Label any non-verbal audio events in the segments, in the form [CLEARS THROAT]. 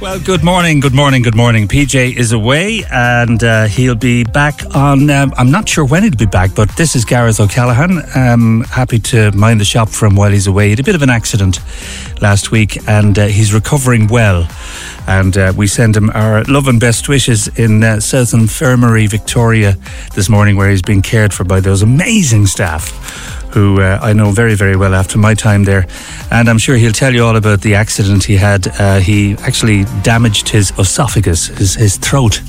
Well, good morning, good morning, good morning. PJ is away and uh, he'll be back on. Um, I'm not sure when he'll be back, but this is Gareth O'Callaghan. Um, happy to mind the shop for him while he's away. He had a bit of an accident last week and uh, he's recovering well. And uh, we send him our love and best wishes in uh, South Infirmary, Victoria, this morning, where he's being cared for by those amazing staff who uh, I know very, very well after my time there. And I'm sure he'll tell you all about the accident he had. Uh, he actually damaged his esophagus, his, his throat.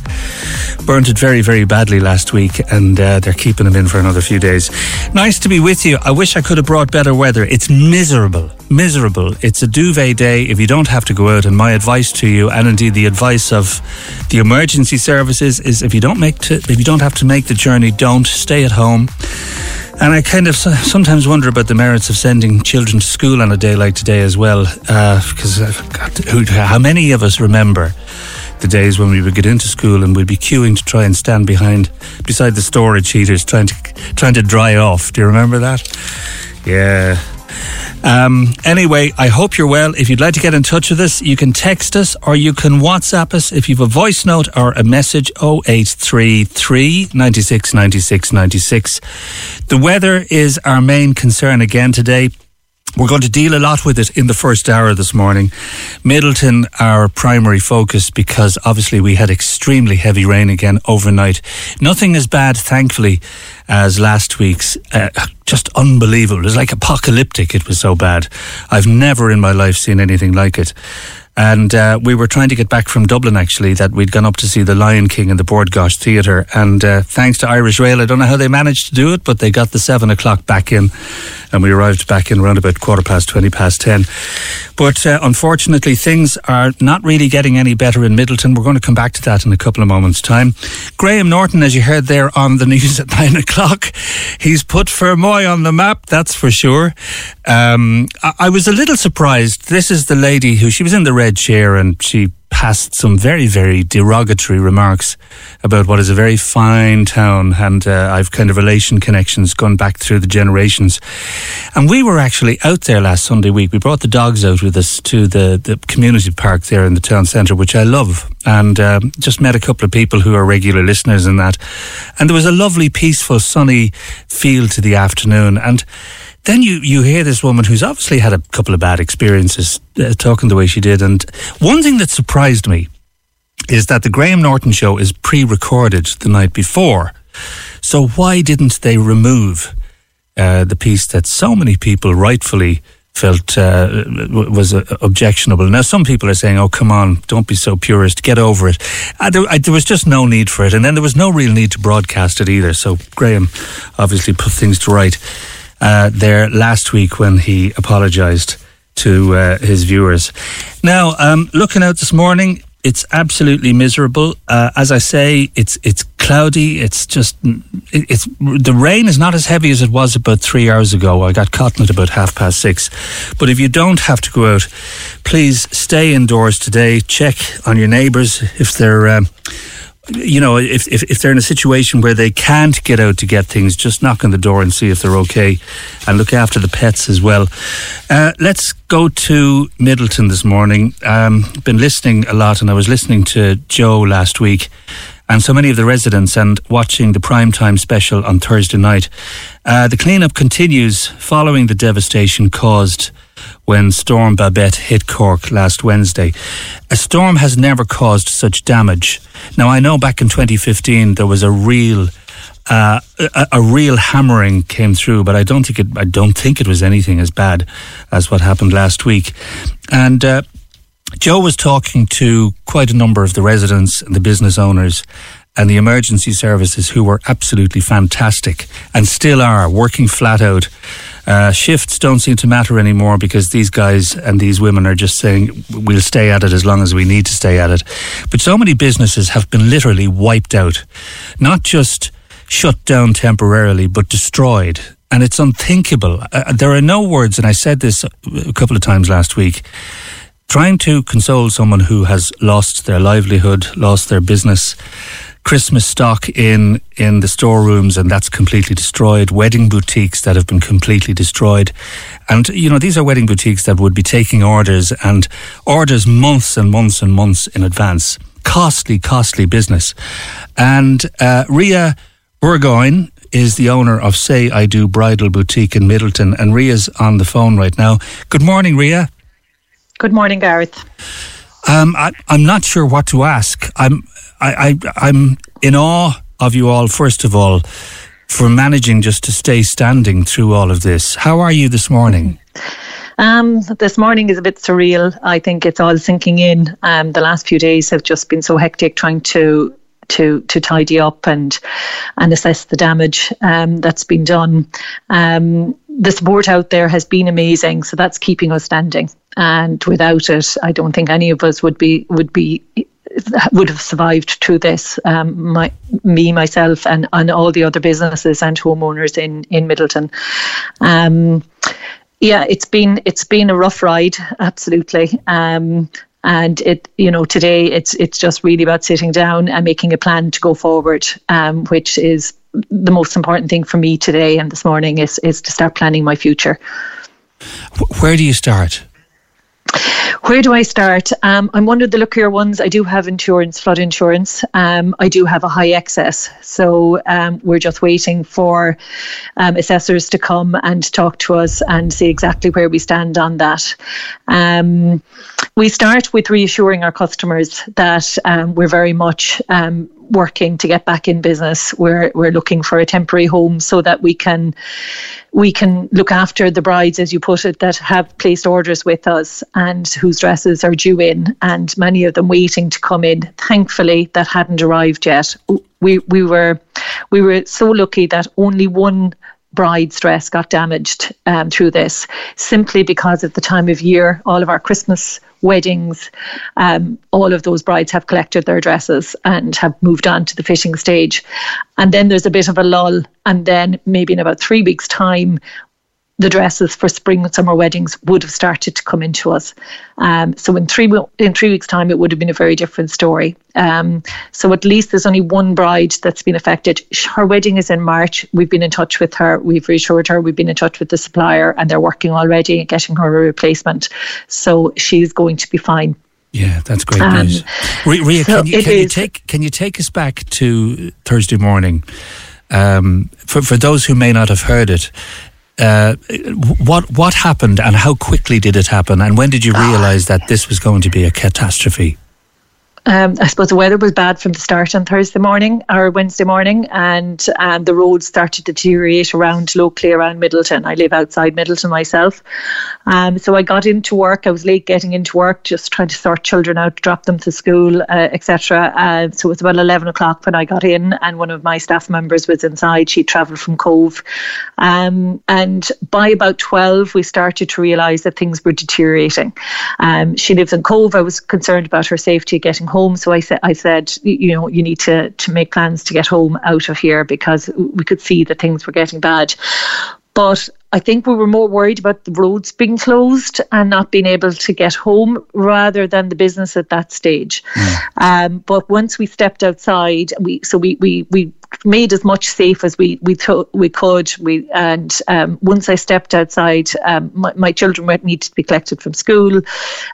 Burnt it very, very badly last week, and uh, they're keeping him in for another few days. Nice to be with you. I wish I could have brought better weather. It's miserable, miserable. It's a duvet day if you don't have to go out. And my advice to you, and indeed the advice of the emergency services, is if you don't make to, if you don't have to make the journey, don't stay at home. And I kind of sometimes wonder about the merits of sending children to school on a day like today as well, because uh, how many of us remember the days when we would get into school and we'd be queuing to try and stand behind beside the storage heaters, trying to trying to dry off. Do you remember that? Yeah. Um, anyway, I hope you're well. If you'd like to get in touch with us, you can text us or you can WhatsApp us if you've a voice note or a message 0833 96 96 96. The weather is our main concern again today. We're going to deal a lot with it in the first hour this morning. Midleton, our primary focus, because obviously we had extremely heavy rain again overnight. Nothing as bad, thankfully, as last week's. Uh, just unbelievable. It was like apocalyptic. It was so bad. I've never in my life seen anything like it. And uh, we were trying to get back from Dublin, actually, that we'd gone up to see The Lion King in the Bord Gáis Theatre. And uh, thanks to Irish Rail, I don't know how they managed to do it, but they got the seven o'clock back in. And we arrived back in around about quarter past, 20 past 10. But uh, unfortunately, things are not really getting any better in Midleton. We're going to come back to that in a couple of moments' time. Graham Norton, as you heard there on the [LAUGHS] news at nine o'clock, he's put Fermoy on the map, that's for sure. Um, I, I was a little surprised. This is the lady who, she was in the red chair and she passed some very, very derogatory remarks about what is a very fine town. And uh, I've kind of relation connections gone back through the generations. And we were actually out there last Sunday week. We brought the dogs out with us to the, the community park there in the town centre, which I love. And um, just met a couple of people who are regular listeners in that. And there was a lovely, peaceful, sunny feel to the afternoon. And then you, you hear this woman who's obviously had a couple of bad experiences uh, talking the way she did. And one thing that surprised me is that the Graham Norton show is pre recorded the night before. So why didn't they remove uh, the piece that so many people rightfully felt uh, was uh, objectionable. Now, some people are saying, "Oh, come on, don't be so purist, get over it." Uh, there, I, there, was just no need for it, and then there was no real need to broadcast it either. So Graham obviously put things to right uh, there last week when he apologised to uh, his viewers. Now, um, looking out this morning, it's absolutely miserable. Uh, as I say, it's it's cloudy. It's just it's the rain is not as heavy as it was about three hours ago. I got caught it about half past six. But if you don't have to go out, please stay indoors today. Check on your neighbours if they're. Um, you know, if, if, if they're in a situation where they can't get out to get things, just knock on the door and see if they're okay and look after the pets as well. Uh, let's go to Midleton this morning. Um, been listening a lot and I was listening to Joe last week and so many of the residents and watching the prime time special on Thursday night. Uh, the cleanup continues following the devastation caused when Storm Babette hit Cork last Wednesday. A storm has never caused such damage. Now, I know back in 2015 there was a real uh, a, a, real hammering came through, but I don't think it. I don't think it was anything as bad as what happened last week. And uh, Joe was talking to quite a number of the residents and the business owners and the emergency services who were absolutely fantastic and still are working flat out. Uh, shifts don't seem to matter anymore because these guys and these women are just saying we'll stay at it as long as we need to stay at it. But so many businesses have been literally wiped out, not just shut down temporarily, but destroyed. And it's unthinkable. Uh, there are no words, and I said this a couple of times last week trying to console someone who has lost their livelihood, lost their business, Christmas stock in in the storerooms, and that's completely destroyed. Wedding boutiques that have been completely destroyed, and you know these are wedding boutiques that would be taking orders and orders months and months and months in advance. Costly, costly business. And uh, Ria Burgoyne is the owner of Say I Do Bridal Boutique in Midleton, and Ria's on the phone right now. Good morning, Ria. Good morning, Gareth. Um, I, am not sure what to ask. I'm I, I I'm in awe of you all. First of all, for managing just to stay standing through all of this. How are you this morning? Um, this morning is a bit surreal. I think it's all sinking in. Um, the last few days have just been so hectic trying to to to tidy up and and assess the damage um, that's been done. Um, the support out there has been amazing, so that's keeping us standing. And without it, I don't think any of us would be would be would have survived through this. Um, my, me, myself, and, and all the other businesses and homeowners in in Midleton. Um, yeah, it's been it's been a rough ride, absolutely. Um, and it you know today it's it's just really about sitting down and making a plan to go forward um, which is the most important thing for me today and this morning is is to start planning my future where do you start where do I start? Um, I'm one of the luckier ones. I do have insurance, flood insurance. Um, I do have a high excess. So um, we're just waiting for um, assessors to come and talk to us and see exactly where we stand on that. Um, we start with reassuring our customers that um, we're very much working to get back in business. We're we're looking for a temporary home so that we can we can look after the brides, as you put it, that have placed orders with us and whose dresses are due in, and many of them waiting to come in. Thankfully, that hadn't arrived yet. We we were we were so lucky that only one bride's dress got damaged um, through this, simply because at the time of year, all of our Christmas weddings, um, all of those brides have collected their dresses and have moved on to the fitting stage. And then there's a bit of a lull. And then maybe in about three weeks' time, the dresses for spring and summer weddings would have started to come into us. Um, so in three in three weeks' time, it would have been a very different story. Um, so at least there's only one bride that's been affected. Her wedding is in March. We've been in touch with her. We've reassured her. We've been in touch with the supplier, and they're working already at getting her a replacement. So she's going to be fine. Yeah, that's great um, news. Ria, so can, you, can you, take can you take us back to Thursday morning? Um, for for those who may not have heard it, uh, what what happened and how quickly did it happen and when did you realise that this was going to be a catastrophe? Um, I suppose the weather was bad from the start on Thursday morning or Wednesday morning, and um, the roads started to deteriorate around locally around Midleton. I live outside Midleton myself, um, so I got into work. I was late getting into work, just trying to sort children out, drop them to school, uh, etc. Uh, so it was about eleven o'clock when I got in, and one of my staff members was inside. She travelled from Cobh, um, and by about twelve, we started to realise that things were deteriorating. Um, she lives in Cobh. I was concerned about her safety getting home. So I said, I said, you know, you need to to make plans to get home out of here because we could see that things were getting bad. But I think we were more worried about the roads being closed and not being able to get home rather than the business at that stage. Mm. Um, but once we stepped outside, we so we we we made as much safe as we we th- we could. We and um, once I stepped outside, um, my, my, children needed to be collected from school,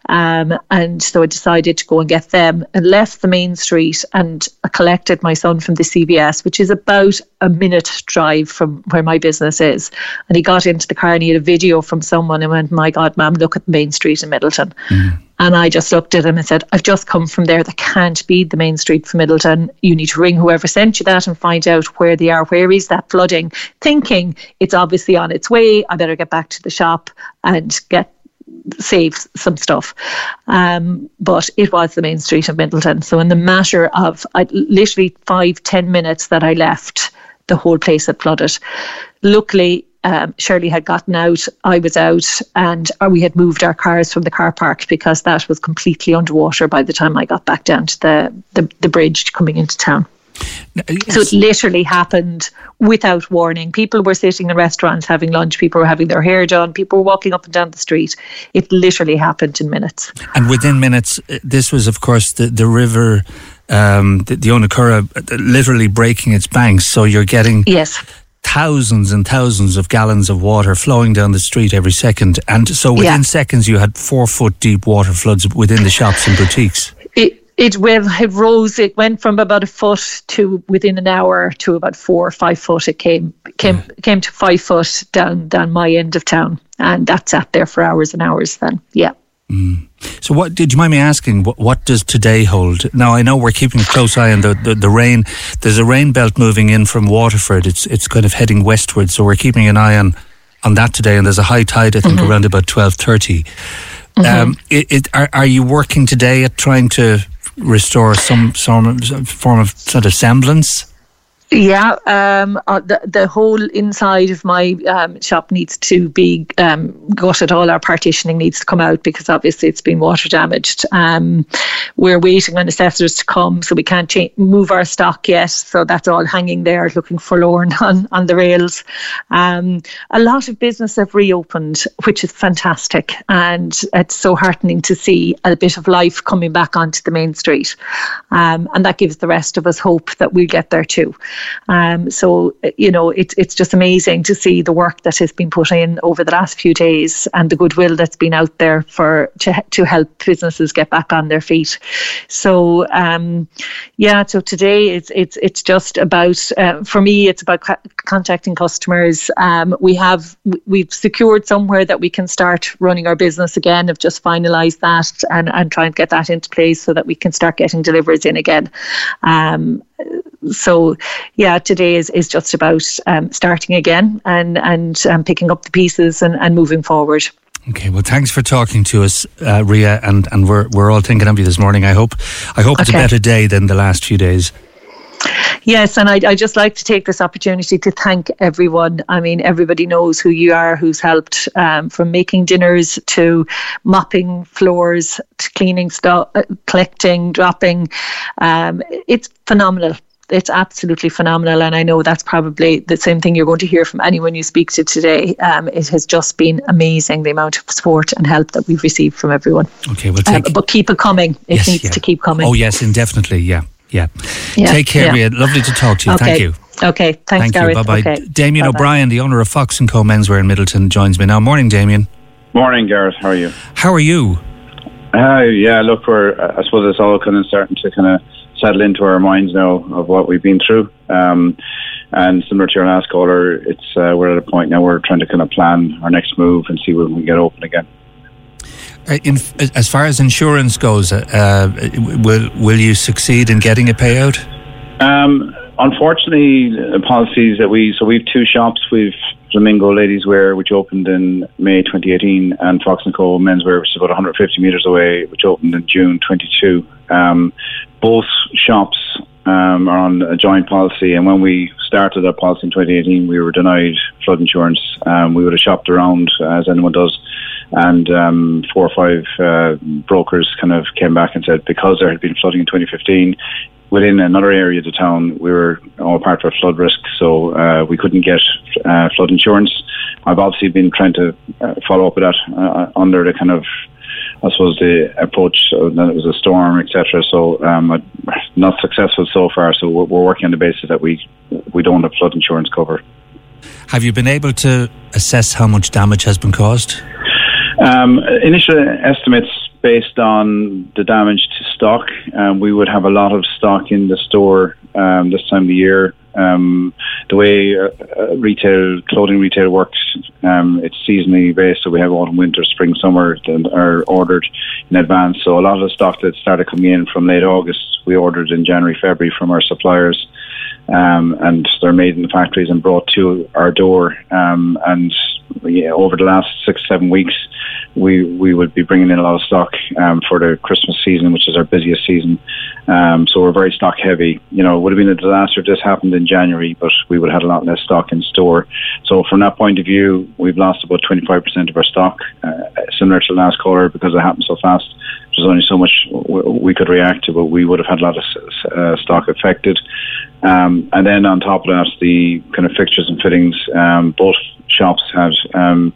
um, and so I decided to go and get them and left the main street and I collected my son from the CBS, which is about a minute drive from where my business is. And he got into the car and he had a video from someone and went, "My God, Ma'am, look at the Main Street in Midleton." Mm. And I just looked at him and said, I've just come from there. That can't be the main street for Midleton. You need to ring whoever sent you that and find out where they are. Where is that flooding? Thinking it's obviously on its way. I better get back to the shop and get save some stuff. Um, but it was the main street of Midleton. So in the matter of I, literally five, ten minutes that I left, the whole place had flooded. Luckily, um, Shirley had gotten out, I was out, and uh, we had moved our cars from the car park because that was completely underwater by the time I got back down to the, the, the bridge coming into town. So it literally happened without warning. People were sitting in restaurants having lunch, people were having their hair done, people were walking up and down the street. It literally happened in minutes. And within minutes, uh, this was, of course, the, the river, um, the, the Owenacurra, uh, literally breaking its banks. So you're getting yes thousands and thousands of gallons of water flowing down the street every second. And so within yeah. seconds, you had four foot deep water floods within the shops and boutiques. It, it, well, it rose. It went from about a foot to within an hour to about four or five foot. It came came yeah. came to five foot down down my end of town, and that sat there for hours and hours. Then, yeah. Mm. So, what did you mind me asking? What, what, does today hold? Now, I know we're keeping a close eye on the, the, the, rain. There's a rain belt moving in from Waterford. It's it's kind of heading westward, so we're keeping an eye on on that today. And there's a high tide, I think, mm-hmm. around about twelve thirty. mm mm-hmm. um, it, it, are, are you working today at trying to restore some, some form of sort of semblance? Yeah, um, uh, the the whole inside of my um, shop needs to be um, gutted. All our partitioning needs to come out because obviously it's been water damaged. Um, we're waiting on assessors to come, so we can't cha- move our stock yet. So that's all hanging there, looking forlorn [LAUGHS] on on the rails. Um, a lot of business have reopened, which is fantastic, and it's so heartening to see a bit of life coming back onto the main street, um, and that gives the rest of us hope that we'll get there too. Um, so, you know, it, it's just amazing to see the work that has been put in over the last few days and the goodwill that's been out there for to, to help businesses get back on their feet. So, um, yeah, so today it's it's it's just about uh, for me it's about contacting customers. Um, we have we've secured somewhere that we can start running our business again. I've just finalised that and and try and get that into place so that we can start getting deliveries in again. Um, so yeah, today is, is just about um, starting again and and um, picking up the pieces and, and moving forward. Okay, well, thanks for talking to us, uh, Ria, and, and we're we're all thinking of you this morning. I hope I hope it's a better day than the last few days. Yes, and I'd, i just like to take this opportunity to thank everyone. I mean, everybody knows who you are, who's helped um, from making dinners to mopping floors to cleaning stuff, uh, collecting, dropping. Um, it's phenomenal it's absolutely phenomenal. And I know that's probably the same thing you're going to hear from anyone you speak to today. Um, it has just been amazing the amount of support and help that we've received from everyone. Okay, well, take, um, but keep it coming. It yes, needs yeah. to keep coming. Oh yes, indefinitely. Yeah, yeah. yeah take care, yeah. Ria. Lovely to talk to you. Okay. Thank you. Okay, thanks, Thank Gareth. you. Bye bye. Okay. Damien Bye-bye. O'Brien, the owner of Fox and Co Menswear in Midleton, joins me now. Morning, Damien. Morning, Gareth. How are you? How are you? Uh, yeah, look, we're. I suppose it's all kind of starting to kind of settle into our minds now of what we've been through. Um, and similar to your last caller, it's uh, we're at a point now where we're trying to kind of plan our next move and see when we can get open again. Uh, in, as far as insurance goes, uh, will will you succeed in getting a payout? Um, unfortunately, the policies that we so we have two shops. We've Flamingo Ladies Wear, which opened in May 2018, and Fox and Co Menswear, which is about 150 meters away, which opened in June 22. Um, both shops um, are on a joint policy, and when we started that policy in 2018, we were denied flood insurance. Um, we would have shopped around as anyone does, and um, four or five uh, brokers kind of came back and said because there had been flooding in 2015, within another area of the town, we were all part of a flood risk, so uh, we couldn't get uh, flood insurance. I've obviously been trying to uh, follow up with that uh, under the kind of, I suppose, the approach that it was a storm, etc. So um, not successful so far. So we're, we're working on the basis that we we don't have flood insurance cover. Have you been able to assess how much damage has been caused? Um, initial estimates based on the damage to stock. Um, we would have a lot of stock in the store um, this time of the year. Um, the way uh, uh, retail clothing retail works, um, it's seasonally based. So we have autumn, winter, spring, summer that are ordered in advance. So a lot of the stock that started coming in from late August, we ordered in January, February from our suppliers. Um, and they're made in the factories and brought to our door. Um, and yeah, over the last six, seven weeks, we we would be bringing in a lot of stock um, for the Christmas season, which is our busiest season. Um, so we're very stock heavy. You know, it would have been a disaster if this happened in January, but we would have had a lot less stock in store. So from that point of view, we've lost about 25% of our stock, uh, similar to last quarter because it happened so fast. There's only so much we could react to, but we would have had a lot of uh, stock affected. Um, and then on top of that, the kind of fixtures and fittings, um, both shops had um,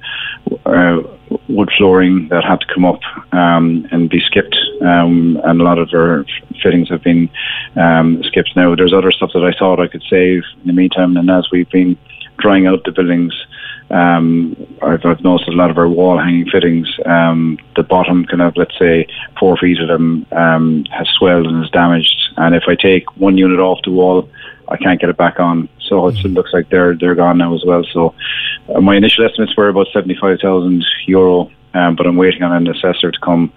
uh, wood flooring that had to come up um, and be skipped, um, and a lot of their fittings have been um, skipped now. There's other stuff that I thought I could save in the meantime, and as we've been drying out the buildings, um, I've, I've, noticed a lot of our wall hanging fittings, um, the bottom kind of, let's say, four feet of them um, has swelled and is damaged. And if I take one unit off the wall, I can't get it back on. So it looks like they're they're gone now as well. So uh, my initial estimates were about seventy five thousand euro, um, but I'm waiting on an assessor to come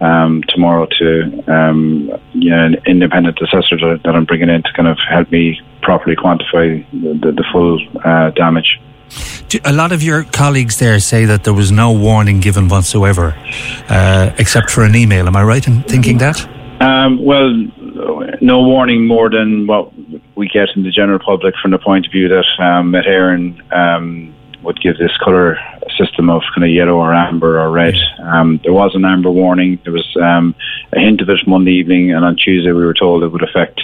um, tomorrow to um, you know, an independent assessor that, that, I'm bringing in to kind of help me properly quantify the, the, the full uh, damage. A lot of your colleagues there say that there was no warning given whatsoever, uh, except for an email. Am I right in thinking that? Um, well, no warning more than what we get in the general public from the point of view that um, Met um, would give this colour system of kind of yellow or amber or red. Um, there was an amber warning. There was um, a hint of it Monday evening, and on Tuesday we were told it would affect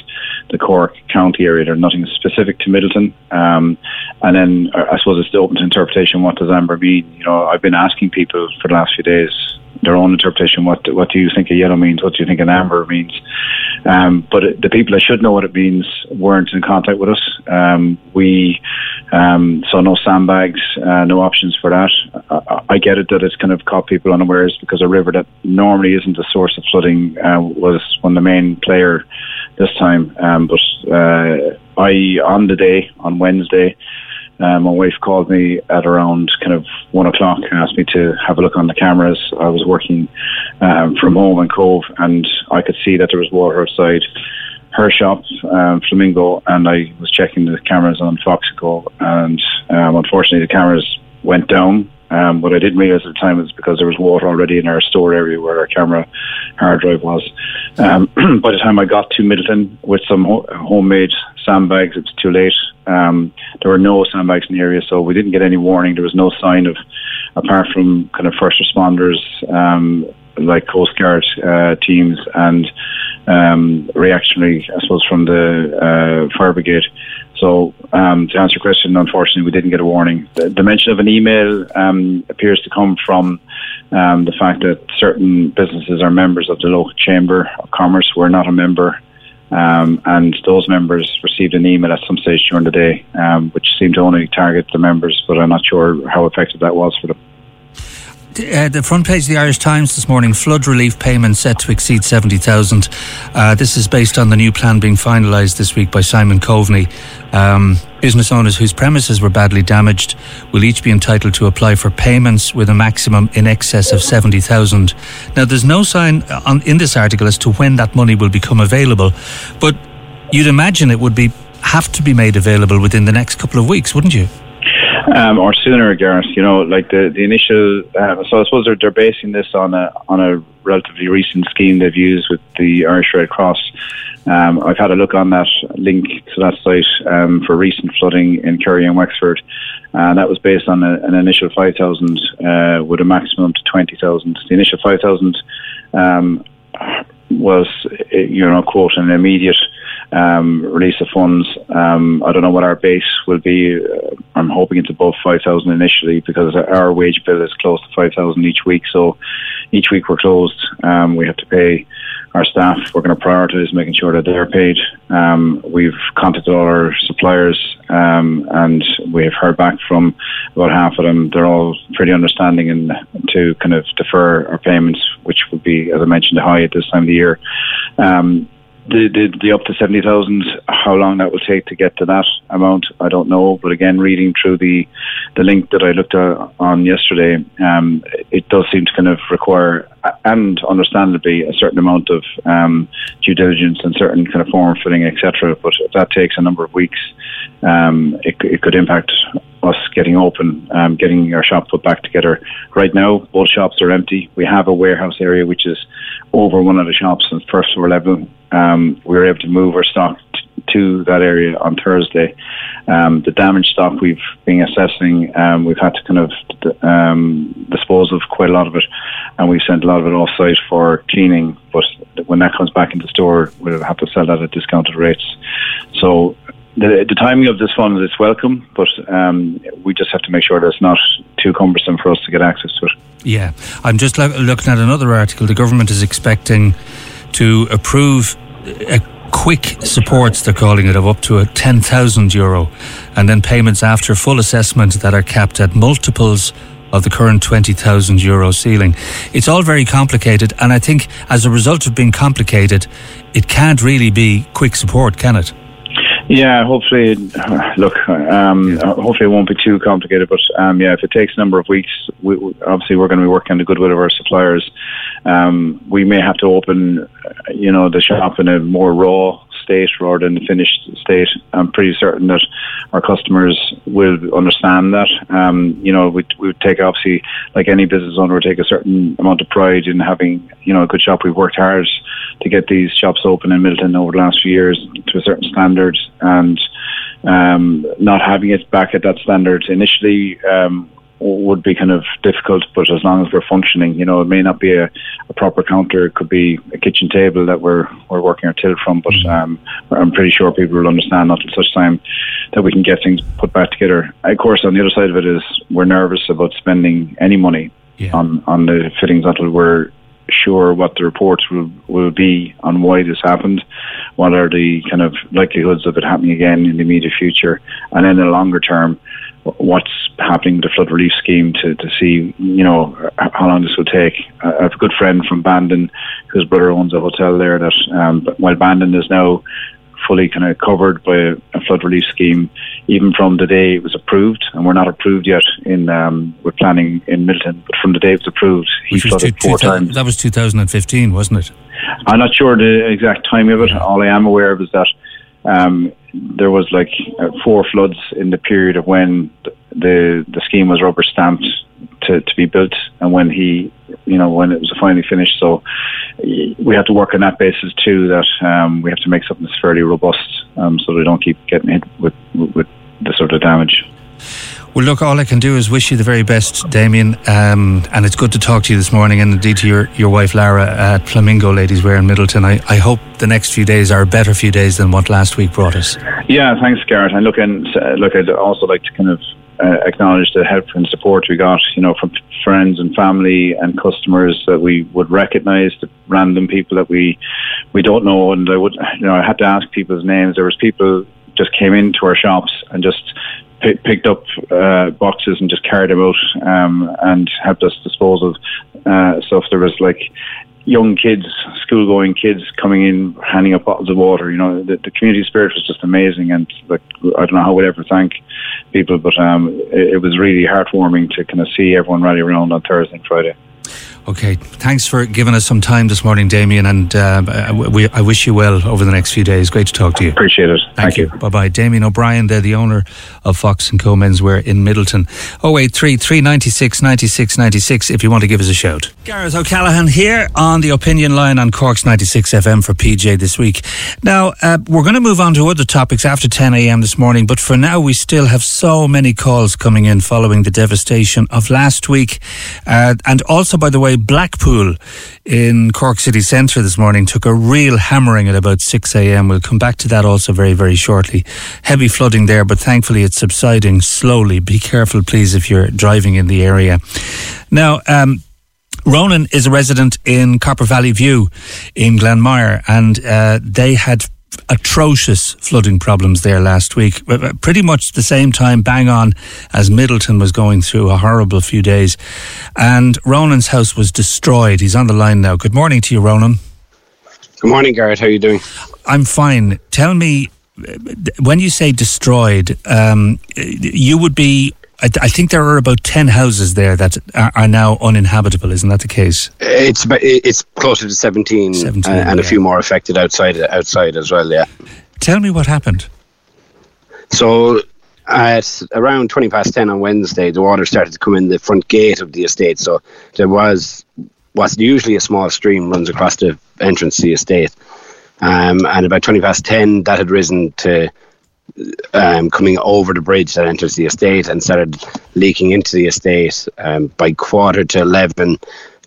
the Cork County area. There's nothing specific to Midleton. Um, and then uh, I suppose it's open to interpretation. What does amber mean? You know, I've been asking people for the last few days their own interpretation. What what do you think a yellow means? What do you think an amber means? Um, but the people that should know what it means weren't in contact with us. Um, we um, saw no sandbags, uh, no options for that. I, I, get it that it's kind of caught people unawares because a river that normally isn't a source of flooding uh, was one of the main player this time. Um, but uh, I, on the day, on Wednesday, um, my wife called me at around kind of one o'clock and asked me to have a look on the cameras. I was working um, from home in Cobh and I could see that there was water outside her shop, um, Flamingo, and I was checking the cameras on Foxico and um, unfortunately the cameras went down. Um, what I didn't realize at the time was because there was water already in our store area where our camera hard drive was. Um, [CLEARS THROAT] by the time I got to Midleton with some ho- homemade sandbags, it was too late. Um, there were no sandbags in the area, so we didn't get any warning. There was no sign of, apart from kind of first responders um, like Coast Guard uh, teams and um, reactionary, I suppose, from the uh, fire brigade. So, um, to answer your question, unfortunately, we didn't get a warning. The, the mention of an email um, appears to come from um, the fact that certain businesses are members of the local chamber of commerce. We're not a member um, and those members received an email at some stage during the day, um, which seemed to only target the members, but I'm not sure how effective that was for them. Uh, the front page of the Irish Times this morning flood relief payments set to exceed 70,000. Uh, this is based on the new plan being finalised this week by Simon Coveney. Um, business owners whose premises were badly damaged will each be entitled to apply for payments with a maximum in excess of 70,000. Now, there's no sign uh, on, in this article as to when that money will become available, but you'd imagine it would be have to be made available within the next couple of weeks, wouldn't you? Um, or sooner, Gareth. You know, like the the initial. Uh, so I suppose they're, they're basing this on a on a relatively recent scheme they've used with the Irish Red Cross. Um, I've had a look on that link to that site um, for recent flooding in Kerry and Wexford, and that was based on a, an initial five thousand uh, with a maximum to twenty thousand. The initial five thousand um, was, you know, quote an immediate um, release of funds. Um, I don't know what our base will be. Uh, I'm hoping it's above 5,000 initially because our wage bill is close to 5,000 each week. So each week we're closed. Um, we have to pay our staff. We're going to prioritise making sure that they're paid. Um, we've contacted all our suppliers um, and we've heard back from about half of them. They're all pretty understanding and to kind of defer our payments, which would be, as I mentioned, high at this time of the year. Um, the, the, the up to 70,000, how long that will take to get to that amount, I don't know. But again, reading through the, the link that I looked at on yesterday, um, it does seem to kind of require, and understandably, a certain amount of um, due diligence and certain kind of form filling, etc. But if that takes a number of weeks. Um, it, it could impact us getting open, um, getting our shop put back together. Right now, both shops are empty. We have a warehouse area which is over one of the shops on the first floor level. Um, we were able to move our stock to that area on Thursday. Um, the damaged stock we've been assessing, um, we've had to kind of um, dispose of quite a lot of it, and we've sent a lot of it off site for cleaning. But when that comes back into store, we'll have to sell that at discounted rates. So the, the timing of this fund is welcome, but um, we just have to make sure that it's not too cumbersome for us to get access to it. Yeah, I'm just lo- looking at another article. The government is expecting to approve a quick supports, they're calling it, of up to a 10,000 euro, and then payments after full assessment that are capped at multiples of the current 20,000 euro ceiling. It's all very complicated, and I think as a result of being complicated, it can't really be quick support, can it? Yeah, hopefully, look, um, hopefully it won't be too complicated. But um, yeah, if it takes a number of weeks, we, obviously we're going to be working on the goodwill of our suppliers. Um, we may have to open, you know, the shop in a more raw state rather than the finished state. I'm pretty certain that our customers will understand that. Um, you know, we we take obviously like any business owner, take a certain amount of pride in having you know a good shop. We've worked hard to get these shops open in Milton over the last few years to a certain standard, and um, not having it back at that standard initially um, would be kind of difficult, but as long as we're functioning, you know, it may not be a, a proper counter. It could be a kitchen table that we're we're working our till from. But mm-hmm. um, I'm pretty sure people will understand until such time that we can get things put back together. Of course, on the other side of it is we're nervous about spending any money yeah. on on the fittings until we're sure what the reports will will be on why this happened, what are the kind of likelihoods of it happening again in the immediate future, and then in the longer term what's happening with the flood relief scheme to, to see, you know, how long this will take. I have a good friend from Bandon whose brother owns a hotel there that, um, while Bandon is now fully kind of covered by a, a, flood relief scheme, even from the day it was approved, and we're not approved yet in, um, we're planning in Milton, but from the day it was approved, he Which flooded two, four two, times. That was 2015, wasn't it? I'm not sure the exact time of it. All I am aware of is that um, there was like uh, four floods in the period of when the the scheme was rubber stamped to, to be built and when he you know when it was finally finished. So we have to work on that basis too that um, we have to make something that's fairly robust um, so we don't keep getting hit with with the sort of damage well, look, all I can do is wish you the very best, Damien. Um, and it's good to talk to you this morning, and indeed to your, your wife, Lara, at Flamingo Ladies Wear in Midleton. I, I hope the next few days are a better few days than what last week brought us. Yeah, thanks, Gareth. And look, and uh, look, I'd also like to kind of uh, acknowledge the help and support we got, you know, from friends and family and customers that we would recognise, the random people that we we don't know, and I would, you know, I had to ask people's names. There was people just came into our shops and just p- picked up uh, boxes and just carried them out um, and helped us dispose of uh, stuff. There was like young kids, school going kids coming in, handing up bottles of water. You know, the, the, community spirit was just amazing. And like, I don't know how we'd ever thank people, but um, it, it was really heartwarming to kind of see everyone rally around on Thursday and Friday. Okay, thanks for giving us some time this morning, Damien, and uh, we, I wish you well over the next few days. Great to talk to you. Appreciate it. Thank, Thank you. you. Bye bye. Damien O'Brien, they're the owner of Fox and Co Menswear in Midleton. 083 396 96 96 if you want to give us a shout. Gareth O'Callaghan here on the opinion line on Cork's 96 FM for PJ this week. Now, uh, we're going to move on to other topics after 10 a.m. this morning, but for now, we still have so many calls coming in following the devastation of last week. Uh, and also, by the way, Blackpool in Cork city centre this morning took a real hammering at about 6 a.m. We'll come back to that also very, very shortly. Heavy flooding there, but thankfully it's subsiding slowly. Be careful, please, if you're driving in the area. Now, um, Ronan is a resident in Copper Valley View in Glanmire, and uh, they had atrocious flooding problems there last week. Uh, pretty much the same time, bang on, as Midleton was going through a horrible few days. And Ronan's house was destroyed. He's on the line now. Good morning to you, Ronan. Good morning, Gareth. How are you doing? I'm fine. Tell me, uh, when you say destroyed, um, you would be I, I, think there are about 10 houses there that are, are, now uninhabitable. Isn't that the case? It's it's closer to 17, 17 uh, and yeah. a few more affected outside outside as well, yeah. Tell me what happened. So at around 20 past 10 on Wednesday, the water started to come in the front gate of the estate. So there was what's usually a small stream runs across the entrance to the estate. Um, and about 20 past 10, that had risen to um, coming over the bridge that enters the estate and started leaking into the estate um, by quarter to 11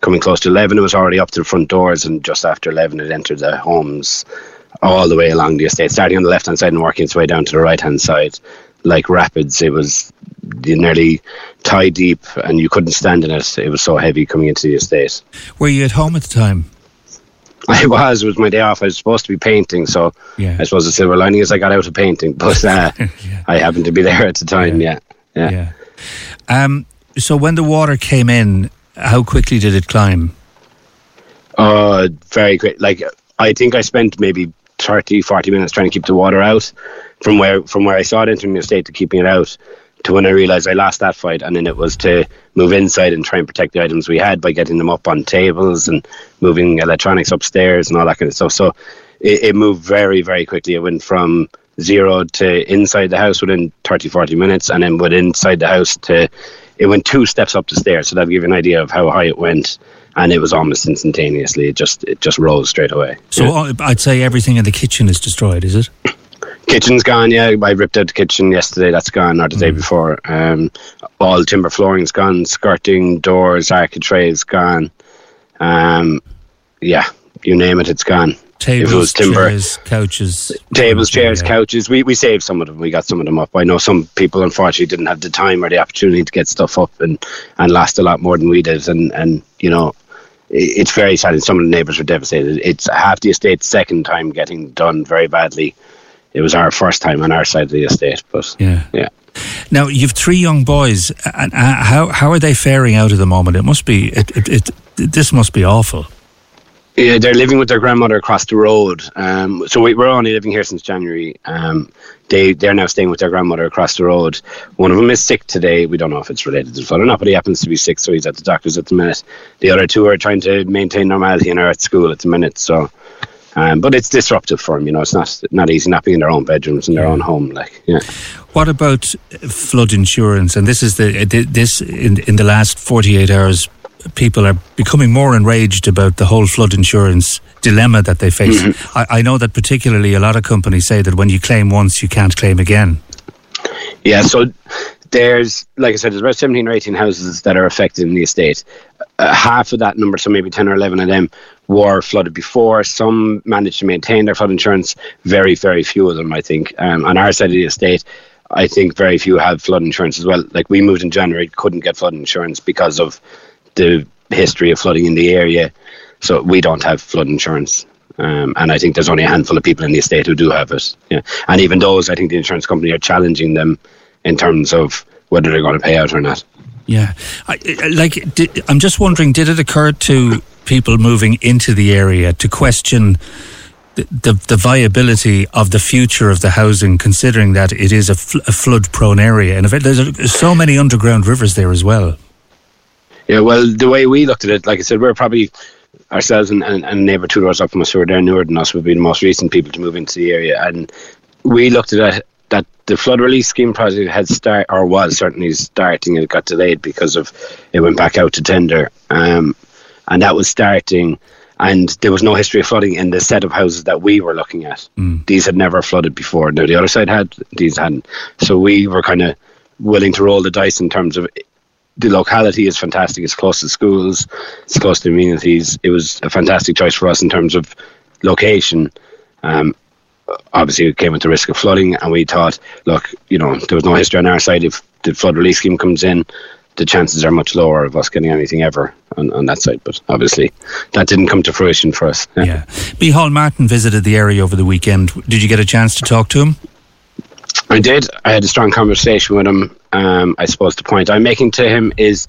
coming close to 11 it was already up to the front doors and just after 11 it entered the homes all the way along the estate starting on the left hand side and working its way down to the right hand side like rapids. It was nearly tie deep and you couldn't stand in it. It was so heavy coming into the estate. Were you at home at the time [LAUGHS] I was. It was my day off. I was supposed to be painting, so yeah. I suppose the silver lining is I got out of painting, [LAUGHS] but uh, [LAUGHS] yeah. I happened to be there at the time. Yeah, yeah. yeah. Um, so when the water came in, how quickly did it climb? Uh, very quick. Like I think I spent maybe 30, 40 minutes trying to keep the water out from where from where I saw it entering the estate to keeping it out to when I realised I lost that fight, and then it was to move inside and try and protect the items we had by getting them up on tables and moving electronics upstairs and all that kind of stuff. So it, it moved very, very quickly. It went from zero to inside the house within 30, 40 minutes, and then within inside the house to it went two steps up the stairs. So that'll give you an idea of how high it went. And it was almost instantaneously. It just it just rose straight away. So yeah. Uh, I'd say everything in the kitchen is destroyed. Is it? Kitchen's gone, yeah. I ripped out the kitchen yesterday. That's gone, or the mm. day before. Um, all timber flooring's gone, skirting, doors, architraves gone. Um, yeah, you name it, it's gone. Tables, it chairs, couches, tables, chairs, yeah. couches. We we saved some of them. We got some of them up. I know some people unfortunately didn't have the time or the opportunity to get stuff up and and last a lot more than we did. And and you know, it's very sad. And some of the neighbours were devastated. It's half the estate second time getting done very badly it was our first time on our side of the estate. But yeah, yeah. Now you've three young boys, and uh, how how are they faring out at the moment? It must be it, it, it this must be awful. Yeah, they're living with their grandmother across the road. Um, so we, are only living here since January. Um, they they're now staying with their grandmother across the road. One of them is sick today. We don't know if it's related to the flood or not, but he happens to be sick, so he's at the doctor's at the minute. The other two are trying to maintain normality and are at school at the minute. So um, but it's disruptive for them, you know. It's not not easy not being in their own bedrooms in their own home, like yeah. What about flood insurance? And this is the this in in the last forty eight hours, people are becoming more enraged about the whole flood insurance dilemma that they face. Mm-hmm. I, I know that particularly a lot of companies say that when you claim once, you can't claim again. Yeah, so there's, like I said, there's about 17 or 18 houses that are affected in the estate. Uh, half of that number, so maybe 10 or 11 of them, were flooded before. Some managed to maintain their flood insurance. Very, very few of them, I think. Um, on our side of the estate, I think very few have flood insurance as well. Like we moved in January, couldn't get flood insurance because of the history of flooding in the area. So we don't have flood insurance. Um, and I think there's only a handful of people in the estate who do have it. Yeah. And even those, I think the insurance company are challenging them in terms of whether they're going to pay out or not. Yeah, I, like did, I'm just wondering, did it occur to people moving into the area to question the, the, the viability of the future of the housing, considering that it is a, fl- a flood-prone area, and if there's so many underground rivers there as well. Yeah, well, the way we looked at it, like I said, we're probably ourselves and, and, and neighbour two doors up from us who are there newer than us would be the most recent people to move into the area, and we looked at it the flood relief scheme project had start or was certainly starting. It got delayed because of it went back out to tender. Um, and that was starting and there was no history of flooding in the set of houses that we were looking at. Mm. These had never flooded before. Now the other side had, these hadn't. So we were kind of willing to roll the dice in terms of the locality is fantastic. It's close to schools, it's close to amenities. It was a fantastic choice for us in terms of location. Um, obviously, it came with the risk of flooding, and we thought, look, you know, there was no history on our side. If the flood relief scheme comes in, the chances are much lower of us getting anything ever on, on that side. But obviously, that didn't come to fruition for us. Yeah. [LAUGHS] yeah. Micheál Martin visited the area over the weekend. Did you get a chance to talk to him? I did. I had a strong conversation with him. Um, I suppose the point I'm making to him is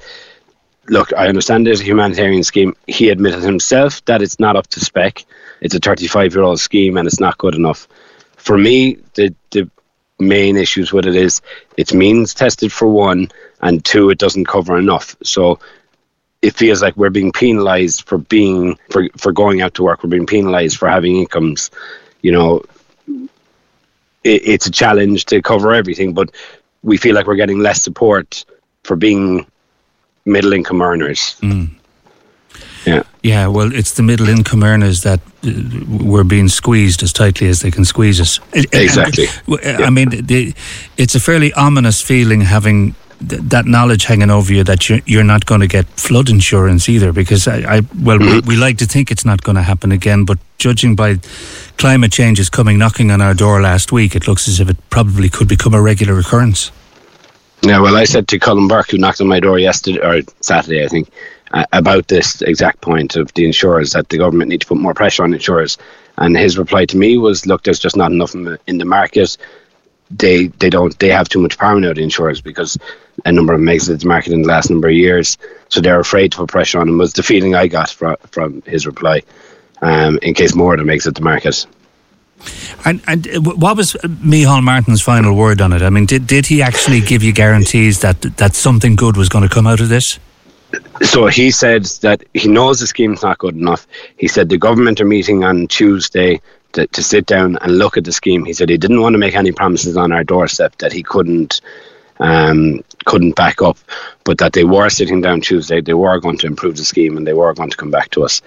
look, I understand there's a humanitarian scheme. He admitted himself that it's not up to spec. It's a 35 year old scheme and it's not good enough. For me, the, the main issues with it is it's means tested for one, and two, it doesn't cover enough. So it feels like we're being penalised for being for for going out to work. We're being penalised for having incomes. You know, it, it's a challenge to cover everything, but we feel like we're getting less support for being middle income earners. Mm. Yeah. Yeah, well, it's the middle income earners that uh, were being squeezed as tightly as they can squeeze us. Exactly. And, uh, I mean, the, it's a fairly ominous feeling having th- that knowledge hanging over you that you're, you're not going to get flood insurance either because I, I well, we, we like to think it's not going to happen again, but judging by climate change is coming knocking on our door last week, it looks as if it probably could become a regular occurrence. Yeah, well, I said to Colin Burke, who knocked on my door yesterday or Saturday, I think, uh, about this exact point of the insurers that the government need to put more pressure on insurers. And his reply to me was, "Look, there's just not enough in the market. They they don't they have too much power now, the insurers, because a number of them exited the market in the last number of years, so they're afraid to put pressure on them." Was the feeling I got from from his reply. Um, in case more of them exit the market. And, and what was Micheál Martin's final word on it? I mean, did, did he actually give you guarantees that that something good was going to come out of this? So he said that he knows the scheme's not good enough. He said the government are meeting on Tuesday to, to sit down and look at the scheme. He said he didn't want to make any promises on our doorstep that he couldn't um, couldn't back up, but that they were sitting down Tuesday. They were going to improve the scheme and they were going to come back to us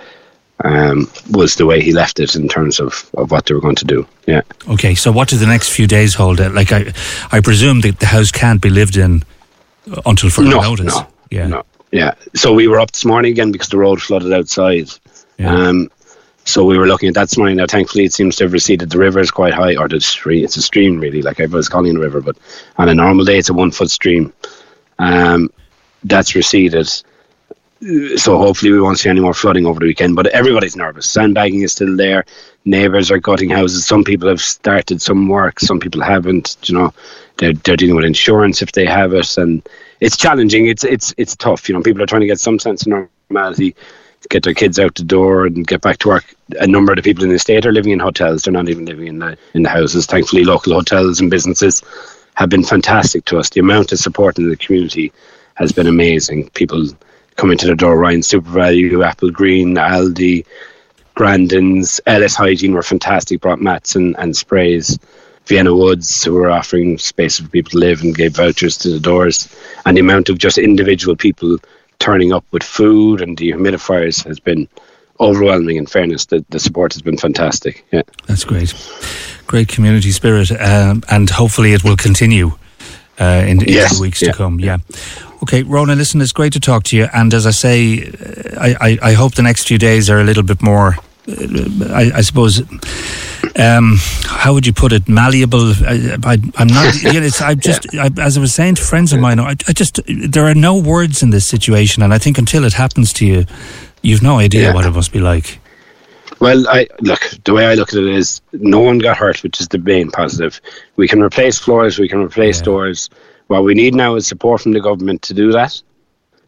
um, was the way he left it in terms of, of what they were going to do. Yeah. Okay, so what do the next few days hold? Like I, I presume that the house can't be lived in until further no, notice. No, yeah. No. Yeah. So we were up this morning again because the road flooded outside. Yeah. Um, so we were looking at that this morning. Now, thankfully, it seems to have receded. The river is quite high, or the stream. It's a stream, really, like everyone's calling a river. But on a normal day, it's a one foot stream. Um, that's receded so hopefully we won't see any more flooding over the weekend. But everybody's nervous. Sandbagging is still there. Neighbours are gutting houses. Some people have started some work. Some people haven't. You know, they're they're dealing with insurance if they have it, and it's challenging. It's it's it's tough. You know, people are trying to get some sense of normality, get their kids out the door and get back to work. A number of the people in the state are living in hotels. They're not even living in the in the houses. Thankfully, local hotels and businesses have been fantastic to us. The amount of support in the community has been amazing. People coming to the door. Ryan SuperValu, Applegreen, Aldi, Grandin's, Ellis Hygiene were fantastic. Brought mats and, and sprays. Vienna Woods, who were offering space for people to live and gave vouchers to the doors. And the amount of just individual people turning up with food and dehumidifiers has been overwhelming. In fairness, the, the support has been fantastic. Yeah, that's great. Great community spirit, um, and hopefully it will continue uh, in, in yes, the weeks yeah, to come. Yeah. Okay, Rona, listen, it's great to talk to you. And as I say, I, I, I hope the next few days are a little bit more, uh, I, I suppose, um, how would you put it, malleable. I, am not. [LAUGHS] You know, it's, I'm just yeah. I, as I was saying to friends of mine. I, I, just there are no words in this situation, and I think until it happens to you, you've no idea yeah. what it must be like. Well, I look. The way I look at it is, no one got hurt, which is the main positive. We can replace floors, we can replace yeah. doors what we need now is support from the government to do that.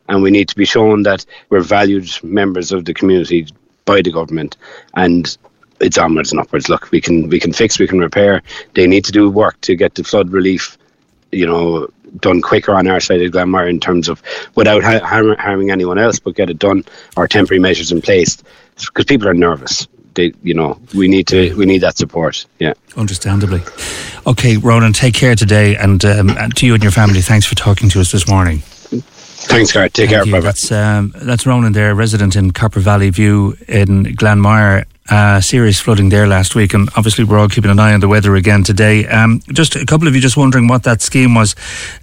And we need to be shown that we're valued members of the community by the government. And it's onwards and upwards. Look, we can we can fix, we can repair. They need to do work to get the flood relief, you know, done quicker on our side of Glanmire in terms of without ha- harming anyone else, but get it done or temporary measures in place because people are nervous they, you know, we need to we need that support. Yeah, understandably. Okay, Ronan, take care today, and, um, and to you and your family. Thanks for talking to us this morning. Thanks, Gareth. Take Thank care. Bye That's um, that's Ronan there, resident in Copper Valley View in Glanmire. Uh, serious flooding there last week, and obviously we're all keeping an eye on the weather again today. Um, just a couple of you just wondering what that scheme was.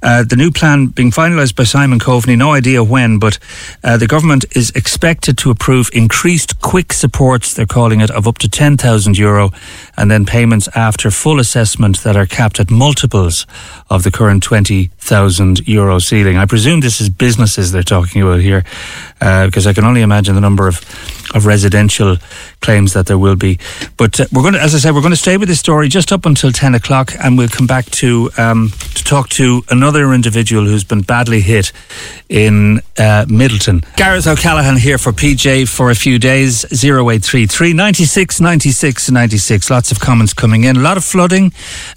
Uh, the new plan being finalised by Simon Coveney, no idea when, but uh, the government is expected to approve increased quick supports, they're calling it, of up to 10,000 euro, and then payments after full assessment that are capped at multiples of the current 20,000 euro ceiling. I presume this is businesses they're talking about here, uh, because I can only imagine the number of of residential claims that there will be. But uh, we're going to, as I said, we're going to stay with this story just up until 10 o'clock and we'll come back to, um, to talk to another individual who's been badly hit in uh, Midleton. Gareth O'Callaghan here for PJ for a few days, 0833 96 96 96. Lots of comments coming in. A lot of flooding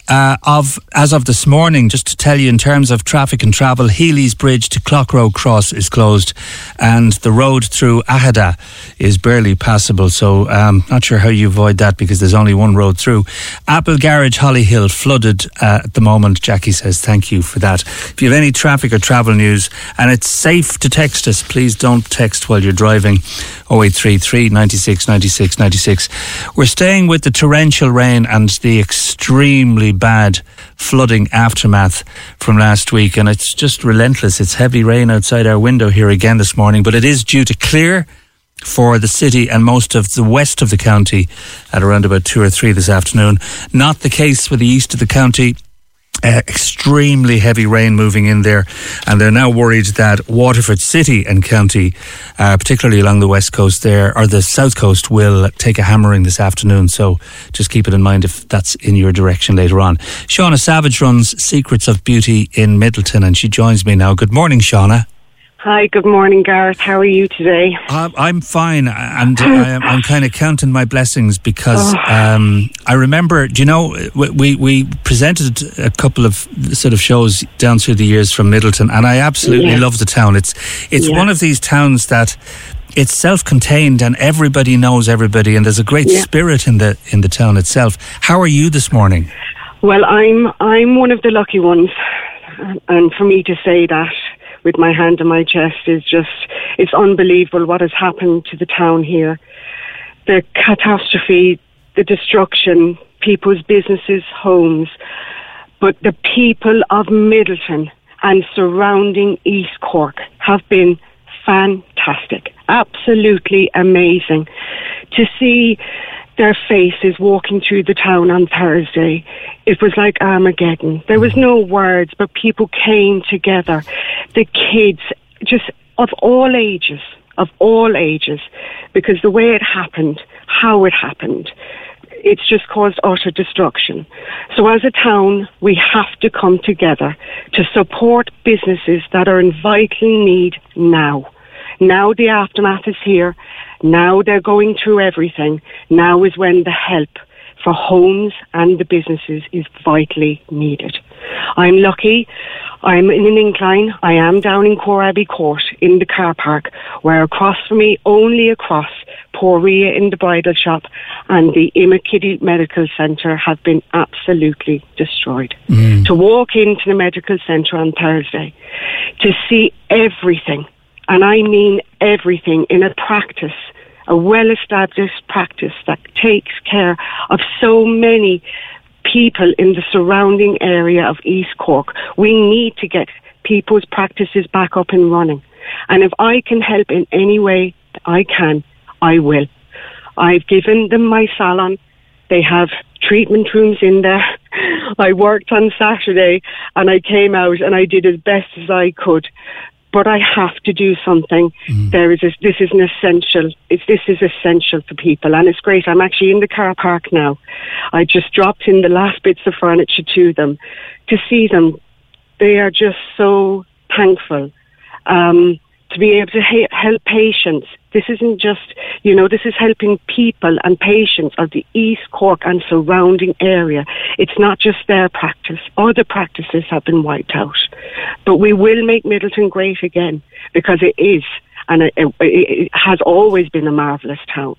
uh, of as of this morning, just to tell you in terms of traffic and travel, Healy's Bridge to Clock Cloghroe Cross is closed and the road through Aghada is barely passable. So um, not sure how you avoid that because there's only one road through. Apple Garage Hollyhill flooded uh, at the moment. Jackie says thank you for that. If you have any traffic or travel news and it's safe to text us, please don't text while you're driving. 0833 96 96 96. We're staying with the torrential rain and the extremely bad flooding aftermath from last week, and it's just relentless. It's heavy rain outside our window here again this morning, but it is due to clear for the city and most of the west of the county at around about two or three this afternoon. Not the case for the east of the county. Uh, extremely heavy rain moving in there, and they're now worried that Waterford City and County, uh, particularly along the west coast there, or the south coast, will take a hammering this afternoon. So just keep it in mind if that's in your direction later on. Shauna Savage runs Secrets of Beauty in Midleton, and she joins me now. Good morning, Shauna. Hi, good morning, Gareth. How are you today? I'm fine, and I'm, I'm kind of counting my blessings because oh. um, I remember, do you know, we we presented a couple of sort of shows down through the years from Midleton, and I absolutely yeah. love the town. It's it's yeah. one of these towns that it's self-contained and everybody knows everybody, and there's a great yeah. spirit in the in the town itself. How are you this morning? Well, I'm I'm one of the lucky ones, and for me to say that with my hand on my chest is just, it's unbelievable what has happened to the town here. The catastrophe, the destruction, people's businesses, homes. But the people of Midleton and surrounding East Cork have been fantastic, absolutely amazing. To see their faces walking through the town on Thursday. It was like Armageddon. There was no words, but people came together. The kids, just of all ages, of all ages, because the way it happened, how it happened, it's just caused utter destruction. So as a town, we have to come together to support businesses that are in vital need now. Now the aftermath is here now they're going through everything. Now is when the help for homes and the businesses is vitally needed. I'm lucky. I'm in an incline. I am down in Coraby Court in the car park where across from me, only across, Poria in the bridal shop and the Imokilly Medical Centre have been absolutely destroyed. Mm. To walk into the medical centre on Thursday, to see everything, and I mean everything in a practice a well established practice that takes care of so many people in the surrounding area of East Cork. We need to get people's practices back up and running. And if I can help in any way I can, I will. I've given them my salon. They have treatment rooms in there. [LAUGHS] I worked on Saturday and I came out and I did as best as I could but I have to do something. Mm. There is a, this is an essential. It's, this is essential for people, and it's great. I'm actually in the car park now. I just dropped in the last bits of furniture to them to see them. They are just so thankful. Um, to be able to ha- help patients. This isn't just, you know, this is helping people and patients of the East Cork and surrounding area. It's not just their practice. Other practices have been wiped out. But we will make Midleton great again because it is and it, it, it has always been a marvellous town.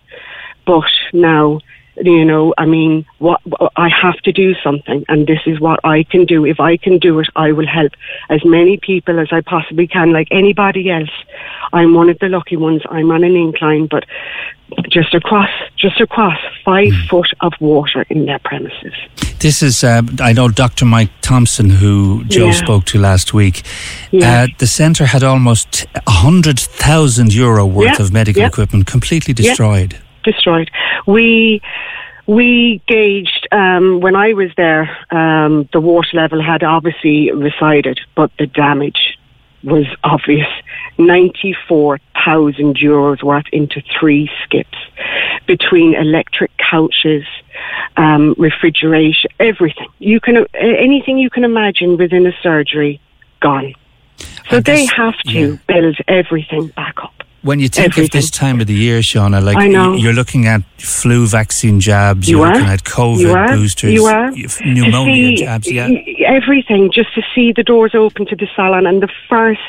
But now You know, I mean, what I have to do something, and this is what I can do. If I can do it, I will help as many people as I possibly can, like anybody else. I'm one of the lucky ones. I'm on an incline, but just across, just across five mm. foot of water in their premises. This is, uh, I know Dr. Mike Thompson, who Joe yeah. spoke to last week. Yeah. Uh, the centre had almost 100,000 euro worth yeah. of medical equipment completely destroyed destroyed. We we gauged um, when I was there. Um, the water level had obviously receded, but the damage was obvious. Ninety-four thousand euros worth into three skips, between electric couches, um, refrigeration, everything you can anything you can imagine within a surgery gone. So they have to yeah. build everything back up. When you think Everything. of this time of the year, Shauna, like you're looking at flu vaccine jabs, you you're are. looking at COVID you are. boosters, you are. pneumonia see, jabs, yeah. Everything, just to see the doors open to the salon and the first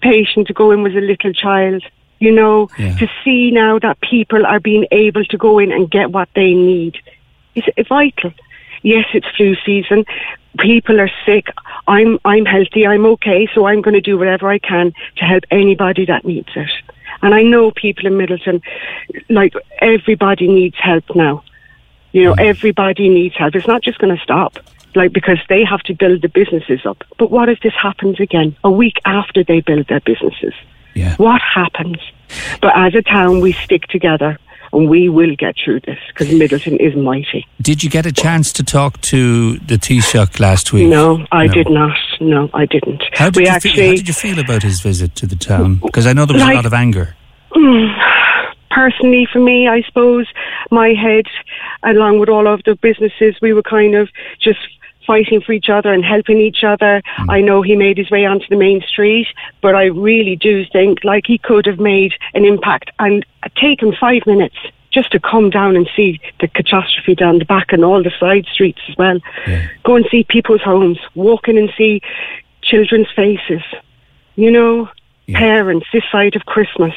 patient to go in was a little child. You know, yeah. to see now that people are being able to go in and get what they need is vital. Yes, it's flu season. People are sick. I'm I'm healthy. I'm okay. So I'm going to do whatever I can to help anybody that needs it. And I know people in Midleton, like everybody needs help now. You know, everybody needs help. It's not just going to stop, like because they have to build the businesses up. But what if this happens again a week after they build their businesses? Yeah. What happens? But as a town, we stick together and we will get through this because Midleton is mighty. Did you get a chance to talk to the Taoiseach last week? No, I no. did not. No, I didn't. How did, we you actually, feel, how did you feel about his visit to the town? Because I know there was like, a lot of anger. Mm. personally, for me, I suppose my head, along with all of the businesses, we were kind of just fighting for each other and helping each other. Mm. I know he made his way onto the main street, but I really do think like he could have made an impact and taken five minutes just to come down and see the catastrophe down the back and all the side streets as well. Yeah. Go and see people's homes, walk in and see children's faces, you know, yeah. parents this side of Christmas.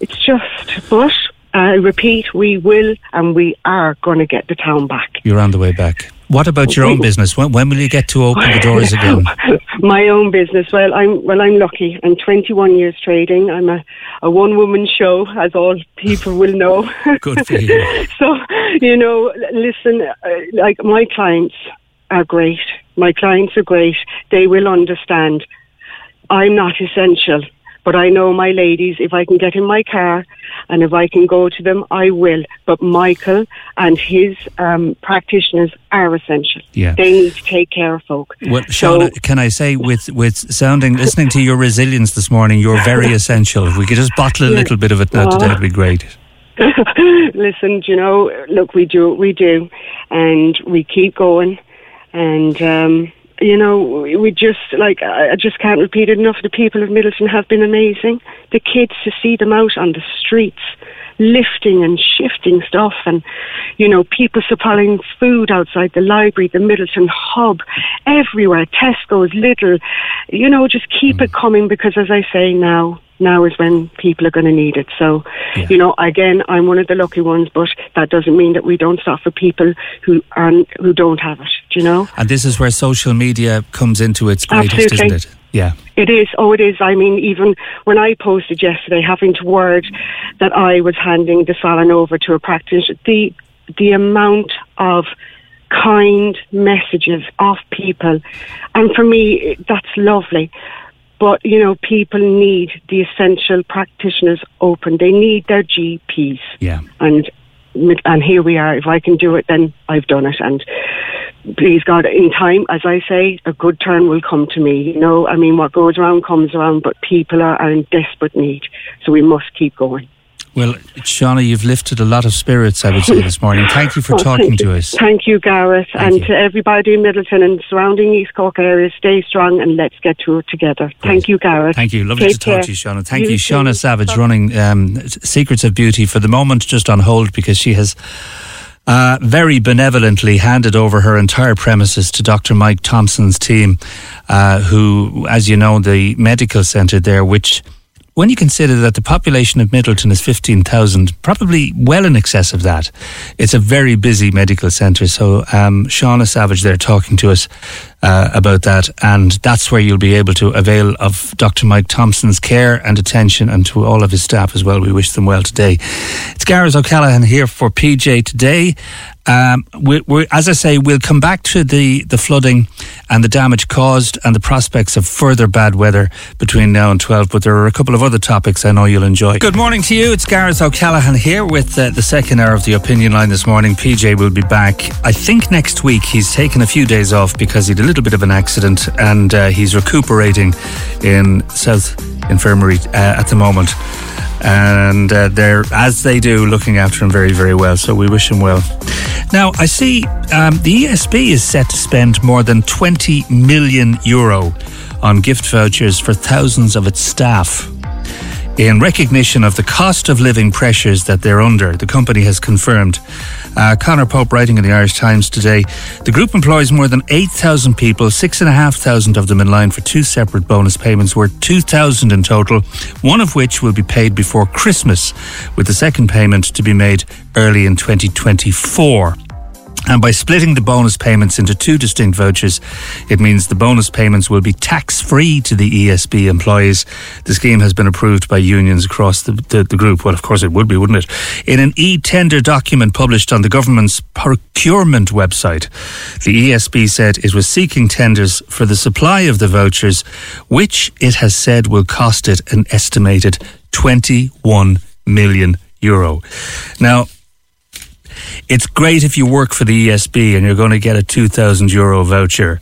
It's just, but I repeat, we will and we are going to get the town back. You're on the way back. What about your own business? When, when will you get to open the doors again? [LAUGHS] My own business. Well, I'm well. I'm lucky. I'm 21 years trading. I'm a, a one woman show, as all people will know. [LAUGHS] Good for you. [LAUGHS] so, you know, listen. Uh, like my clients are great. My clients are great. They will understand. I'm not essential. But I know my ladies, if I can get in my car and if I can go to them, I will. But Michael and his um, practitioners are essential. Yeah. They need to take care of folk. Well, Shauna, so, can I say, with, with sounding, listening to your resilience this morning, you're very [LAUGHS] essential. If we could just bottle a yeah. little bit of it now today, it'd be great. [LAUGHS] Listen, you know, look, we do what we do, and we keep going, and um, you know, we just like I just can't repeat it enough. The people of Midleton have been amazing. The kids to see them out on the streets, lifting and shifting stuff, and you know, people supplying food outside the library, the Midleton hub, everywhere. Tesco's, little, you know, just keep mm. it coming because, as I say now, now is when people are going to need it. So, yeah. you know, again, I'm one of the lucky ones, but that doesn't mean that we don't suffer people who aren't, who don't have it. Do you know? And this is where social media comes into its greatest, Absolutely. isn't it? Yeah. It is. Oh, it is. I mean, even when I posted yesterday, having to word that I was handing the salon over to a practitioner, the the amount of kind messages of people, and for me, that's lovely. But, you know, people need the essential practitioners open. They need their GPs. Yeah. And and here we are. If I can do it, then I've done it. And please God, in time, as I say, a good turn will come to me. You know, I mean, what goes around comes around, but people are, are in desperate need. So we must keep going. Well, Shauna, you've lifted a lot of spirits, I would say, this morning. Thank you for oh, talking to us. Thank you, Gareth. Thank and you. to everybody in Midleton and surrounding East Cork area, stay strong and let's get through it together. Great. Thank you, Gareth. Thank you. Lovely Take to talk to you, Shauna. Thank you, you Shauna Savage, running um, Secrets of Beauty for the moment, just on hold because she has. Uh, very benevolently handed over her entire premises to Dr. Mike Thompson's team, uh, who, as you know, the medical centre there, which when you consider that the population of Midleton is 15,000, probably well in excess of that, it's a very busy medical centre. So, um, Shauna Savage there talking to us uh, about that, and that's where you'll be able to avail of Dr. Mike Thompson's care and attention, and to all of his staff as well. We wish them well today. It's Gareth O'Callaghan here for PJ today. Um, we, we, as I say, we'll come back to the, the flooding and the damage caused and the prospects of further bad weather between now and 12, but there are a couple of other topics I know you'll enjoy. Good morning to you. It's Gareth O'Callaghan here with uh, the second hour of the opinion line this morning. PJ will be back, I think, next week. He's taken a few days off because he had a little bit of an accident and uh, he's recuperating in South Infirmary uh, at the moment and uh, they're as they do looking after him very very well. So we wish him well. Now i see um, the esb is set to spend more than 20 million euro on gift vouchers for thousands of its staff in recognition of the cost of living pressures that they're under, the company has confirmed. Uh, Conor Pope writing in the Irish Times today the group employs more than 8,000 people, 6,500 of them in line for two separate bonus payments, worth 2,000 in total, one of which will be paid before Christmas, with the second payment to be made early in 2024. And by splitting the bonus payments into two distinct vouchers, it means the bonus payments will be tax free to the ESB employees. The scheme has been approved by unions across the, the, the group. Well, of course it would be, wouldn't it? In an e tender document published on the government's procurement website, the ESB said it was seeking tenders for the supply of the vouchers, which it has said will cost it an estimated 21 million euro. Now, it's great if you work for the ESB and you're going to get a 2,000 euro voucher.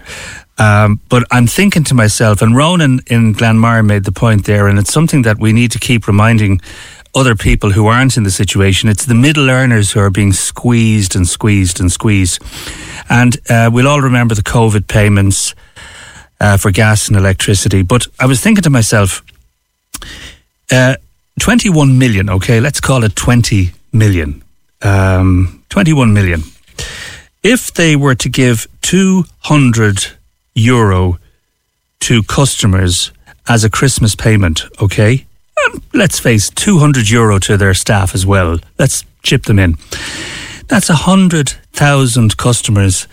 Um, but I'm thinking to myself, and Ronan in Glanmire made the point there, and it's something that we need to keep reminding other people who aren't in the situation. It's the middle earners who are being squeezed and squeezed and squeezed. And uh, we'll all remember the COVID payments uh, for gas and electricity. But I was thinking to myself, uh, 21 million, okay, let's call it 20 million um, 21 million. If they were to give 200 euro to customers as a Christmas payment, okay? And let's face 200 euro to their staff as well. Let's chip them in. That's 100,000 customers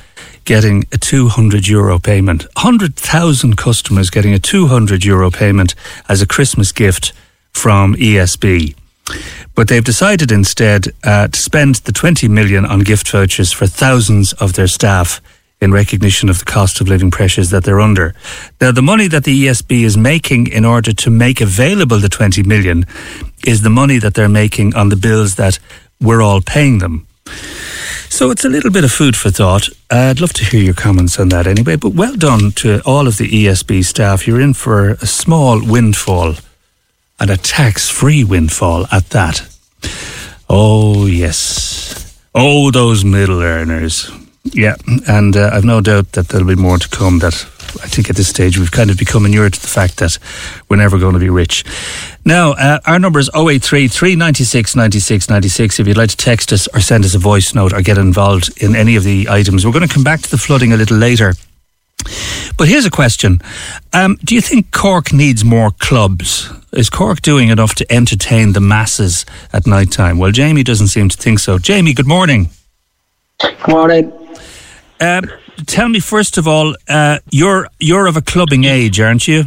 getting a 200 euro payment. 100,000 customers getting a 200 euro payment as a Christmas gift from ESB. But they've decided instead uh, to spend the 20 million on gift vouchers for thousands of their staff in recognition of the cost of living pressures that they're under. Now, the money that the ESB is making in order to make available the 20 million is the money that they're making on the bills that we're all paying them. So it's a little bit of food for thought. I'd love to hear your comments on that anyway, but well done to all of the ESB staff. You're in for a small windfall and a tax free windfall at that. Oh, yes. Oh, those middle earners. Yeah, and uh, I've no doubt that there'll be more to come. That I think at this stage we've kind of become inured to the fact that we're never going to be rich. Now, uh, our number is 083 396 96 96. If you'd like to text us or send us a voice note or get involved in any of the items, we're going to come back to the flooding a little later. But here's a question um, Do you think Cork needs more clubs? Is Cork doing enough to entertain the masses at night time? Well, Jamie doesn't seem to think so. Jamie, good morning. Good morning. Uh, tell me first of all, uh, you're you're of a clubbing age, aren't you?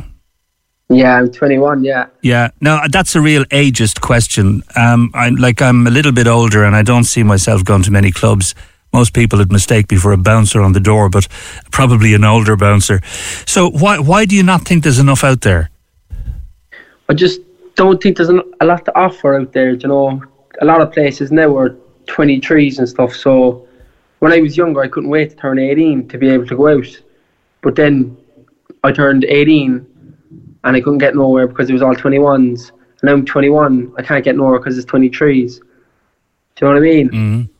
Yeah, I'm 21. Yeah. Yeah. Now that's a real ageist question. Um, I'm like I'm a little bit older, and I don't see myself going to many clubs most people would mistake me for a bouncer on the door, but probably an older bouncer. So why why do you not think there's enough out there? I just don't think there's a lot to offer out there. You know, a lot of places now are 23s and stuff. So when I was younger, I couldn't wait to turn 18 to be able to go out. But then I turned 18 and I couldn't get nowhere because it was all 21s. And now I'm 21, I can't get nowhere because it's 23s. Do you know what I mean? Mm-hmm.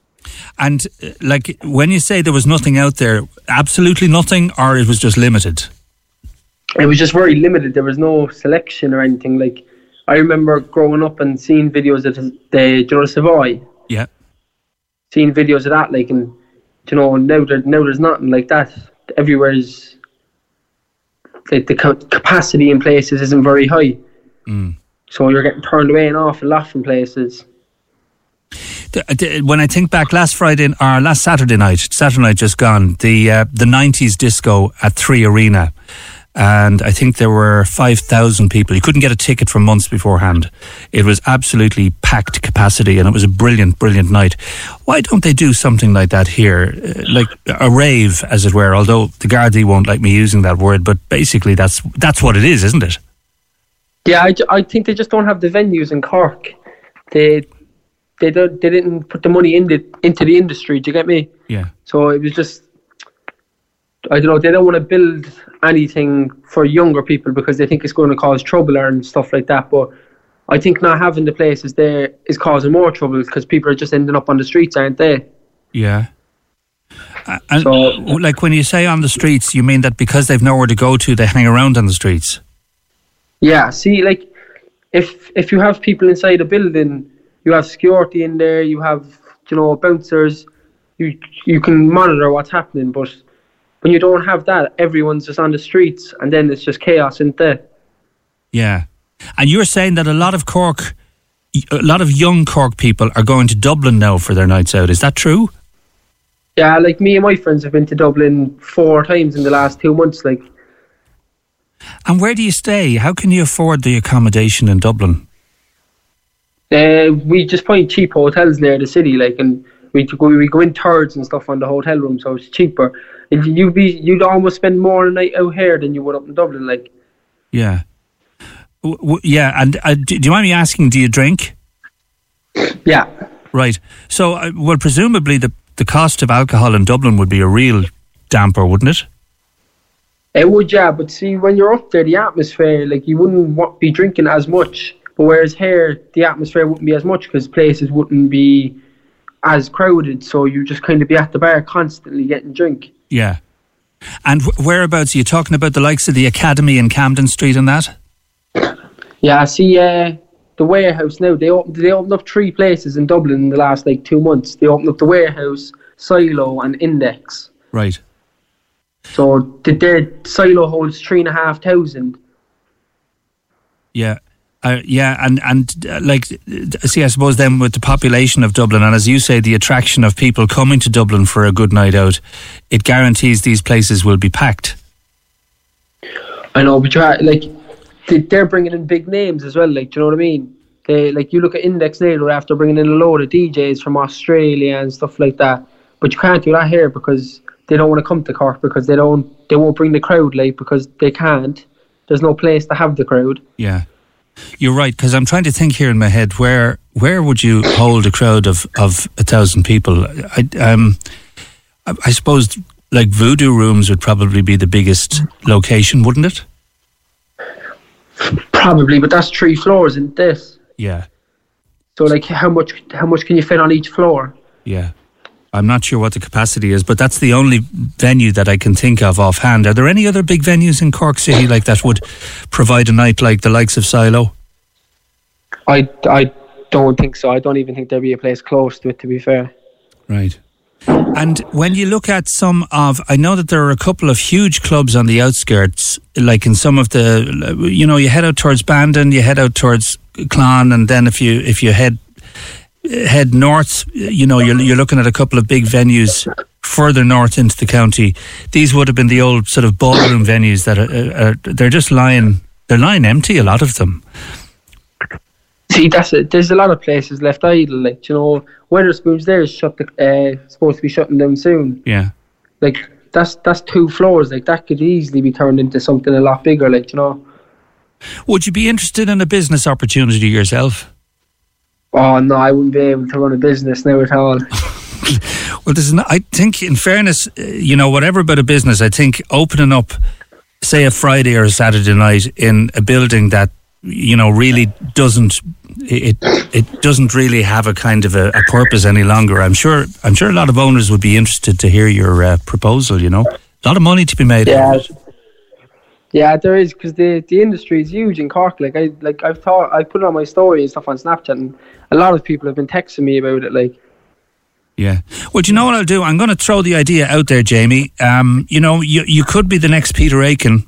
And uh, like when you say there was nothing out there, absolutely nothing, or it was just limited. It was just very limited. There was no selection or anything. Like I remember growing up and seeing videos of the, the you know, the Savoy. Yeah. Seeing videos of that, like, and you know, now there, now there's nothing like that. Everywhere is like the capacity in places isn't very high. Mm. So you're getting turned away an awful lot from places. When I think back last Friday or last Saturday night, Saturday night just gone, the uh, the nineties disco at Three Arena, and I think there were five thousand people. You couldn't get a ticket for months beforehand. It was absolutely packed capacity, and it was a brilliant, brilliant night. Why don't they do something like that here, uh, like a rave, as it were? Although the Gardaí won't like me using that word, but basically that's that's what it is, isn't it? Yeah, I, I think they just don't have the venues in Cork. They they don't they didn't put the money in the, into the industry. Do you get me? Yeah. So it was just I don't know. They don't want to build anything for younger people because they think it's going to cause trouble and stuff like that. But I think not having the places there is causing more trouble because people are just ending up on the streets, aren't they? Yeah. And so, like when you say on the streets, you mean that because they've nowhere to go to, they hang around on the streets. Yeah. See, like if if you have people inside a building you have security in there, you have you know bouncers, you you can monitor what's happening. But when you don't have that, everyone's just on the streets, and then it's just chaos, isn't there? Yeah, and you're saying that a lot of Cork, a lot of young Cork people are going to Dublin now for their nights out. Is that true? Yeah, like me and my friends have been to Dublin four times in the last two months. Like, and where do you stay? How can you afford the accommodation in Dublin? Uh, we just find cheap hotels near the city, like, and we go we go in thirds and stuff on the hotel room, so it's cheaper. And you'd be you'd almost spend more a night out here than you would up in Dublin, like. Yeah, w- yeah, and uh, do, do you mind me asking? Do you drink? Yeah. Right. So, uh, well, presumably the the cost of alcohol in Dublin would be a real damper, wouldn't it? It would, yeah. But see, when you're up there, the atmosphere, like you wouldn't be drinking as much but whereas here, the atmosphere wouldn't be as much because places wouldn't be as crowded. So you just kind of be at the bar constantly getting drink. Yeah. And whereabouts are you talking about? The likes of the Academy in Camden Street and that? Yeah, I see. Uh, the warehouse now they opened they opened up three places in Dublin in the last like two months. They opened up the warehouse, Silo, and Index. Right. So the their Silo holds three and a half thousand. Yeah. Uh, yeah, and and uh, like, see, I suppose then with the population of Dublin, and as you say, the attraction of people coming to Dublin for a good night out, it guarantees these places will be packed. I know, but you're like, they're bringing in big names as well. Like, do you know what I mean? They like you look at Index now after bringing in a load of DJs from Australia and stuff like that. But you can't do that here because they don't want to come to Cork because they don't they won't bring the crowd like because they can't. There's no place to have the crowd. Yeah. You're right because I'm trying to think here in my head where where would you hold a crowd of, of a thousand people? I um, I suppose like Voodoo Rooms would probably be the biggest location, wouldn't it? Probably, but that's three floors isn't this. Yeah. So like, how much how much can you fit on each floor? Yeah. I'm not sure what the capacity is, but that's the only venue that I can think of offhand. Are there any other big venues in Cork City like that would provide a night like the likes of Silo? I, I don't think so. I don't even think there'd be a place close to it, to be fair. Right. And when you look at some of, I know that there are a couple of huge clubs on the outskirts, like in some of the, you know, you head out towards Bandon, you head out towards Clon, and then if you if you head head north, you know, you're, you're looking at a couple of big venues further north into the county. These would have been the old sort of ballroom venues that are, are they're just lying, they're lying empty, a lot of them. See, that's it. There's a lot of places left idle. Like you know, Wetherspoons there is shut. The, uh, supposed to be shutting down soon. Yeah. Like that's that's two floors. Like that could easily be turned into something a lot bigger. Like you know. Would you be interested in a business opportunity yourself? Oh no, I wouldn't be able to run a business now at all. [LAUGHS] well, there's I think, in fairness, uh, you know, whatever about a business, I think opening up, say, a Friday or a Saturday night in a building that you know really doesn't it it doesn't really have a kind of a, a, purpose any longer. I'm sure I'm sure a lot of owners would be interested to hear your uh, proposal. You know, a lot of money to be made. Yeah, yeah, there is because the the industry is huge in Cork. Like I like I've thought I put it on my story and stuff on Snapchat, and a lot of people have been texting me about it. Like, yeah. Well, do you know what I'll do? I'm going to throw the idea out there, Jamie. Um, you know, you you could be the next Peter Aiken.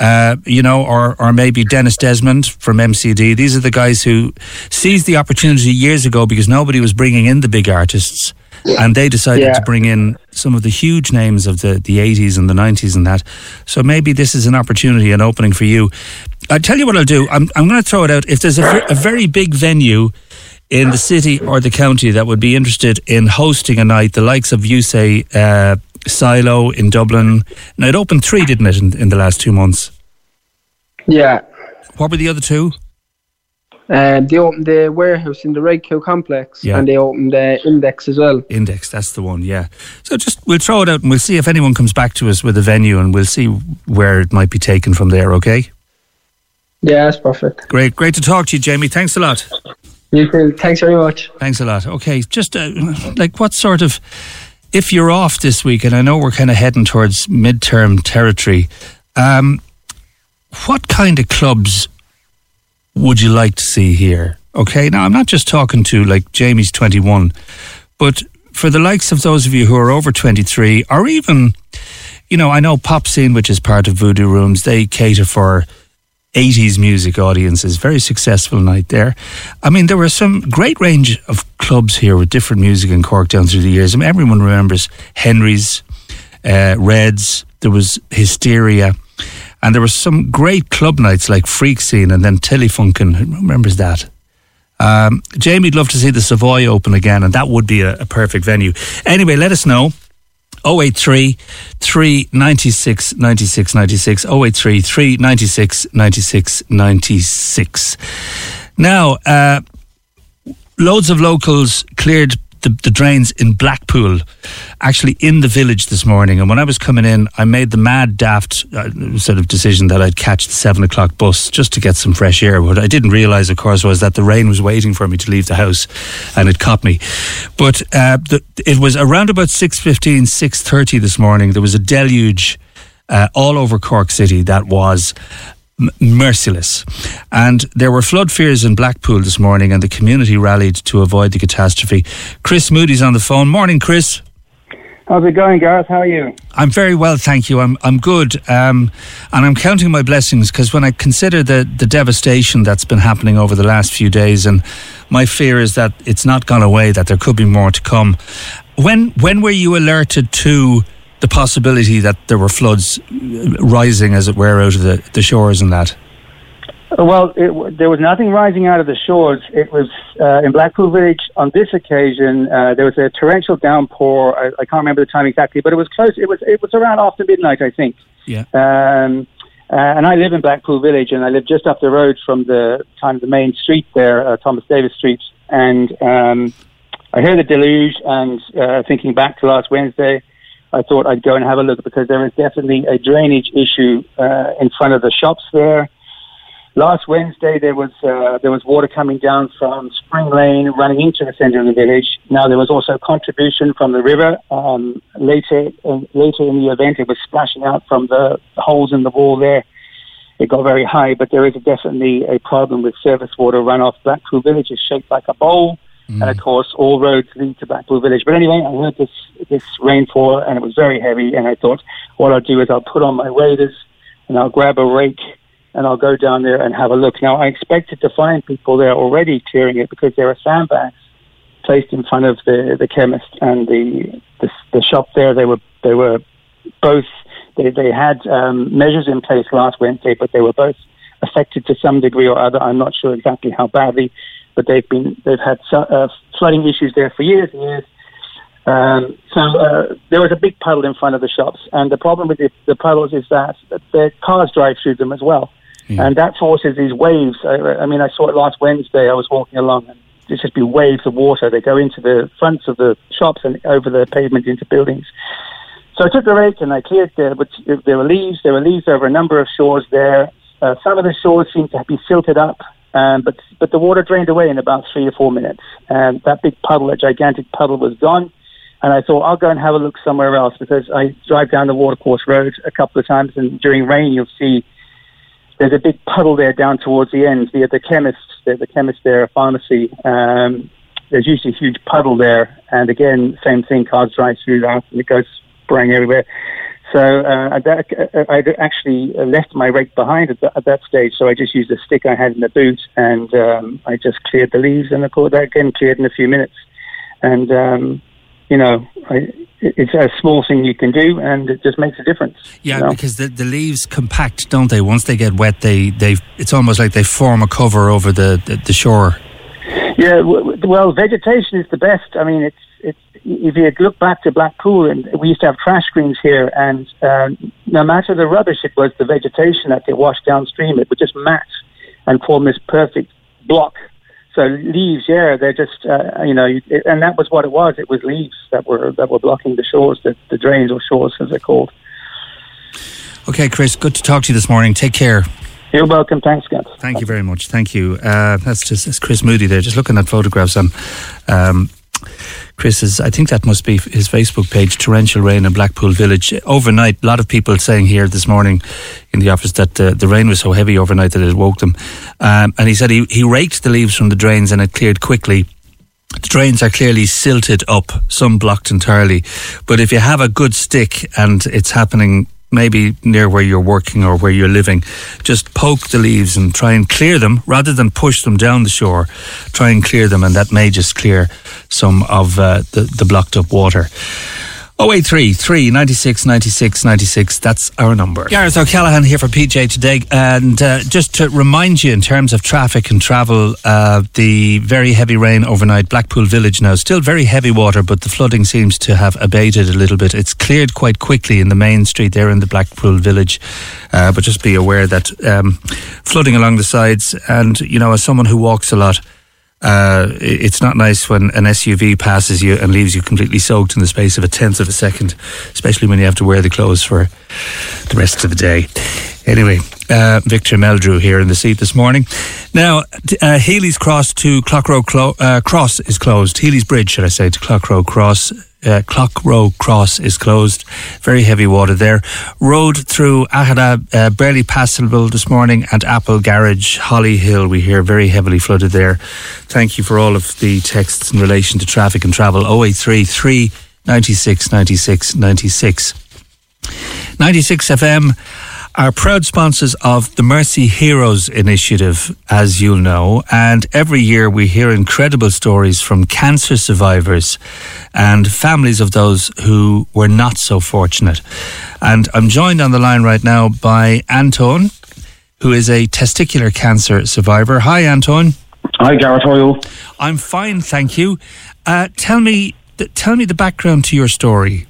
uh, you know, or or maybe Denis Desmond from MCD. These are the guys who seized the opportunity years ago because nobody was bringing in the big artists, and they decided Yeah. to bring in some of the huge names of the the eighties and the nineties and that. So maybe this is an opportunity, an opening for you. I tell you what I'll do. I'm I'm going to throw it out. If there's a, a very big venue in the city or the county that would be interested in hosting a night, the likes of you say uh, Silo in Dublin. Now it opened three, didn't it, in, in the last two months? Yeah. What were the other two? Um, they opened the warehouse in the Red Cow complex, Yeah. and they opened the Index as well. Index, that's the one, yeah. So just we'll throw it out and we'll see if anyone comes back to us with a venue and we'll see where it might be taken from there, okay? Yeah, that's perfect. Great, great to talk to you, Jamie. Thanks a lot. You too. Thanks very much. Thanks a lot. Okay, just uh, like what sort of, if you're off this week, and I know we're kind of heading towards midterm territory, um, what kind of clubs would you like to see here? Okay, now I'm not just talking to like Jamie's 21, but for the likes of those of you who are over 23, or even, you know, I know Pop Scene, which is part of Voodoo Rooms, they cater for 80s music audiences. Very successful night there. I mean, there were some great range of clubs here with different music in Cork down through the years. I mean, everyone remembers Henry's, uh, Reds, there was Hysteria, and there were some great club nights like Freak Scene and then Telefunken. Who remembers that? Um, Jamie'd love to see the Savoy open again, and that would be a, a perfect venue. Anyway, let us know. 083 396 96 96 083 396 96 96 now uh, loads of locals cleared the, the drains in Blackpool, actually in the village this morning. And when I was coming in, I made the mad daft uh, sort of decision that I'd catch the seven o'clock bus just to get some fresh air. What I didn't realise, of course, was that the rain was waiting for me to leave the house, and it caught me. But uh, the, it was around about 6.15, 6.30 this morning. There was a deluge uh, all over Cork City that was m- merciless. And there were flood fears in Blackpool this morning, and the community rallied to avoid the catastrophe. Chris Moody's on the phone. Morning, Chris. How's it going, Gareth? How are you? I'm very well, thank you. I'm I'm good, um, and I'm counting my blessings because when I consider the the devastation that's been happening over the last few days, and my fear is that it's not gone away, that there could be more to come. When when were you alerted to the possibility that there were floods uh, rising, as it were, out of the, the shores and that? Well, it, there was nothing rising out of the shores. It was uh, in Blackpool Village on this occasion. Uh, there was a torrential downpour. I, I can't remember the time exactly, but it was close. It was it was around after midnight, I think. Yeah. Um, uh, and I live in Blackpool Village, and I live just up the road from the kind of the main street there, uh, Thomas Davis Street. And um, I heard the deluge, and uh, thinking back to last Wednesday, I thought I'd go and have a look because there is definitely a drainage issue uh, in front of the shops there. Last Wednesday there was uh, there was water coming down from Spring Lane running into the centre of the village. Now there was also contribution from the river. Um, later in, later in the event, it was splashing out from the holes in the wall there. It got very high, but there is definitely a problem with surface water runoff. Blackpool Village is shaped like a bowl, and of course all roads lead to Blackpool Village. But anyway, I heard this this rainfall, and it was very heavy. And I thought, what I'll do is I'll put on my waders, and I'll grab a rake and I'll go down there and have a look. Now, I expected to find people there already clearing it because there are sandbags placed in front of the, the chemist and the, the the shop there. They were they were both they they had um, measures in place last Wednesday, but they were both affected to some degree or other. I'm not sure exactly how badly, but they've been they've had so, uh, flooding issues there for years and years. Um, so uh, there was a big puddle in front of the shops, and the problem with the, the puddles is that the cars drive through them as well, and that forces these waves. I, I mean, I saw it last Wednesday. I was walking along, and there's just be waves of water. They go into the fronts of the shops and over the pavement into buildings. So I took the rake and I cleared there, but there were leaves. There were leaves over a number of shores there. Uh, some of the shores seemed to be silted up, um, but but the water drained away in about three or four minutes, and that big puddle, that gigantic puddle, was gone. And I thought I'll go and have a look somewhere else because I drive down the Watercourse Road a couple of times, and during rain you'll see there's a big puddle there down towards the end. The the chemist, the, the chemist there, a pharmacy. Um, there's usually a huge puddle there, and again, same thing. Cars drive through that, and it goes spraying everywhere. So uh, uh, I actually left my rake behind at, the, at, that stage. So I just used a stick I had in the boot, and um, I just cleared the leaves, and of course that again cleared in a few minutes. And um, you know, I, it's a small thing you can do, and it just makes a difference. Yeah, you know? because the, the leaves compact, don't they? Once they get wet, they they it's almost like they form a cover over the the, the shore. Yeah, well, vegetation is the best. I mean, it's it's if you look back to Blackpool, and we used to have trash screens here, and um, no matter the rubbish, it was the vegetation that get washed downstream. It would just mat and form this perfect block. So leaves, yeah, they're just uh, you know, and that was what it was. It was leaves that were that were blocking the shores, the, the drains or shores as they're called. Okay, Chris, good to talk to you this morning. Take care. You're welcome. Thanks, Scott. Thank you very much. Thank you. Uh, that's just that's Chris Moody there, just looking at photographs on um, Chris's, I think that must be his Facebook page, Torrential Rain in Blackpool Village. Overnight, a lot of people saying here this morning in the office that uh, the rain was so heavy overnight that it woke them. Um, and he said he, he raked the leaves from the drains and it cleared quickly. The drains are clearly silted up, some blocked entirely. But if you have a good stick and it's happening maybe near where you're working or where you're living, just poke the leaves and try and clear them rather than push them down the shore. Try and clear them, and that may just clear some of uh, the, the blocked up water. 083 3 96 96 96. That's our number. Gareth O'Callaghan here for PJ today. And uh, just to remind you, in terms of traffic and travel, uh, the very heavy rain overnight, Blackpool Village now, still very heavy water, but the flooding seems to have abated a little bit. It's cleared quite quickly in the main street there in the Blackpool Village. Uh, but just be aware that um, flooding along the sides, and, you know, as someone who walks a lot, uh, it's not nice when an SUV passes you and leaves you completely soaked in the space of a tenth of a second, especially when you have to wear the clothes for the rest of the day. Anyway, uh, Victor Meldrew here in the seat this morning. Now, uh, Healy's Cross to Cloghroe Clo- uh, Cross is closed. Healy's Bridge, should I say, to Cloghroe Cross uh, Cloghroe Cross is closed. Very heavy water there. Road through Aghada, uh, barely passable this morning, and Apple Garage, Holly Hill, we hear very heavily flooded there. Thank you for all of the texts in relation to traffic and travel. 0833 96 96 96. 96 FM are proud sponsors of the Mercy Heroes initiative, as you'll know. And every year we hear incredible stories from cancer survivors and families of those who were not so fortunate. And I'm joined on the line right now by Anton, who is a testicular cancer survivor. Hi, Anton. Hi, Gareth. How are you? I'm fine, thank you. Uh, tell me, tell me the background to your story.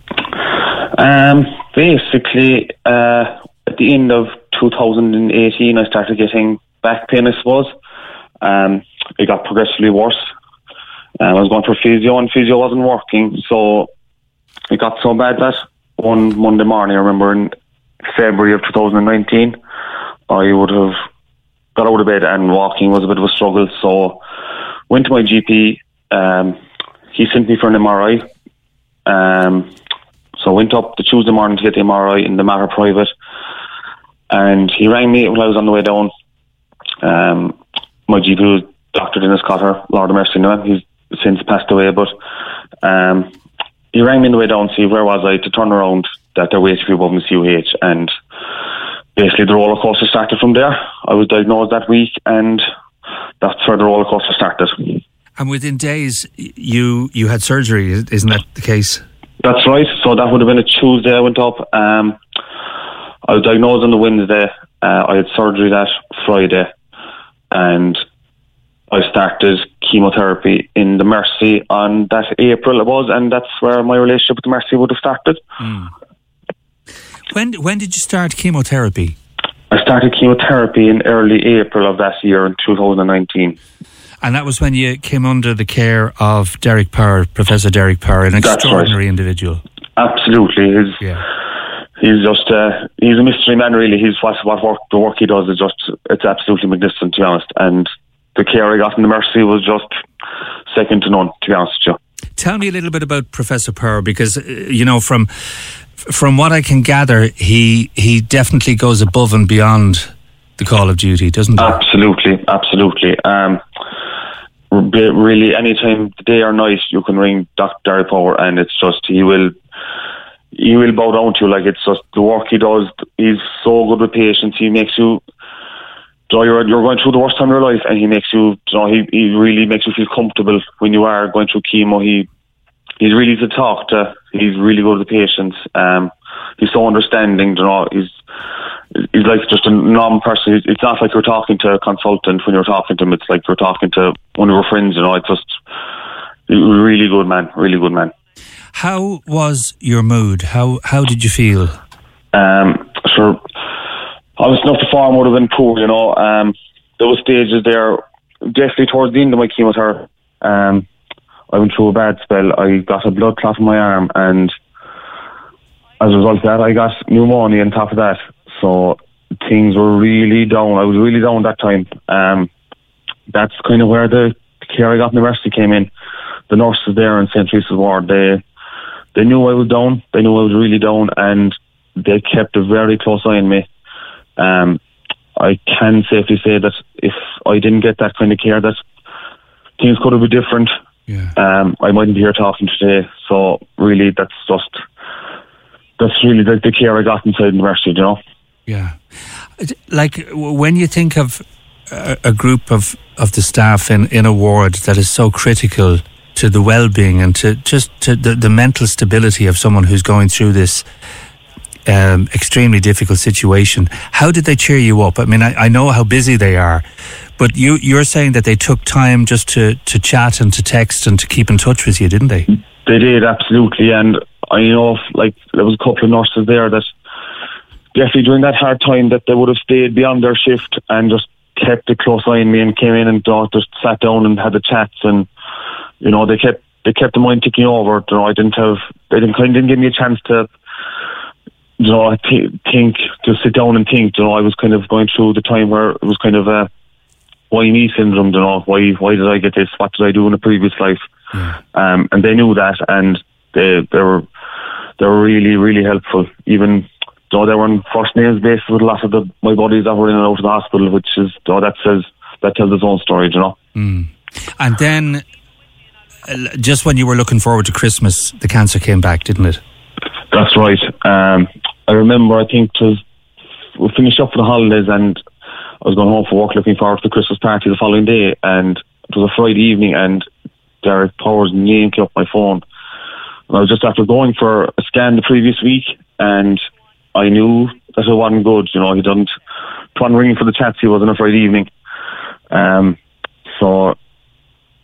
Um, basically, uh, at the end of 2018, I started getting back pain, I suppose. Um, it got progressively worse. Um, I was going for physio, and physio wasn't working. So it got so bad that one Monday morning, I remember in February of 2019, I would have got out of bed and walking was a bit of a struggle. So went to my GP. Um, he sent me for an MRI. Um, so I went up the Tuesday morning to get the MRI in the Mater Private. And he rang me when I was on the way down. Um, my GP was Dr. Dennis Cotter, Lord of Mercy now. He's since passed away, but um, he rang me on the way down to see where was I to turn around that they're waiting for me above my CUH. And basically the roller coaster started from there. I was diagnosed that week and that's where the roller coaster started. And within days, you you had surgery, isn't that the case? That's right. So that would have been a Tuesday. I went up. Um, I was diagnosed on the Wednesday. Uh, I had surgery that Friday, and I started chemotherapy in the Mercy on that April it was, and that's where my relationship with the Mercy would have started. Mm. When when did you start chemotherapy? I started chemotherapy in early April of that year in 2019. And that was when you came under the care of Derek Power, Professor Derek Power, an extraordinary right. individual. Absolutely, he's Yeah. He's just uh, he's a mystery man. Really, he's what what work the work he does is just it's absolutely magnificent to be honest. And the care he got in the Mercy was just second to none. To be honest with you. Tell me a little bit about Professor Power, because uh, you know from from what I can gather, he he definitely goes above and beyond the call of duty, doesn't he? Absolutely, absolutely. Um, re- really, anytime, day or night, you can ring Dr. Power, and it's just he will he will bow down to you. Like it's just the work he does. He's so good with patients. He makes you. So you're you're going through the worst time of your life, and he makes you. you know, he he really makes you feel comfortable when you are going through chemo. He he's really to talk to. He's really good with the patients. Um, he's so understanding. You know, he's he's like just a normal person. It's not like you're talking to a consultant when you're talking to him. It's like you're talking to one of your friends. You know, it's just really good man. Really good man. How was your mood? How how did you feel? Um, sure. Obviously, enough the form would have been poor. You know, um, there were stages there. Definitely towards the end of my chemotherapy, um, I went through a bad spell. I got a blood clot in my arm, and as a result of that, I got pneumonia on top of that. So things were really down. I was really down that time. Um, that's kind of where the care I got in the university came in. The nurses there in St. Teresa's Ward, they they knew I was down. They knew I was really down, and they kept a very close eye on me. Um, I can safely say that if I didn't get that kind of care, that things could have been different. Yeah. Um, I mightn't be here talking today. So really, that's just that's really the, the care I got inside the university. You know. Yeah, like when you think of a, a group of of the staff in in a ward that is so critical to the well-being and to just to the, the mental stability of someone who's going through this um, extremely difficult situation. How did they cheer you up? I mean, I, I know how busy they are, but you you're saying that they took time just to to chat and to text and to keep in touch with you, didn't they? They did absolutely, and I know like there was a couple of nurses there that definitely during that hard time that they would have stayed beyond their shift and just kept a close eye on me and came in and just sat down and had the chats and you know they kept they kept the mind ticking over. You know I didn't have they didn't kind of didn't give me a chance to you know th- think to sit down and think. You know I was kind of going through the time where it was kind of a why me syndrome. You know why why did I get this? What did I do in a previous life? Yeah. Um, and they knew that and they they were they were really really helpful. Even though they were on first names basis with a lot of the my buddies that were in and out of the hospital, which is you know, that says that tells its own story. You know. Mm. And then, just when you were looking forward to Christmas, the cancer came back, didn't it? That's right. Um, I remember. I think we finished up for the holidays, and I was going home for work, looking forward to the Christmas party the following day, and it was a Friday evening, and Derek Powers' name came up my phone. And I was just after going for a scan the previous week, and I knew that it wasn't good. You know, he didn't. Trying ringing for the chats, he was on a Friday evening. Um, so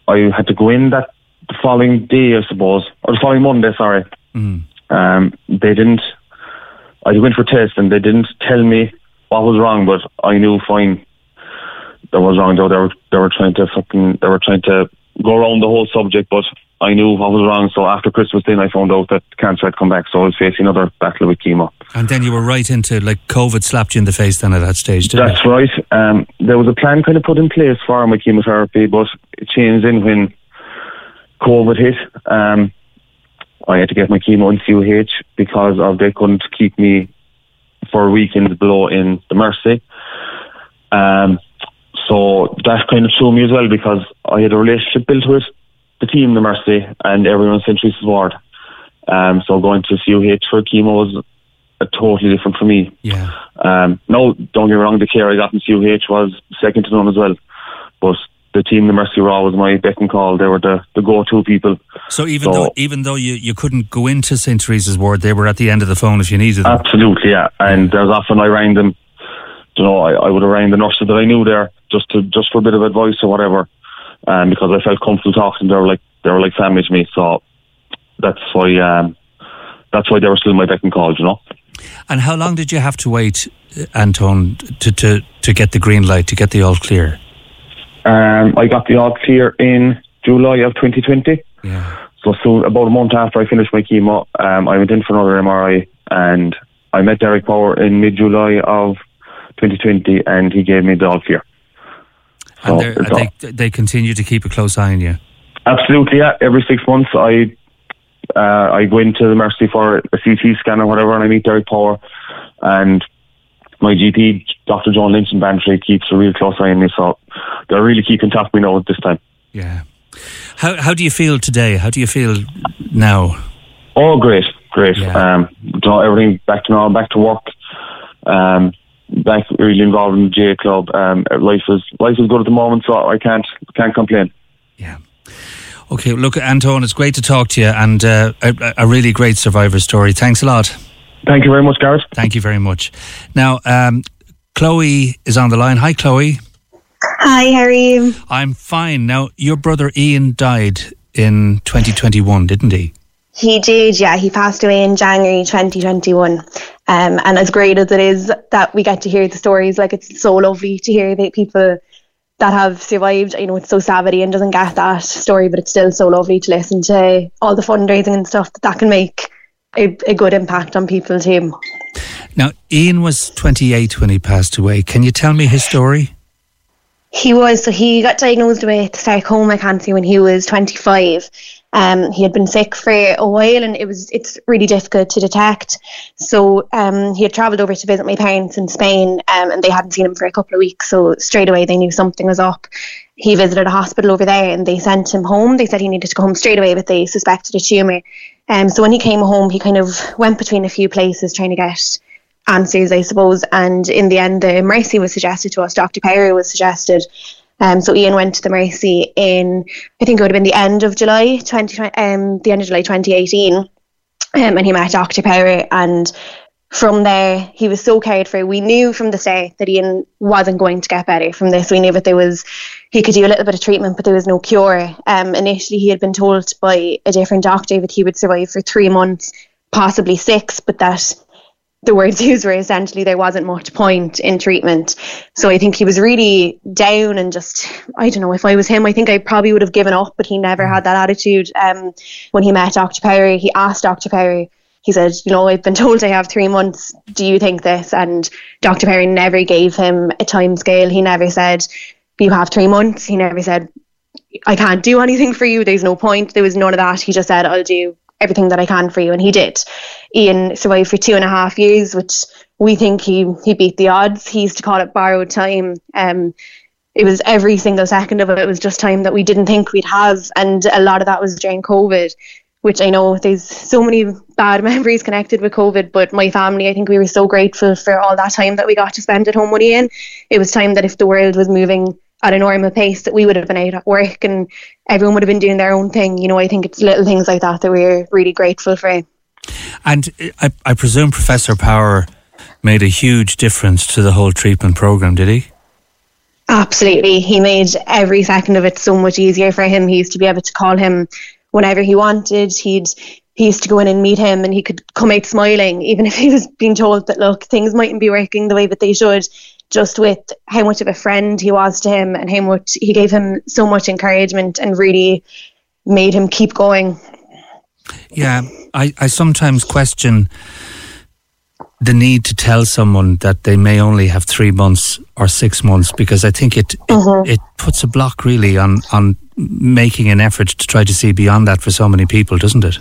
I had to go in that the following day, I suppose, or the following Monday. Sorry. Mm. Um, they didn't. I went for tests and they didn't tell me what was wrong, but I knew fine. That was wrong though. They were they were trying to fucking they were trying to go around the whole subject, but I knew what was wrong. So after Christmas, then I found out that cancer had come back. So I was facing another battle with chemo. And then you were right into like COVID slapped you in the face. Then at that stage, didn't That's it? right. Um, there was a plan kind of put in place for my chemotherapy, but it changed in when COVID hit. Um, I had to get my chemo in CUH because of they couldn't keep me for weekends below in the Mercy. Um, so that kind of threw me as well because I had a relationship built with the team, the Mercy, and everyone in St. Ward. Um, so going to CUH for chemo was a totally different for me. Yeah. Um, no, don't get me wrong, the care I got in CUH was second to none as well. But the team, the Mercy Raw, was my beck and call. They were the, the go-to people. So even So- though even though you, you couldn't go into St Teresa's ward, they were at the end of the phone if you needed them. Absolutely, yeah. And there's often I rang them. You know, I, I would have rang the nurses that I knew there just to just for a bit of advice or whatever, um, because I felt comfortable talking. They were like they were like family to me. So that's why um, that's why they were still my beck and call. You know. And how long did you have to wait, uh, Anton, to, to, to get the green light, to get the all clear? Um, I got the odds here in July of 2020. Yeah. So soon, about a month after I finished my chemo, um, I went in for another MRI, and I met Derek Power in mid-July of 2020, and he gave me the odds here. So And they're- it's all- they, they continue to keep a close eye on you. Absolutely, yeah. Every six months, I uh, I go into the Mercy for a CT scan or whatever, and I meet Derek Power, and my GP, Dr. John Lynch in Bantry, keeps a real close eye on me. So they're really keeping top of me now at this time. Yeah. How how do you feel today? How do you feel now? Oh, great, great. Yeah. Um, everything back to normal, back to work. Um, back really involved in the J club. Um, life is life is good at the moment, so I can't can't complain. Yeah. Okay, look, Anton, it's great to talk to you and uh, a, a really great survivor story. Thanks a lot. Thank you very much, Gareth. Thank you very much. Now, um, Chloe is on the line. Hi, Chloe. Hi, how are you? I'm fine. Now, your brother Ian died in 2021, didn't he? He did, yeah. He passed away in January 2021. Um, and as great as it is that we get to hear the stories, like it's so lovely to hear that people that have survived. You know, it's so sad that Ian doesn't get that story, but it's still so lovely to listen to all the fundraising and stuff that that can make a, a good impact on people's too. Now, Ian was 28 when he passed away. Can you tell me his story? He was so he got diagnosed with sarcoma cancer when he was 25. Um, he had been sick for a while, and it was it's really difficult to detect. So um, he had travelled over to visit my parents in Spain, um, and they hadn't seen him for a couple of weeks. So straight away they knew something was up. He visited a hospital over there, and they sent him home. They said he needed to go home straight away, but they suspected a tumour. Um, so when he came home, he kind of went between a few places trying to get answers, I suppose. And in the end, the Mercy was suggested to us. Dr. Power was suggested. Um, so Ian went to the Mercy in, I think it would have been the end of July 20, um, the end of July 2018. Um, and he met Dr. Power and from there he was so cared for. We knew from the start that Ian wasn't going to get better from this. We knew that there was he could do a little bit of treatment, but there was no cure. Um, initially he had been told by a different doctor that he would survive for three months, possibly six, but that the words used were essentially there wasn't much point in treatment. So I think he was really down and just I don't know if I was him, I think I probably would have given up, but he never had that attitude. Um, when he met Dr. Power, he asked Dr. Power. He said, "You know, I've been told I have three months. Do you think this?" And Dr. Power never gave him a time scale. He never said, "You have three months." He never said, "I can't do anything for you. There's no point." There was none of that. He just said, "I'll do everything that I can for you," and he did. Ian survived for two and a half years, which we think he he beat the odds. He used to call it borrowed time. Um, it was every single second of it it was just time that we didn't think we'd have, and a lot of that was during COVID, which I know there's so many bad [LAUGHS] memories connected with COVID. But my family, I think we were so grateful for all that time that we got to spend at home with Ian. It was time that if the world was moving at a normal pace, that we would have been out at work and everyone would have been doing their own thing. You know, I think it's little things like that that we're really grateful for. And I, I presume Professor Power made a huge difference to the whole treatment program, did he? Absolutely. He made every second of it so much easier for him. He used to be able to call him whenever he wanted. He'd he used to go in and meet him and he could come out smiling, even if he was being told that look, things mightn't be working the way that they should, just with how much of a friend he was to him and how much he gave him so much encouragement and really made him keep going. Yeah, I, I sometimes question the need to tell someone that they may only have three months or six months because I think it it, mm-hmm. it puts a block really on on making an effort to try to see beyond that for so many people, doesn't it?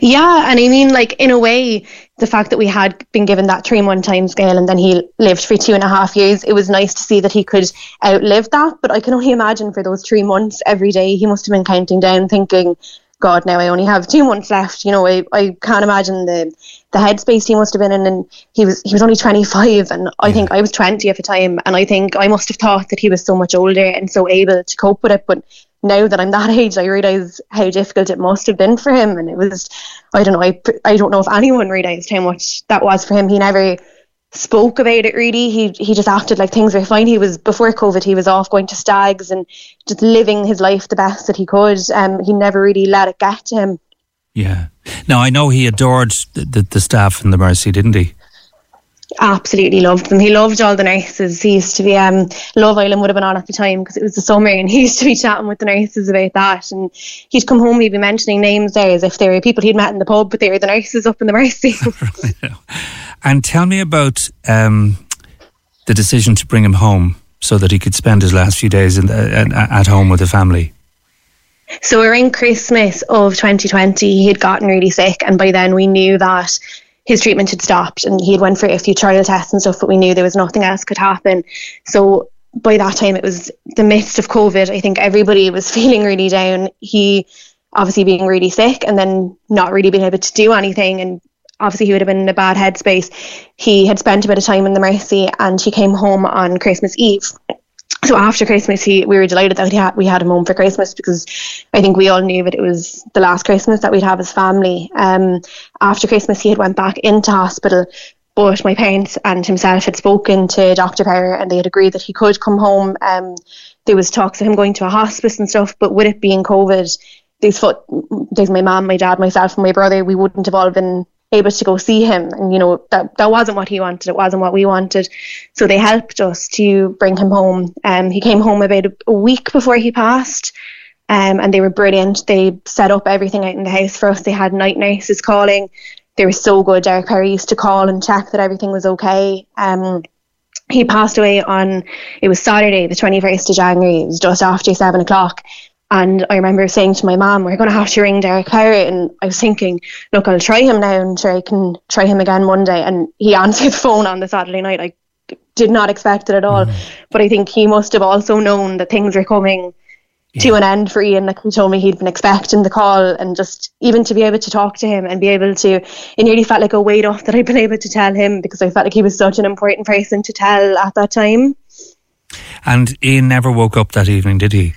Yeah, and I mean, like in a way, the fact that we had been given that three month time scale and then he lived for two and a half years, it was nice to see that he could outlive that. But I can only imagine for those three months every day, he must have been counting down, thinking, God, now I only have two months left. You know, I, I can't imagine the the headspace he must have been in. And he was he was only twenty five, and I think I was twenty at the time, and I think I must have thought that he was so much older and so able to cope with it. But now that I'm that [LAUGHS] age, I realise how difficult it must have been for him, and it was I don't know I I don't know if anyone realised how much that was for him. He never spoke about it really. He he just acted like things were fine. He was before COVID. He was off going to stags and just living his life the best that he could. Um, he never really let it get to him. Yeah. Now I know he adored the, the, the staff in the Mercy, didn't he? Absolutely loved them. He loved all the nurses. He used to be um Love Island would have been on at the time because it was the summer, and he [LAUGHS] used to be chatting with the nurses about that. And he'd come home, he'd be mentioning names there as if they were people he'd met in the pub, but they were the nurses up in the Mercy. [LAUGHS] And tell me about um, the decision to bring him home so that he could spend his last few days in the, at, at home with the family. So around Christmas of 2020, he had gotten really sick, and by then we knew that his treatment had stopped, and he had went for a few trial tests and stuff, but we knew there was nothing else could happen. So by that time, it was the midst of COVID. I think everybody was [LAUGHS] feeling really down. He obviously being really sick and then not really being able to do anything and obviously he would have been in a bad headspace. He had spent a bit of time in the Mercy and he came home on Christmas Eve. So after Christmas, he we were delighted that had, we had him home for Christmas because I think we all knew that it was the last Christmas that we'd have as family. Um, after Christmas, he had went back into hospital, but my parents and himself had spoken to Dr. Power and they had agreed that he could come home. Um, there was talks of him going to a hospice and stuff, but with it being COVID, there's there's my mom, my dad, myself, and my brother. We wouldn't have all been able to go see him. And you know that that wasn't what he wanted. It wasn't what we wanted. So they helped us to bring him home. Um he came home about a, a week before he passed. Um and they were brilliant. They set up everything out in the house for us. They had night nurses calling. They were so good. Derek Power used to call and check that everything was okay. Um he passed away on it was Saturday the 21st of January. It was just after seven o'clock and I remember saying to my mom, we're going to have to ring Derek Power. And I was thinking, look, I'll try him now and sure I can try him again Monday. And he [LAUGHS] answered the phone on the Saturday night. I did not expect it at all. Mm. But I think he must have also known that things were coming yeah. to an end for Ian. Like he told me he'd been expecting the call and just even to be able to talk to him and be able to, it nearly felt like a weight off that I'd been able to tell him because I felt like he was such an important person to tell at that time. And Ian never woke up that evening, did he?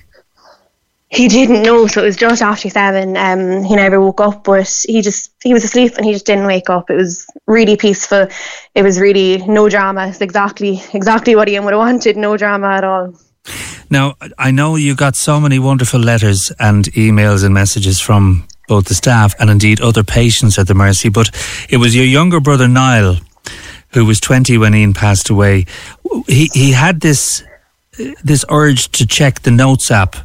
He didn't know, so it was just after seven. Um, he never woke up, but he just he was asleep and he just didn't wake up. It was really peaceful. It was really no drama. It's exactly exactly what Ian would have wanted. No drama at all. Now I know you got so many wonderful letters and emails and messages from both the staff and indeed other patients at the Mercy, but it was your younger brother Niall, who was twenty when Ian passed away. He he had this this urge to check the notes app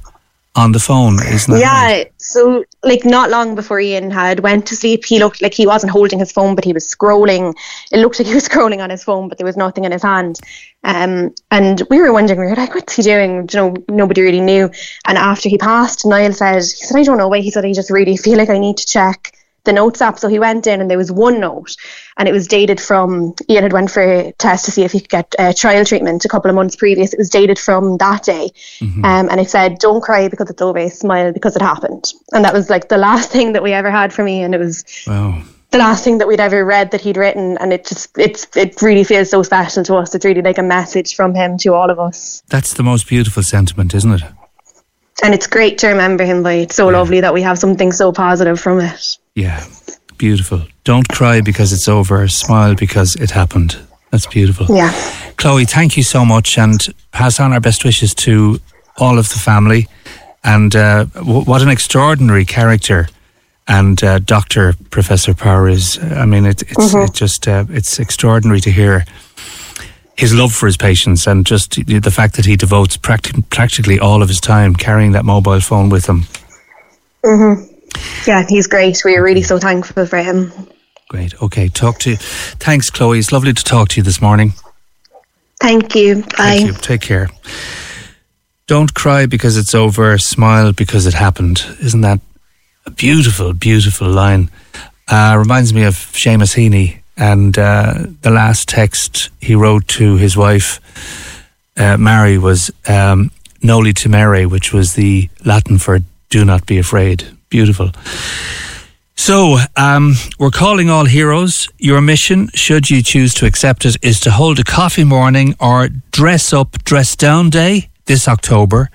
on the phone, isn't it? Yeah. Right? So, like, not long before Ian had went to sleep, he looked like he wasn't holding his phone, but he was scrolling. It looked like he was [LAUGHS] scrolling on his phone, but there was nothing in his hand. Um, and we were wondering, we were like, what's he doing? You know, nobody really knew. And after he passed, Niall said, he said, I don't know why. He said, I just really feel like I need to check the notes app. So he went in and there was one note and it was dated from, Ian had went for a test to see if he could get uh, trial treatment a couple of months previous. It was dated from that day. Mm-hmm. Um, and it said, don't cry because it's over, smile because it happened. And that was like the last [LAUGHS] thing that we ever had from Ian. It was wow. the last thing that we'd ever read that he'd written. And it just, it's, it really feels so special to us. It's really like a message from him to all of us. That's the most beautiful sentiment, isn't it? and it's great to remember him by. It's so yeah. lovely that we have something so positive from it. Yeah, beautiful. Don't cry because it's over. Smile because it happened. That's beautiful. Yeah. Chloe, thank you so much, and pass on our best wishes to all of the family. And uh, w- what an extraordinary character and uh, Doctor Professor Power is. I mean, it, it's mm-hmm. it just uh, it's extraordinary to hear his love for his patients and just the fact that he devotes practi- practically all of his time carrying that mobile phone with him. Mm-hmm. Yeah, he's great. We are really so thankful for him. Great. Okay, talk to you. Thanks, Chloe. It's lovely to talk to you this morning. Thank you. Bye. Thank you. Take care. Don't cry because it's over. Smile because it happened. Isn't that a beautiful, beautiful line? Uh, reminds me of Seamus Heaney and uh, the last text he wrote to his wife, uh, Mary, was um, Noli Timere, which was the Latin for do not be afraid. Beautiful. So, um, we're calling all heroes. Your mission, should you choose to accept it, is to hold a coffee morning or dress up, dress down day this October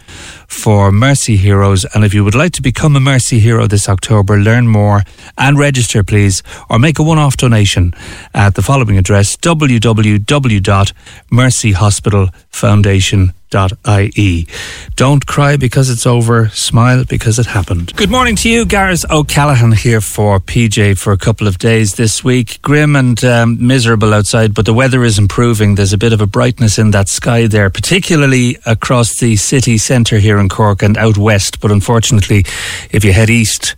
for Mercy Heroes. And if you would like to become a Mercy Hero this October, learn more and register, please, or make a one off donation at the following address www.mercyhospitalfoundation.com ie. Don't cry because it's over, smile because it happened. Good morning to you, Gareth O'Callaghan here for PJ for a couple of days this week. Grim and um, miserable outside, but the weather is improving. There's a bit of a brightness in that sky there, particularly across the city centre here in Cork and out west. But unfortunately, if you head east,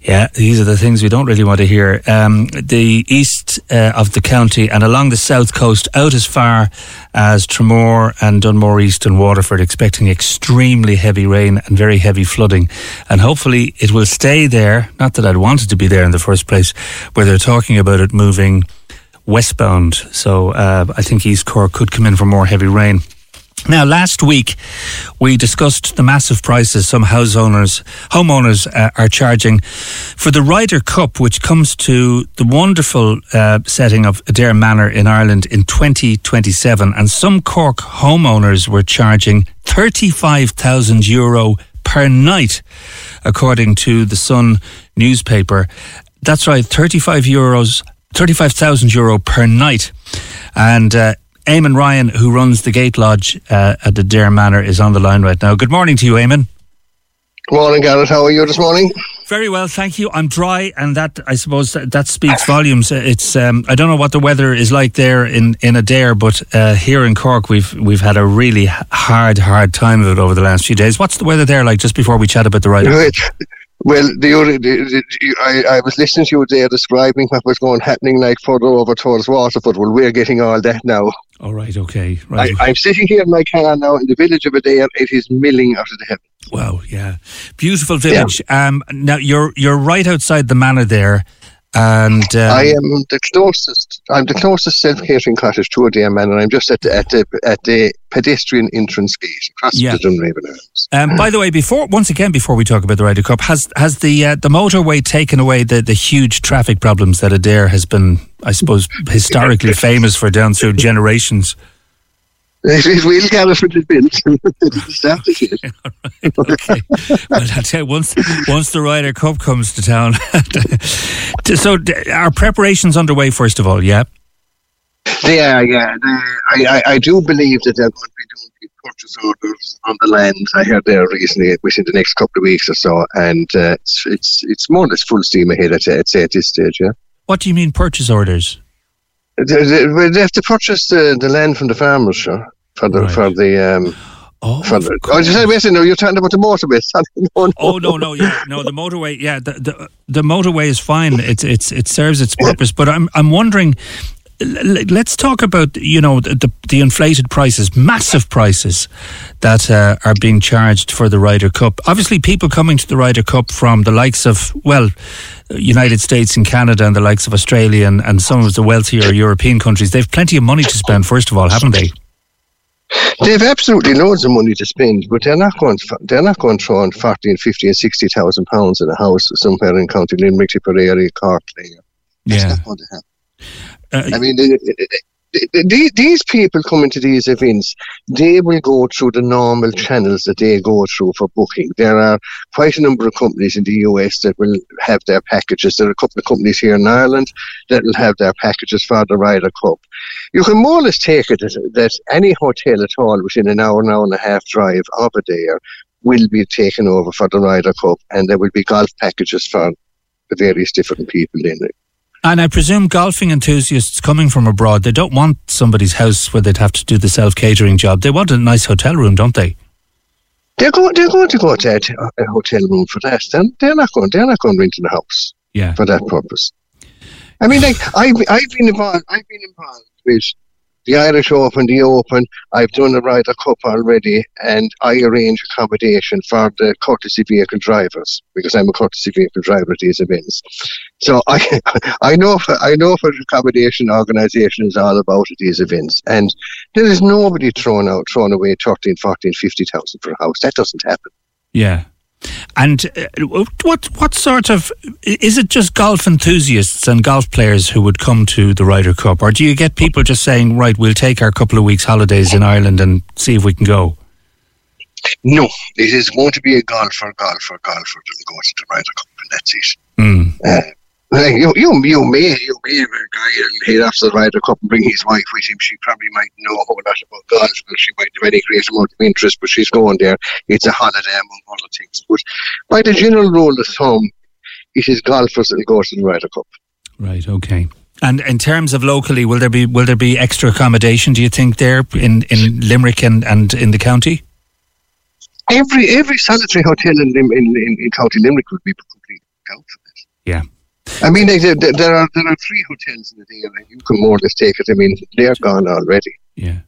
yeah, these are the things we don't really want to hear. Um, the east uh, of the county and along the south coast, out as far as Tramore and Dunmore East and Waterford, expecting extremely heavy rain and very heavy flooding. And hopefully it will stay there. Not that I'd wanted to be there in the first place, where they're talking about it moving westbound. So uh, I think East Cork could come in for more heavy rain. Now, last week we discussed the massive prices some house owners, homeowners uh, are charging for the Ryder Cup, which comes to the wonderful uh, setting of Adare Manor in Ireland in 2027. And some Cork homeowners were charging 35,000 euro per night, according to the Sun newspaper. That's right, 35 euros, 35,000 euro per night. And uh, Eamon Ryan, who runs the Gate Lodge uh, at the Dare Manor, is on the line right now. Good morning to you, Eamon. Good morning, Gareth. How are you this morning? Very well, thank you. I'm dry, and that I suppose that, that speaks volumes. It's um, I don't know what the weather is like there in in Adare, but uh, here in Cork, we've we've had a really hard, hard time of it over the last few days. What's the weather there like? Just before we chat about the ride. Well, the, the, the, I, I was listening to you there describing what was going happening like further over towards Waterford. Well, we're getting all that now. All right, okay, right. I, am sitting here in my car now in the village of Adare. It is milling out of the heaven. Wow, yeah, beautiful village. Yeah. Um, now you're you're right outside the manor there. And um, I am the closest. I'm the closest self-catering cottage to Adare Manor, and I'm just at the at the, at the pedestrian entrance gate across yeah. the Dunraven Arms. Um, by the way, before once again, before we talk about the Ryder Cup, has has the uh, the motorway taken away the, the huge traffic problems that Adare has been, I suppose, [LAUGHS] historically famous for down through generations? It will get us with the bins. [LAUGHS] Start okay. Well, I tell you, once once the Ryder Cup comes to town, [LAUGHS] so are preparations underway? First of all, yeah. They are, yeah. They, I, I, I do believe that they're going to be doing purchase orders on the land. I heard there recently within the next couple of weeks or so, and uh, it's it's it's more or less full steam ahead. I'd say, I'd say at this stage, yeah. What do you mean purchase orders? They, they, they have to purchase the, the land from the farmers, sure, for the right. for the. Um, Oh, for the, oh, listen, no, you're talking about the motorway. [LAUGHS] no, no. Oh no, no, yeah, no, the motorway, yeah, the, the the motorway is fine. It's it's it serves its purpose, but I'm I'm wondering let's talk about you know the, the inflated prices, massive prices that uh, are being charged for the Ryder Cup. Obviously, people coming to the Ryder Cup from the likes of well, United States and Canada and the likes of Australia and, and some of the wealthier European countries, they've plenty of money to spend. First of all, haven't they? They've absolutely loads of money to spend, but they're not going. To, they're not going to throw on forty and fifty and sixty thousand pounds in a house somewhere in County Limerick, Tipperary, Cork. That's yeah. not going to happen. Uh, I mean, these people coming to these events, they will go through the normal channels that they go through for booking. There are quite a number of companies in the US that will have their packages. There are a couple of companies here in Ireland that will have their packages for the Ryder Cup. You can more or less take it that, that any hotel at all within an hour, an hour and a half drive of Adare will be taken over for the Ryder Cup, and there will be golf packages for the various different people in it. And I presume golfing enthusiasts coming from abroad, they don't want somebody's house where they'd have to do the self catering job. They want a nice hotel room, don't they? They're going. They're going to go to a, hotel room for that. They're, they're not going. They're not going to rent a house. Yeah. For that purpose. I mean, like I've I've been involved. I've been involved with the Irish Open, the Open, I've done the Ryder Cup already, and I arrange accommodation for the courtesy vehicle drivers because I'm a courtesy vehicle driver at these events. So I, [LAUGHS] I know, I know what accommodation organisation is all about at these events, and there is nobody thrown out, thrown away 13, 14, 50,000 for a house. That doesn't happen. Yeah. And uh, what what sort of is it? Just golf enthusiasts and golf players who would come to the Ryder Cup, or do you get people just saying, "Right, we'll take our couple of weeks holidays in Ireland and see if we can go"? No, it is going to be a golfer, golfer, golfer that will go to the Ryder Cup, and that's it. Mm. Uh, like you, you, you may, you may have a guy head off to the Ryder Cup and bring his wife with him. She probably might know a whole lot about golf, and she might have any great amount of interest, but she's going there. It's a holiday among other things. But by the general rule of thumb, it is golfers that go to the Ryder Cup. Right. Okay. And in terms of locally, will there be will there be extra accommodation? Do you think there in, in Limerick and, and in the county? Every every solitary hotel in in, in, in County Limerick would be completely count for this. Yeah. I mean, there, there are there are three hotels in the area. You can more or less take it. I mean, they're gone already. Yeah.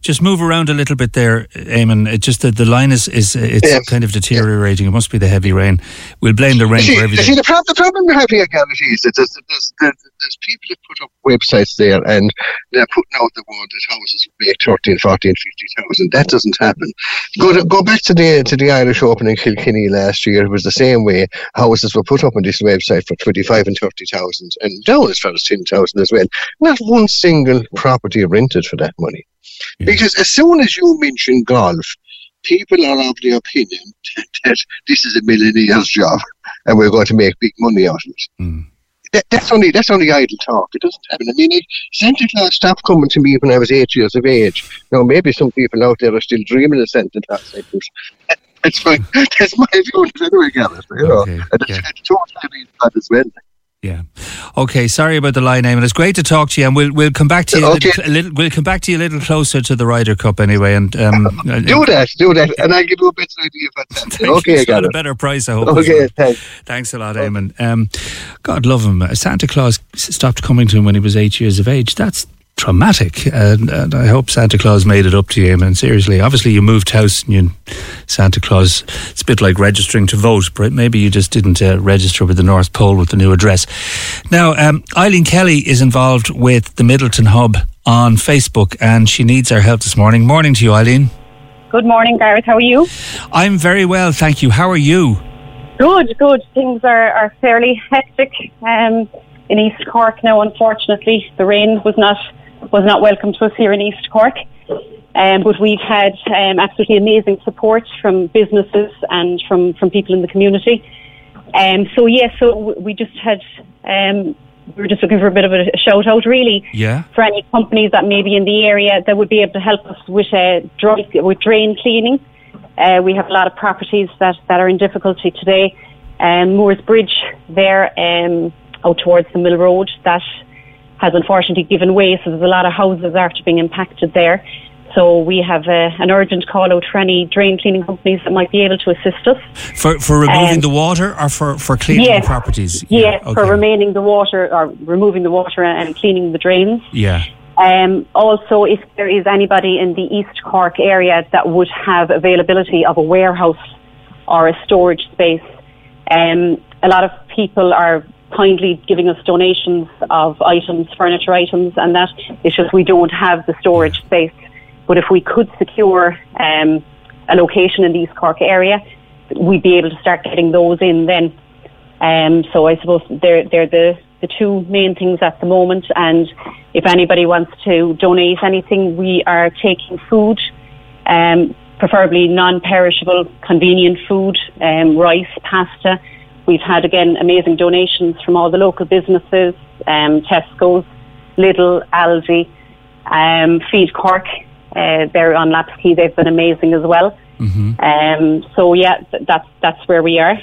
Just move around a little bit there, Eamon. It just the, the line is is it's yeah. kind of deteriorating. It must be the heavy rain. We'll blame the rain see, for everything. See, the, problem, the problem have here, Gareth, is that there's, there's, there's, there's people that put up websites there and they're putting out the word that houses will make 13, 14, 50,000. That doesn't happen. Go to, go back to the to the Irish Open in Kilkenny last year. It was the same way. Houses were put up on this website for 25 and 30,000 and down as far as 10,000 as well. Not one single property rented for that money. Yeah. Because as soon as you mention golf, people are of the opinion [LAUGHS] that this is a millionaire's job and we're going to make big money out of it. Mm. That, that's only that's only idle talk. It doesn't happen. I mean, it, Santa Claus stopped coming to me when I was eight years of age. Now, maybe some people out there are still dreaming of Santa Claus. That's my [LAUGHS] that's my view anyway, Gareth. You know, okay, and yeah. it's totally as well. Yeah. Okay. Sorry about the line, Eamon. It's great to talk to you, and we'll we'll come back to you okay. a, little, a little. We'll come back to you a little closer to the Ryder Cup anyway, and um, [LAUGHS] do that, do that, and I'll give you a better idea I [LAUGHS] can. okay, got a better price. I hope. Okay, thanks. Thanks a lot, Eamon. Um, God love him. Santa Claus stopped coming to him when he was eight years of age. That's traumatic. And, and, I hope Santa Claus made it up to you. And seriously, obviously you moved house and you, Santa Claus, it's a bit like registering to vote, but maybe you just didn't uh, register with the North Pole with the new address. Now, um, Eileen Kelly is involved with the Midleton Hub on Facebook and she needs our help this morning. Morning to you, Eileen. Good morning, Gareth. How are you? I'm very well, thank you. How are you? Good, good. Things are, are fairly hectic um, in East Cork now, unfortunately. The rain was not was not welcome to us here in East Cork. Um, but we've had um, absolutely amazing support from businesses and from, from people in the community. Um, so yeah, so we just had um, we were just looking for a bit of a shout out, really, yeah. for any companies that may be in the area that would be able to help us with uh, dry, with drain cleaning. Uh, we have a lot of properties that, that are in difficulty today. Um, Moores Bridge there, um, out towards the Mill Road, that has unfortunately given way, so there's a lot of houses after being impacted there. So we have uh, an urgent call out for any drain cleaning companies that might be able to assist us. For, for removing um, the water or for, for cleaning the properties? Yeah, yes, okay. for remaining the water or removing the water and cleaning the drains. Yeah. Um, also, if there is anybody in the East Cork area that would have availability of a warehouse or a storage space, um, a lot of people are kindly giving us donations of items, furniture items, and that it's just we don't have the storage space. But if we could secure um, a location in the East Cork area, we'd be able to start getting those in then. Um, so I suppose they're, they're the, the two main things at the moment. And if anybody wants to donate anything, we are taking food, um, preferably non-perishable, convenient food, um, rice, pasta, We've had again amazing donations from all the local businesses, um, Tesco's, Lidl, Aldi, um, Feed Cork. Uh, they're on Lapskey. They've been amazing as well. Mm-hmm. Um, so yeah, th- that's that's where we are.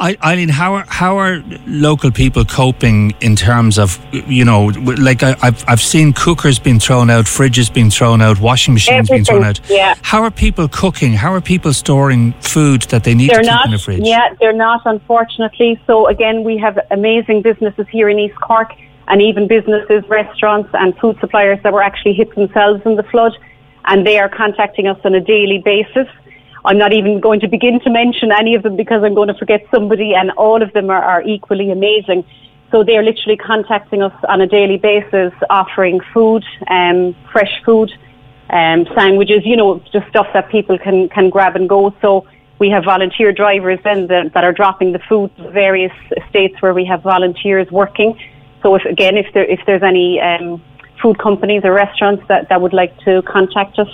Eileen, how are how are local people coping in terms of you know, like I, have I've seen cookers being thrown out, fridges being thrown out, washing machines Everything, being thrown out. Yeah. How are people cooking? How are people storing food that they need they're to not, keep in the fridge? Yeah, they're not, unfortunately. So again, we have amazing businesses here in East Cork, and even businesses, restaurants, and food suppliers that were actually hit themselves in the flood, and they are contacting us on a daily basis I'm not even going to begin to mention any of them because I'm going to forget somebody, and all of them are, are equally amazing. So they're literally contacting us on a daily basis, offering food, um, fresh food, um, sandwiches, you know, just stuff that people can, can grab and go. So we have volunteer drivers then that, that are dropping the food to various states where we have volunteers working. So if, again, if there if there's any um, food companies or restaurants that, that would like to contact us,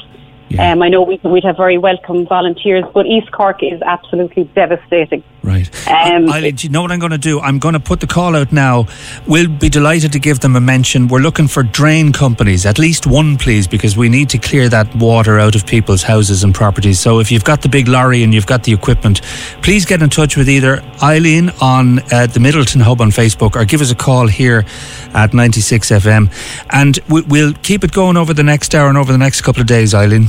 yeah. Um, I know we, would have very welcome volunteers, but East Cork is absolutely devastating. Right. Um, Eileen, do you know what I'm going to do? I'm going to put the call out now. We'll be delighted to give them a mention. We're looking for drain companies, at least one, please, because we need to clear that water out of people's houses and properties. So if you've got the big lorry and you've got the equipment, please get in touch with either Eileen on uh, the Midleton Hub on Facebook or give us a call here at 96 FM. And we, we'll keep it going over the next hour and over the next couple of days, Eileen.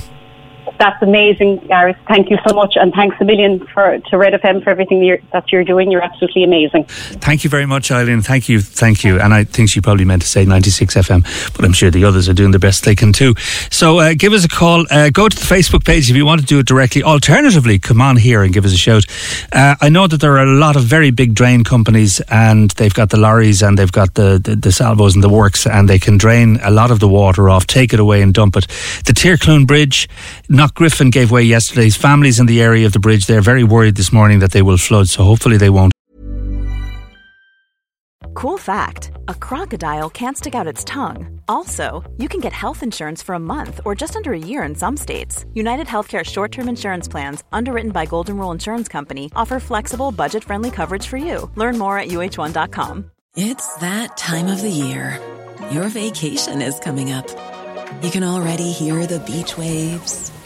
That's amazing, Gareth. Thank you so much, and thanks a million for to Red FM for everything you're, that you're doing. You're absolutely amazing. Thank you very much, Eileen. Thank you, thank you. And I think she probably meant to say 96 FM, but I'm sure the others are doing the best they can too. So uh, give us a call. Uh, go to the Facebook page if you want to do it directly. Alternatively, come on here and give us a shout. Uh, I know that there are a lot of very big drain companies, and they've got the lorries and they've got the, the, the salvos and the works, and they can drain a lot of the water off, take it away and dump it. The Tirclune Bridge, Knockgriffin gave way yesterday. Families in the area of the bridge, they're very worried this morning that they will flood, so hopefully they won't. Cool fact a crocodile can't stick out its tongue. Also, you can get health insurance for a month or just under a year in some states. United Healthcare short term insurance plans, underwritten by Golden Rule Insurance Company, offer flexible, budget friendly coverage for you. Learn more at uhone.com. It's that time of the year. Your vacation is coming up. You can already hear the beach waves,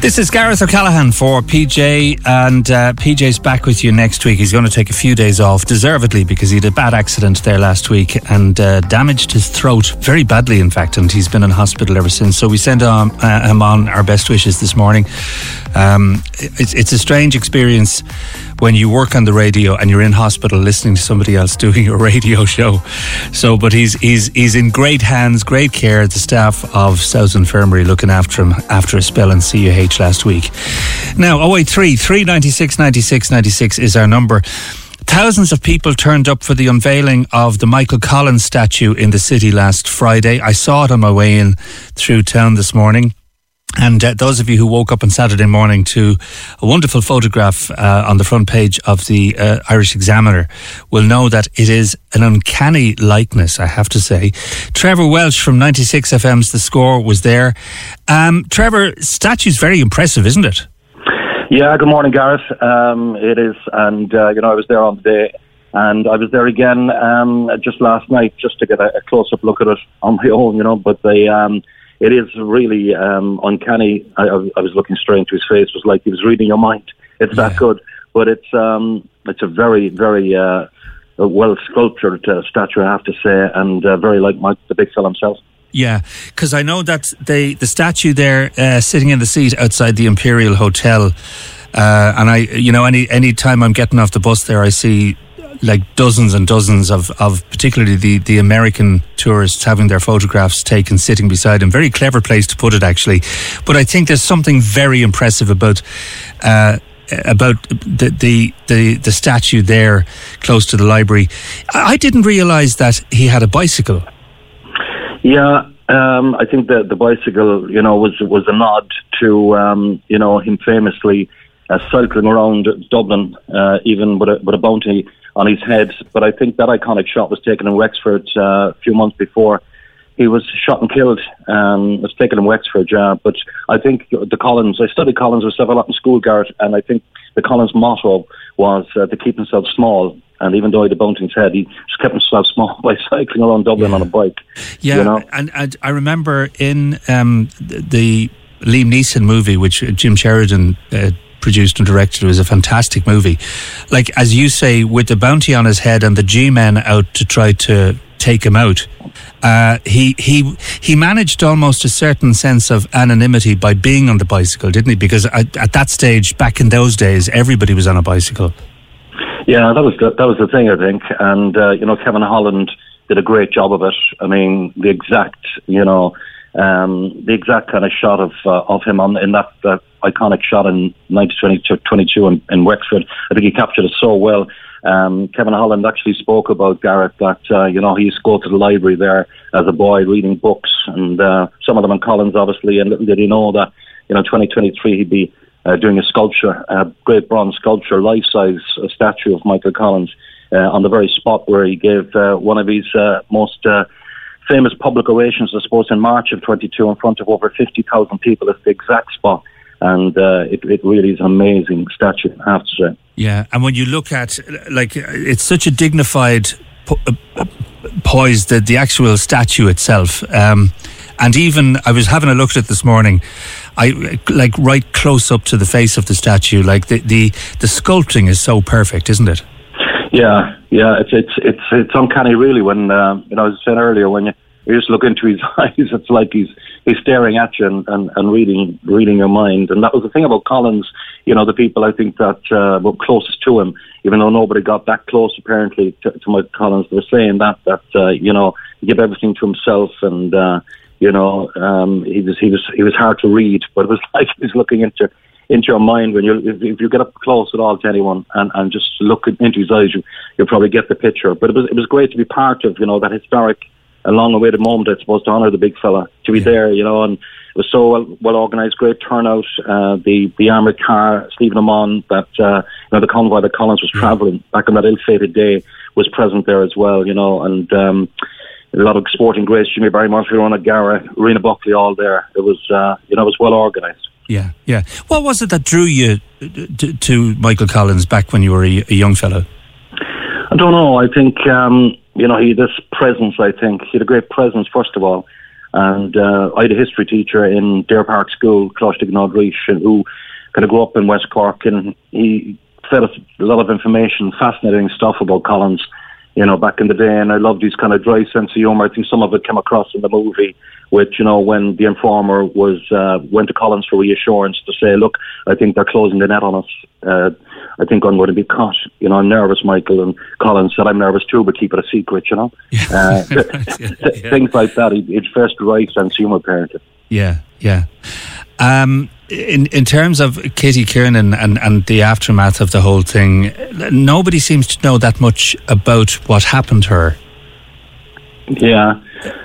This is Gareth O'Callaghan for PJ, and uh, PJ's back with you next week. He's going to take a few days off, deservedly, because he had a bad accident there last week and uh, damaged his throat very badly, in fact, and he's been in hospital ever since. So we send um, uh, him on our best wishes this morning. Um, it's, it's a strange experience when you work on the radio and you're in hospital listening to somebody else [LAUGHS] doing a radio show. So, but he's he's he's in great hands, great care. The staff of South Infirmary looking after him after a spell in CUH last week. Now, 083 396 96 96 is our number. Thousands of people turned up for the unveiling of the Michael Collins statue in the city last Friday. I saw it on my way in through town this morning. And uh, those of you who woke up on Saturday morning to a wonderful photograph uh, on the front page of the uh, Irish Examiner will know that it is an uncanny likeness, I have to say. Trevor Welsh from 96 FM's The Score was there. Um, Trevor, statue's very impressive, isn't it? Yeah, good morning, Gareth. Um, it is. And, uh, you know, I was there on the day. And I was there again um, just last night just to get a, a close up look at it on my own, you know. But they. Um, it is really um, uncanny. I, I, was looking straight into his face. It was like he was reading your mind. It's yeah. that good. But it's um, it's a very very uh, well sculptured uh, statue, I have to say, and uh, very like Mike, the big fella himself. Yeah, because I know that the the statue there uh, sitting in the seat outside the Imperial Hotel, uh, and I, you know, any any time I'm getting off the bus there, I see like dozens and dozens of, of particularly the, the American tourists having their photographs taken sitting beside him. Very clever place to put it, actually. But I think there's something very impressive about. Uh, about the, the, the the statue there close to the library, I didn't realise that he had a bicycle. Yeah, um, I think that the bicycle, you know, was was a nod to um, you know him famously uh, cycling around Dublin, uh, even with a with a bounty on his head. But I think that iconic shot was taken in Wexford uh, a few months before. He was shot and killed. Um, it was taken in Wexford, yeah. But I think the Collins, I studied Collins myself a lot in school, Gareth, and I think the Collins motto was uh, to keep himself small. And even though he had a his head, he just kept himself small [LAUGHS] by cycling around Dublin yeah. on a bike. Yeah, you know? and, and I remember in um, the Liam Neeson movie, which Jim Sheridan uh, produced and directed. It was a fantastic movie. Like, as you say, with the bounty on his head and the G men out to try to take him out. Uh, he he he managed almost a certain sense of anonymity by being on the bicycle, didn't he? Because at, at that stage, back in those days, everybody was on a bicycle. Yeah, that was the, that was the thing, I think. And uh, you know, Kevin Holland did a great job of it. I mean, the exact you know um, the exact kind of shot of uh, of him on in that, iconic shot in 1922 in, in Wexford. I think he captured it so well. Um, Kevin Holland actually spoke about Gareth that uh, you know he used to go to the library there as a boy reading books, and uh, some of them in Collins, obviously. And little did he know that you know 2023 he'd be uh, doing a sculpture, a great bronze sculpture, life-size statue of Michael Collins uh, on the very spot where he gave uh, one of his uh, most famous public orations, I suppose, in March of 22 in front of over 50,000 people. at the exact spot. And uh, it, it really is an amazing statue, I have to say. Yeah, and when you look at, like, it's such a dignified po- uh, poise, the, the actual statue itself. Um, and even, I was having a look at it this morning, I like right close up to the face of the statue, like the, the, the sculpting is so perfect, isn't it? Yeah, yeah, it's it's it's it's uncanny, really. When uh, you know, as I said earlier, when you, just look into his [LAUGHS] eyes, it's like he's he's staring at you and, and, and reading reading your mind. And that was the thing about Collins. You know, the people I think that uh, were closest to him, even though nobody got that close apparently to, to Mike Collins, they were saying that that uh, you know he gave everything to himself and. Uh, you know, um, he was he was he was hard to read, [LAUGHS] but it was like he was looking into into your mind when you if, if you get up close at all to anyone and, and just look into his eyes, you you'll probably get the picture. But it was it was great to be part of you know that historic, a long awaited moment. I suppose to honour the big fella to be yeah. there, you know, and it was so well, well organised, great turnout. Uh, the the armoured car, Sliabh na mBan, that uh, you know the convoy that Collins was travelling back on that ill-fated day was present there as well, you know, and. Um, a lot of sporting greats, Jimmy Barrymore, Ronan O'Gara, Rena Buckley, all there. It was, uh, you know, it was well organised. Yeah, yeah. What was it that drew you to, to Michael Collins back when you were a, a, young fellow? I don't know. I think um, you know he had this presence. I think he had a great presence first of all, and uh, I had a history teacher in Deerpark School, Closhtig who kind of grew up in West Cork, and he fed us a lot of information, fascinating stuff about Collins you know, back in the day. And I loved his kind of dry sense of humour. I think some of it came across in the movie, which, you know, when the informer was uh, went to Collins for reassurance to say, look, I think they're closing the net on us. Uh, I think I'm going to be caught. You know, I'm nervous, Michael. And Collins said, I'm nervous too, but keep it a secret, you know. [LAUGHS] Uh, [LAUGHS] yeah. Things like that. It's first right sense of humour, apparently. Yeah, yeah. Um, in in terms of Kitty Kiernan and, and the aftermath of the whole thing, nobody seems to know that much about what happened to her. Yeah,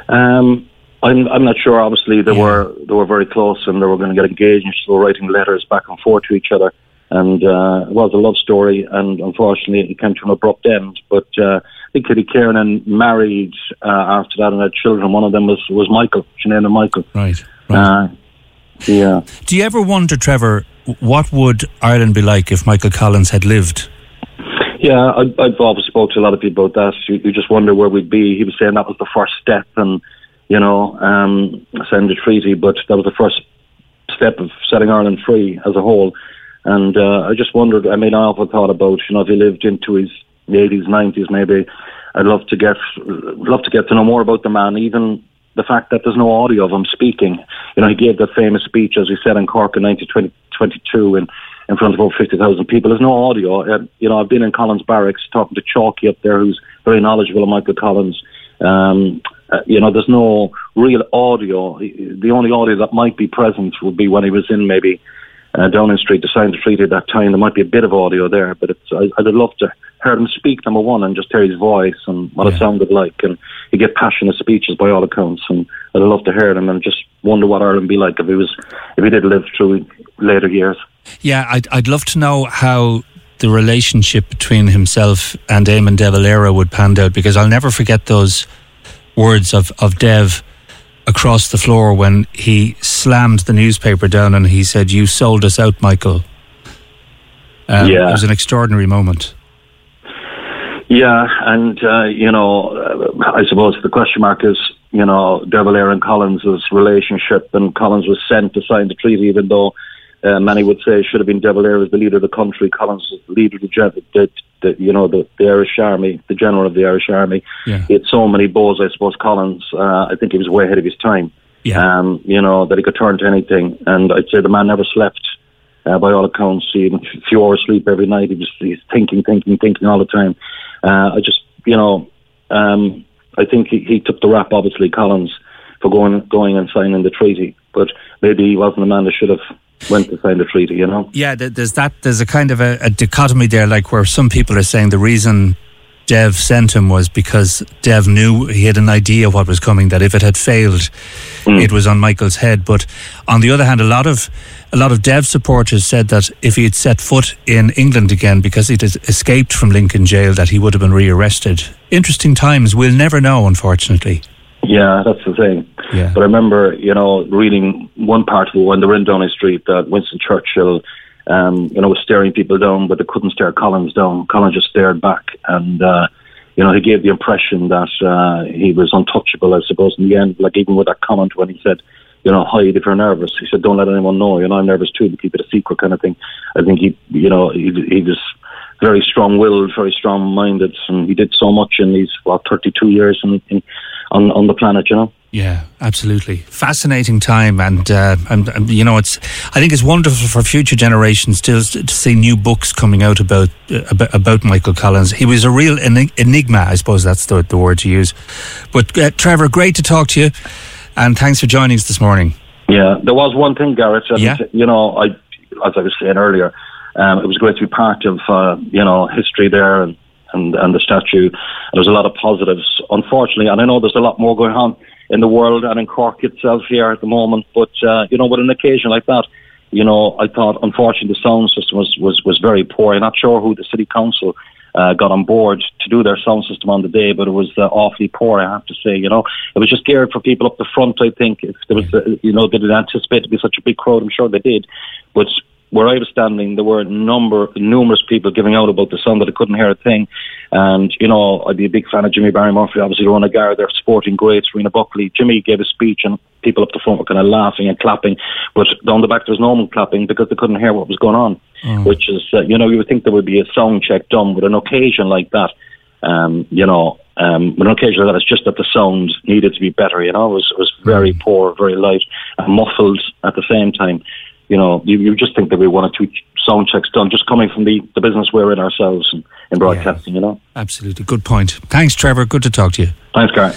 um, I'm I'm not sure. Obviously, they yeah. were they were very close and they were going to get engaged. and were writing letters back and forth to each other, and uh, it was a love story. And unfortunately, it came to an abrupt end. But uh, I think Kitty Kiernan married uh, after that and had children. One of them was was Michael, Sinead and Michael. Right. right. Yeah. Do you ever wonder, Trevor, what would Ireland be like if Michael Collins had lived? Yeah, I, I've always spoke to a lot of people about that. You, you, just wonder where we'd be. He was saying that was the first step, and you know, um, signing the treaty, but that was the first step of setting Ireland free as a whole. And uh, I just wondered. I mean, I often thought about you know if he lived into his 80s, 90s, maybe I'd love to get love to get to know more about the man, even the fact that there's no audio of him speaking. You know, he gave that famous speech, as we said, in Cork in 1922 in, in front of over 50,000 people. There's no audio. Uh, you know, I've been in Collins Barracks talking to Chalky up there, who's very knowledgeable of Michael Collins. Um, uh, you know, there's no real audio. The only audio that might be present would be when he was in maybe uh, Downing Street to sign the treaty at that time. There might be a bit of audio there, but it's, I, I'd love to hear him speak, number one, and just hear his voice and what yeah. it sounded like. And he get passionate speeches by all accounts, and I'd love to hear him and just wonder what Ireland would be like if he was if he did live through later years. Yeah, I'd I'd love to know how the relationship between himself and Eamon De Valera would pan out because I'll never forget those words of of Dev across the floor when he slammed the newspaper down and he said, "You sold us out, Michael." Um, yeah, it was an extraordinary moment. Yeah, and uh, you know, uh, I suppose the question mark is, you know, De Valera and Collins' relationship, and Collins was sent to sign the treaty, even though uh, many would say it should have been De Valera as the leader of the country, Collins as the leader of the, the, the you know, the, the Irish Army, the general of the Irish Army. Yeah. He had so many bows, I suppose. Collins, uh, I think he was way ahead of his time. Yeah. Um, you know that he could turn to anything, and I'd say the man never slept. Uh, by all accounts, he had a few hours sleep every night. He was he's thinking, thinking, thinking all the time. Uh, I just, you know, um, I think he, he took the rap, obviously, Collins, for going going and signing the treaty. But maybe he wasn't the man that should have went to sign the treaty. You know. Yeah, there's that. There's a kind of a, a dichotomy there, like where some people are saying the reason Dev sent him was because Dev knew he had an idea what was coming. That if it had failed, mm. it was on Michael's head. But on the other hand, a lot of a lot of Dev supporters said that if he had set foot in England again because he'd escaped from Lincoln jail, that he would have been rearrested. Interesting times. We'll never know, unfortunately. Yeah, that's the thing. Yeah. But I remember, you know, reading one part of it when they were in Downing Street that Winston Churchill um, you know, was staring people down, but they couldn't stare Collins down. Collins just stared back, and uh, you know, he gave the impression that uh, he was untouchable. I suppose in the end, like even with that comment when he said, you know, hide if you're nervous. He said, don't let anyone know. You know, I'm nervous too, but keep it a secret, kind of thing. I think he, you know, he, he was very strong-willed, very strong-minded, and he did so much in these what 32 years in, in on on the planet. You know. Yeah, absolutely. Fascinating time, and, uh, and, and you know, it's. I think it's wonderful for future generations to to see new books coming out about uh, about, about, Michael Collins. He was a real enigma, I suppose that's the the word to use. But uh, Trevor, great to talk to you, and thanks for joining us this morning. Yeah, there was one thing, Gareth. Yeah. You know, I as I was saying earlier, um, it was great to be part of uh, you know history there and. And, and the statue, and there's a lot of positives. Unfortunately, and I know there's a lot more going on in the world and in Cork itself here at the moment. But uh, you know, with an occasion like that, you know, I thought unfortunately the sound system was was was very poor. I'm not sure who the city council. Uh, got on board to do their sound system on the day, but it was uh, awfully poor, I have to say. You know, it was just geared for people up the front. I think if there was, uh, you know, they didn't anticipate to be such a big crowd. I'm sure they did, but where I was standing, there were a number, numerous people giving out about the song that I couldn't hear a thing. And, you know, I'd be a big fan of Jimmy Barry Murphy, obviously, Ronan O'Gara, their sporting greats, Rena Buckley. Jimmy gave a speech and people up the front were kind of laughing and clapping. But down the back, there was no one clapping because they couldn't hear what was going on. Mm. Which is, uh, you know, you would think there would be a sound check done with an occasion like that. Um, you know, um, with an occasion like that, it's just that the sound needed to be better. You know, it was, it was very mm. poor, very light, and muffled at the same time you know, you, you just think that we one or two sound checks done, just coming from the, the business we're in ourselves and in broadcasting, yeah, you know. Absolutely. Good point. Thanks, Trevor. Good to talk to you. Thanks, Gary.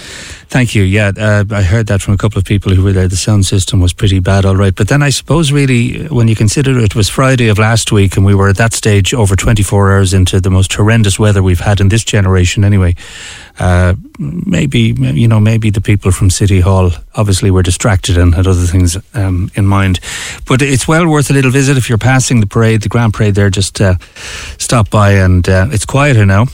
Thank you. Yeah, uh, I heard that from a couple of people who were there. The sound system was pretty bad, all right. But then I suppose, really, when you consider it was Friday of last week and we were at that stage over 24 hours into the most horrendous weather we've had in this generation, anyway, uh, maybe, you know, maybe the people from City Hall obviously were distracted and had other things um, in mind. But it's well worth a little visit if you're passing the parade, the Grand Parade there, just uh, stop by and uh, it's quieter now.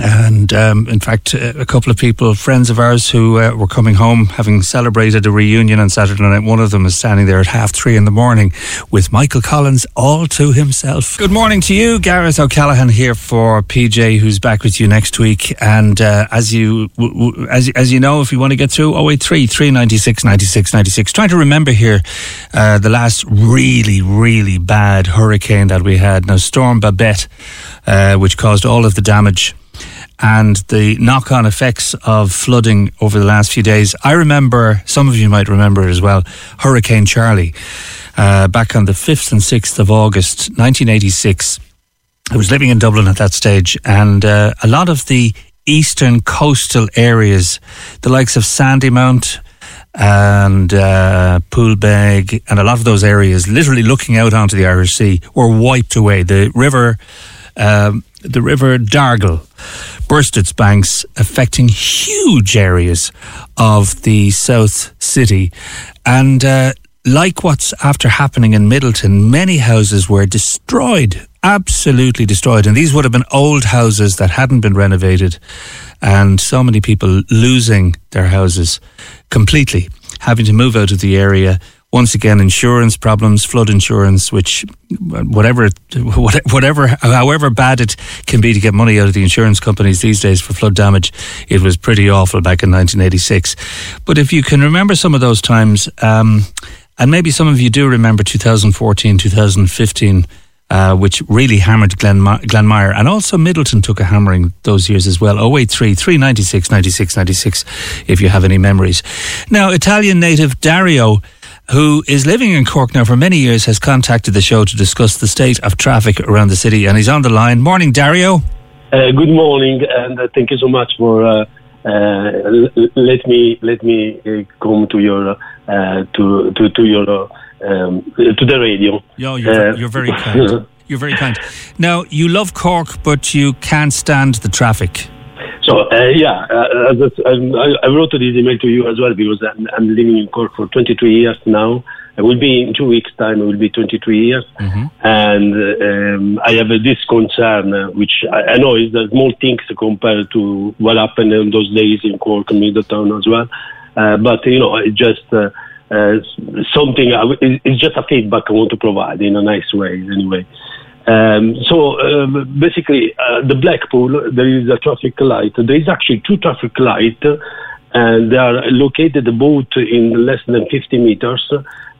And um, in fact, uh, a couple of people, friends of ours, who uh, were coming home having celebrated a reunion on Saturday night, one of them is standing there at half three in the morning with Michael Collins all to himself. Good morning to you, Gareth O'Callaghan here for PJ, who's back with you next week. And uh, as you w- w- as, as you know, if you want to get through, 083 396 96 96. Trying to remember here uh, the last really, really bad hurricane that we had. Now, Storm Babette, uh, which caused all of the damage and the knock on effects of flooding over the last few days. I remember, some of you might remember as well, Hurricane Charlie uh, back on the 5th and 6th of August 1986. I was living in Dublin at that stage, and uh, a lot of the eastern coastal areas, the likes of Sandymount, and uh, Poolbeg, and a lot of those areas, literally looking out onto the Irish Sea, were wiped away. The river, um, the river Dargle, burst its banks, affecting huge areas of the South City. And uh, like what's after happening in Midleton, many houses were destroyed, absolutely destroyed. And these would have been old houses that hadn't been renovated, and so many people losing their houses completely, having to move out of the area once again, insurance problems, flood insurance, which whatever, [LAUGHS] whatever, however bad it can be to get money out of the insurance companies these days for flood damage, it was pretty awful back in 1986. But if you can remember some of those times, um, and maybe some of you do remember 2014, 2015. Uh, which really hammered Glen, Glanmire. And also Midleton took a hammering those years as well. 083 396 96 96, if you have any memories. Now, Italian native Dario who is living in Cork now for many years, has contacted the show to discuss the state of traffic around the city, and he's on the line. Morning, Dario. Uh, good morning, and uh, thank you so much for uh, uh, let me let me uh, come to your uh, to to to your um, to the radio. Yo, you're, you're very [LAUGHS] kind. You're very kind. Now you love Cork, but you can't stand the traffic. So uh, yeah, uh, I, I wrote this email to you as well because I'm, I'm, living in Cork for 23 years now. I will be in two weeks' time. It will be 23 years, mm-hmm. and um, I have uh, this concern, uh, which I, I, know is a small thing compared to what happened in those days in Cork and Midleton as well. Uh, but you know, it just uh, something. it's just a feedback I want to provide in a nice way, anyway. Um, so um, basically, uh, the Blackpool, there is a traffic light. There is actually two traffic lights, and they are located both in less than 50 meters,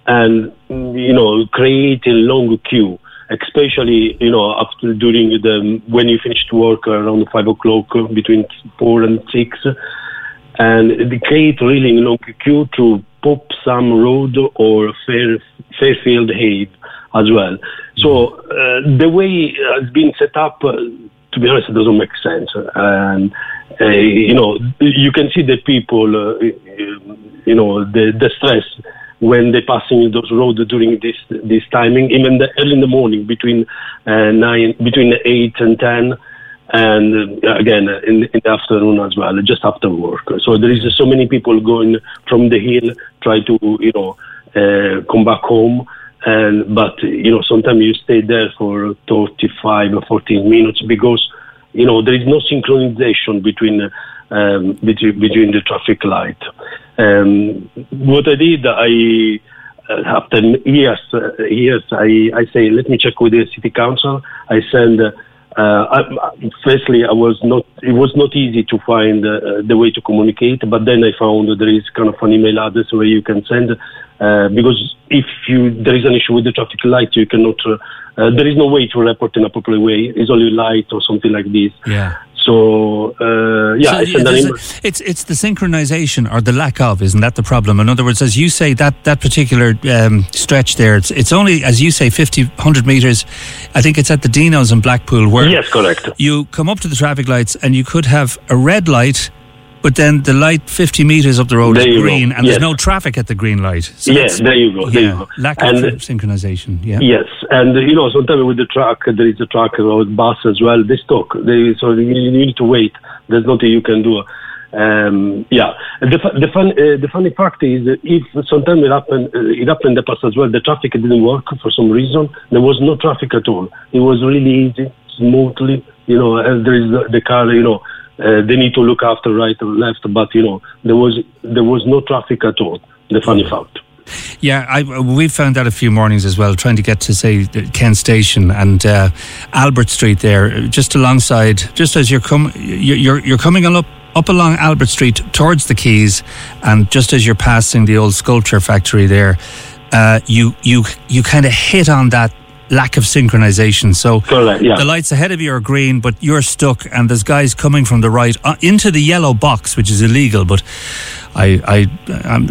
and you know, create a long queue. Especially, you know, after during the when you finish work around five o'clock, between four and six, and they create really long queue to pop some Road or Fair, Fairfield Haven as well. So uh, the way it's been set up, uh, to be honest, it doesn't make sense. And uh, you know, you can see the people, uh, you know, the the stress when they're passing those roads during this this timing, even the, early in the morning between uh, nine, between eight and ten. And uh, again, in, in, the afternoon as well, just after work. So there is so many people going from the hill, try to, you know, come back home and but you know sometimes you stay there for 35 or 14 minutes because you know there is no synchronization between um, between, between the traffic light. Um, what I did, I uh, after years uh, years I, I say let me check with the city council. I send. Uh, I, firstly, I was not. It was not easy to find uh, the way to communicate, but then I found there is kind of an email address where you can send uh, because if you there is an issue with the traffic light, you cannot. Uh, uh, there is no way to report in a proper way. It's only light or something like this. Yeah. So uh, yeah, so, it's it's the synchronization or the lack of, isn't that the problem? In other words, as you say, that that particular um, stretch there, it's it's only as you say 50, 100 meters. I think it's at the Dinos in Blackpool where yes, correct. You come up to the traffic lights and you could have a red light but then the light 50 metres up the road there is green go. and yes. there's no traffic at the green light. So yes, there you go. There yeah, you go. Lack and, of synchronization. Yeah. Yes, and you know sometimes with the truck there is a truck or a bus as well. They stop. They so you need to wait. There's nothing you can do. Um, yeah, the, the, fun, uh, the funny fact is, if sometimes it happened, uh, it happened in the past as well. The traffic didn't work for some reason. There was no traffic at all. It was really easy, smoothly. You know, as there is the, the car, you know, uh, they need to look after right or left, but you know there was there was no traffic at all. The funny fact. Yeah, I, we found that a few mornings as well, trying to get to say Kent Station and uh, Albert Street there, just alongside, just as you're coming, you're you're coming up up along Albert Street towards the Quays, and just as you're passing the old sculpture factory there, uh, you you you kind of hit on that lack of synchronization. So Correct, yeah. the lights ahead of you are green, but you're stuck, and there's guys coming from the right uh, into the yellow box, which is illegal. But I, I, I'm,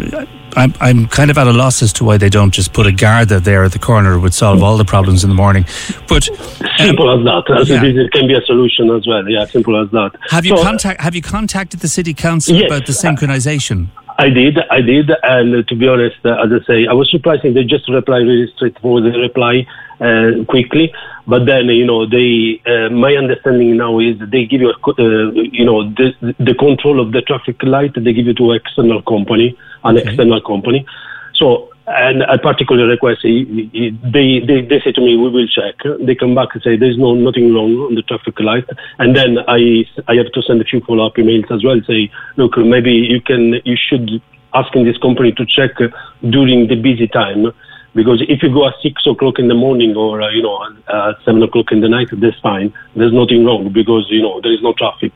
I'm, I'm kind of at a loss as to why they don't just put a Garda there at the corner. It would solve all the problems in the morning. But um, simple as that. As yeah. it can be a solution as well. Yeah, simple as that. Have you so, contact Have you contacted the city council yes, about the synchronization? I did, I did, and uh, to be honest, uh, as I say, I was surprised they just reply really straightforward. They reply uh, quickly, but then you know they. Uh, my understanding now is they give you, a, uh, you know, the, the control of the traffic light. They give you to external company, an okay. external company. So and a particular request, they, they, they say to me, we will check. They come back and say there's no nothing wrong on the traffic light, and then I I have to send a few follow up emails as well. Say, look, maybe you can you should asking this company to check during the busy time, because if you go at six o'clock in the morning or uh, you know at seven o'clock in the night, that's fine. There's nothing wrong because you know there is no traffic.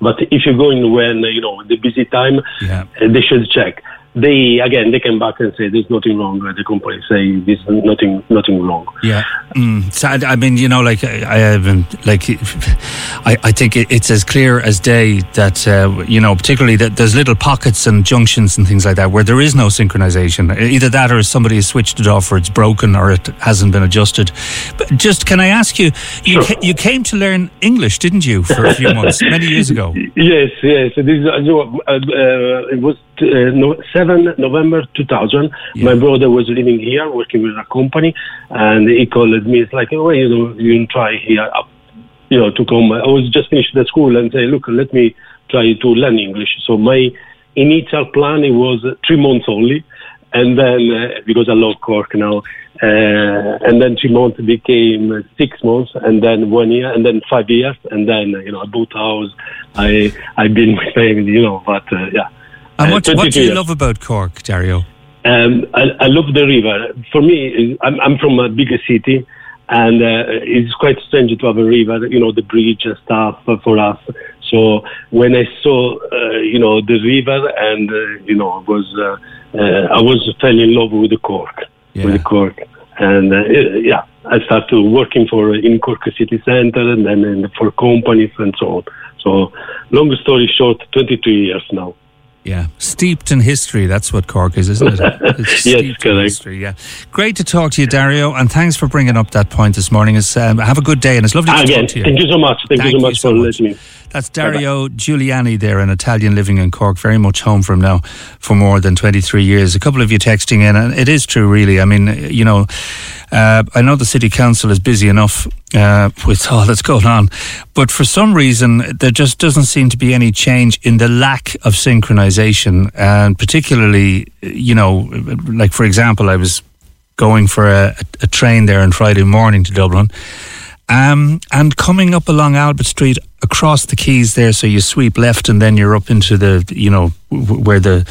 But if you're going when you know the busy time, yeah. they should check they again they came back and say there's nothing wrong. The company say there's nothing nothing wrong. Yeah. Mm, so I, I mean, you know, like I, I have been, like I, I think it, it's as clear as day that uh, you know, particularly that there's little pockets and junctions and things like that where there is no synchronization. Either that, or somebody has switched it off, or it's broken, or it hasn't been adjusted. But just can I ask you, you, Sure. ca- you came to learn English, didn't you, for a few months, many years ago? [LAUGHS] Yes, yes. This, is- uh, uh, uh, it was uh, no, 7 November 2000. My brother was living here, working with a company, and he called me. It's like, oh, you know, you try here, you know, to come. I was just finished the school and say, look, let me try to learn English. So my initial plan it was three months only, and then uh, because I love Cork now, uh, and then three months became six months, and then one year, and then five years, and then you know I bought a house. I I've been [LAUGHS] with family, you know, but uh, yeah. And Uh, what, what do you years. love about Cork, Dario? Um, I, I love the river. For me, I'm, I'm from a bigger city, and uh, it's quite strange to have a river. You know, the bridge and stuff uh, for us. So when I saw, uh, you know, the river, and uh, you know, I was uh, uh, I was fell in love with the Cork, with the Cork, and uh, yeah, I started working for in Cork city center, and then for companies and so on. So, long story short, 22 years now. Yeah, steeped in history. That's what Cork is, isn't it? [LAUGHS] It's Yes, steeped in history. Yeah, great to talk to you, Dario, and thanks for bringing up that point this morning. It's, um, have a good day, and it's lovely to Again, talk to you. thank you so much. Thank, you so much for listening. That's Dario Giuliani there, an Italian living in Cork, very much home from now for more than 23 years. A couple of you texting in, and it is true, really. I mean, you know, uh, I know the City Council is busy enough uh, with all that's going on, but for some reason, there just doesn't seem to be any change in the lack of synchronization, and particularly, you know, like for example, I was going for a, a train there on Friday morning to Dublin. Um, and coming up along Albert Street across the quays there, so you sweep left and then you're up into the, you know, where the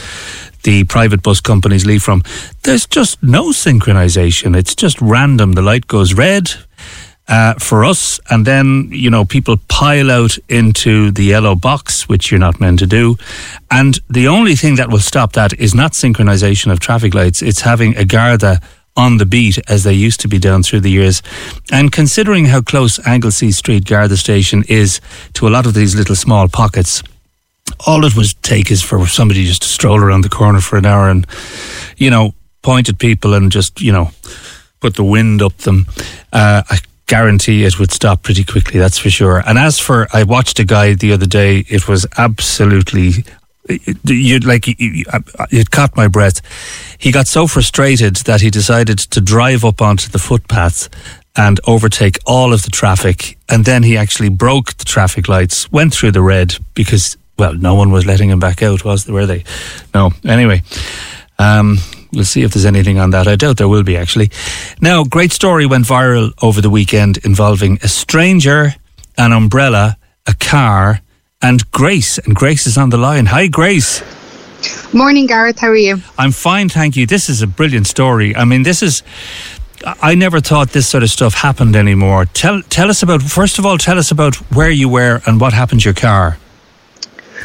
the private bus companies leave from. There's just no synchronization. It's just random. The light goes red uh, for us, and then you know people pile out into the yellow box, which you're not meant to do. And the only thing that will stop that is not synchronization of traffic lights. It's having a Garda on the beat as they used to be down through the years. And considering how close Anglesey Street Garda Station is to a lot of these little small pockets, all it would take is for somebody just to stroll around the corner for an hour and, you know, point at people and just, you know, put the wind up them. Uh, I guarantee it would stop pretty quickly, that's for sure. And as for, I watched a guy the other day, it was absolutely. You like it caught my breath. He got so frustrated that he decided to drive up onto the footpath and overtake all of the traffic. And then he actually broke the traffic lights, went through the red because, well, no one was letting him back out, was were they? No. Anyway, um, we'll see if there's anything on that. I doubt there will be actually. Now, great story went viral over the weekend involving a stranger, an umbrella, a car, and Grace. And Grace is on the line. Hi, Grace. Morning, Gareth. How are you? I'm fine, thank you. This is a brilliant story. I mean, this is. I never thought this sort of stuff happened anymore. Tell tell us about first of all, tell us about where you were and what happened to your car.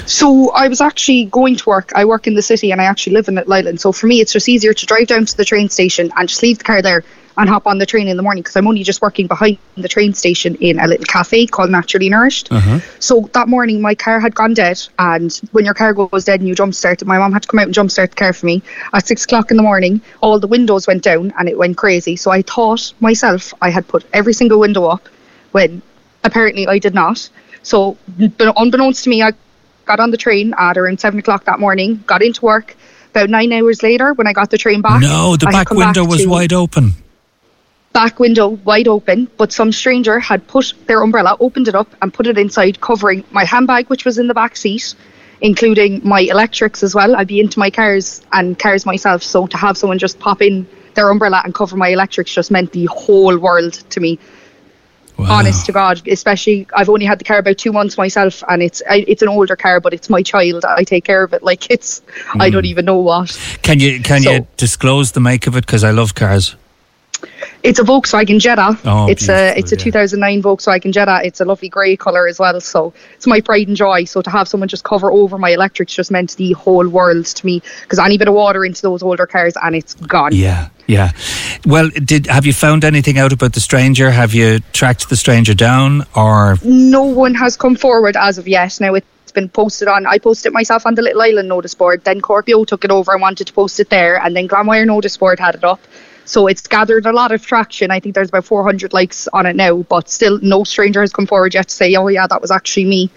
So I was actually going to work. I work in the city and I actually live in Island. So for me, it's just easier to drive down to the train station and just leave the car there and hop on the train in the morning because I'm only just working behind the train station in a little cafe called Naturally Nourished. Uh-huh. So that morning, my car had gone dead, and when your car goes dead and you jump start it, my mom had to come out and jump start the car for me. At six o'clock in the morning, all the windows went down and it went crazy. So I thought myself I had put every single window up when apparently I did not. So unbeknownst to me, I got on the train at around seven o'clock that morning, got into work. About nine hours later, when I got the train back, No, the I back window back was to- wide open. Back window wide open, but some stranger had put their umbrella, opened it up, and put it inside, covering my handbag, which was in the back seat, including my electrics as well. I'd be into my cars and cars myself, so to have someone just pop in their umbrella and cover my electrics just meant the whole world to me. Honest to God, especially I've only had the car about two months myself, and it's I, it's an older car, but it's my child. I take care of it like it's I don't mm. even know what. Can you can you disclose the make of it? Because I love cars. It's a Volkswagen Jetta. Oh, it's a it's a 2009 Volkswagen Jetta. It's a lovely grey colour as well. So it's my pride and joy. So to have someone just cover over my electrics just meant the whole world to me because any bit of water into those older cars and it's gone. Yeah, yeah. Well, did have you found anything out about the stranger? Have you tracked the stranger down, or No one has come forward as of yet. Now it's been posted on. I posted it myself on the Little Island notice board. Then CorkBeo took it over and wanted to post it there, and then Glanmire notice board had it up. So it's gathered a lot of traction. I think there's about 400 likes on it now, but still no stranger has come forward yet to say, "Oh yeah, that was actually me."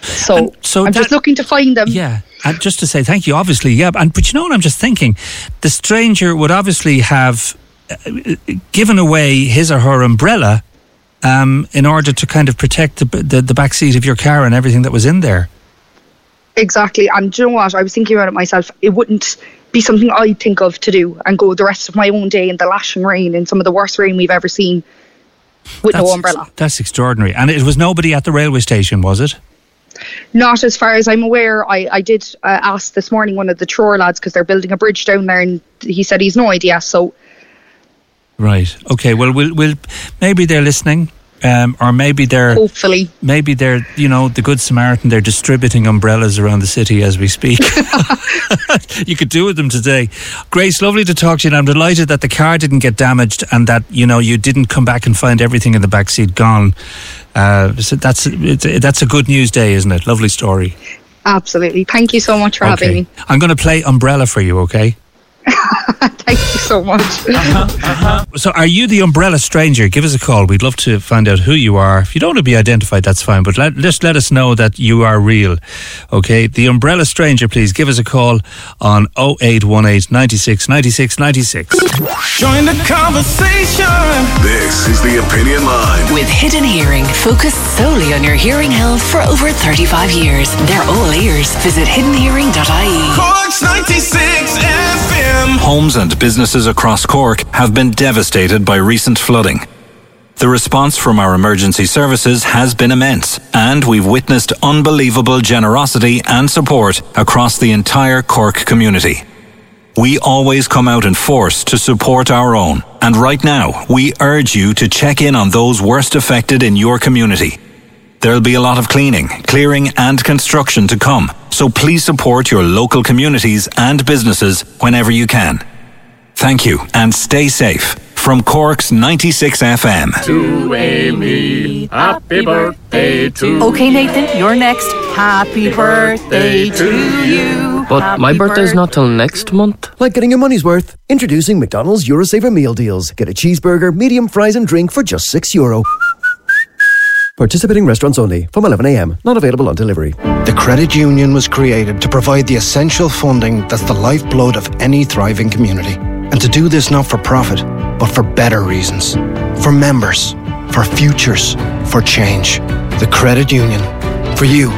So, so I'm just looking to find them. Yeah, and just to say thank you, obviously, yeah. And but you know what I'm just thinking, the stranger would obviously have uh, given away his or her umbrella um, in order to kind of protect the, the the back seat of your car and everything that was in there. Exactly. And do you know what? I was thinking about it myself. It wouldn't be something I'd think of to do and go the rest of my own day in the lashing rain in some of the worst rain we've ever seen with no umbrella. That's extraordinary. And it was nobody at the railway station, was it? Not as far as I'm aware. I, I did uh, ask this morning one of the Tror lads because they're building a bridge down there and he said he's no idea. So Right. Okay. Well, we'll, we'll maybe they're listening. Um, or maybe they're hopefully maybe they're you know the good Samaritan. They're distributing umbrellas around the city as we speak. [LAUGHS] you could do with them today. Grace, lovely to talk to you. And I'm delighted that the car didn't get damaged and that you know you didn't come back and find everything in the back seat gone. Uh, so that's it's, that's a good news day, isn't it? Lovely story. absolutely. Thank you so much for having me. I'm going to play Umbrella for you. Okay. [LAUGHS] [LAUGHS] Thank you so much. Uh-huh, uh-huh. So, are you the umbrella stranger? Give us a call. We'd love to find out who you are. If you don't want to be identified, that's fine. But let, just let us know that you are real. Okay. The umbrella stranger, please give us a call on 0818 96 96 96. Join the conversation. This is the Opinion Line. With Hidden Hearing, focused solely on your hearing health for over 35 years. They're all ears. Visit hiddenhearing.ie. Cork's 96 FM. Homes and businesses across Cork have been devastated by recent flooding. The response from our emergency services has been immense, and we've witnessed unbelievable generosity and support across the entire Cork community. We always come out in force to support our own, and right now, we urge you to check in on those worst affected in your community. There'll be a lot of cleaning, clearing, and construction to come, so please support your local communities and businesses whenever you can. Thank you, and stay safe. From Cork's 96 FM. To Amy, happy birthday to you. Okay, Nathan, you're next. Happy birthday to you. But my birthday's not till next month. Like getting your money's worth. Introducing McDonald's Eurosaver meal deals. Get a cheeseburger, medium fries, and drink for just €6 Euro. Participating restaurants only from 11am. Not available on delivery. The credit union was created to provide the essential funding that's the lifeblood of any thriving community. And to do this not for profit, but for better reasons. For members, for futures, for change. The credit union. For you,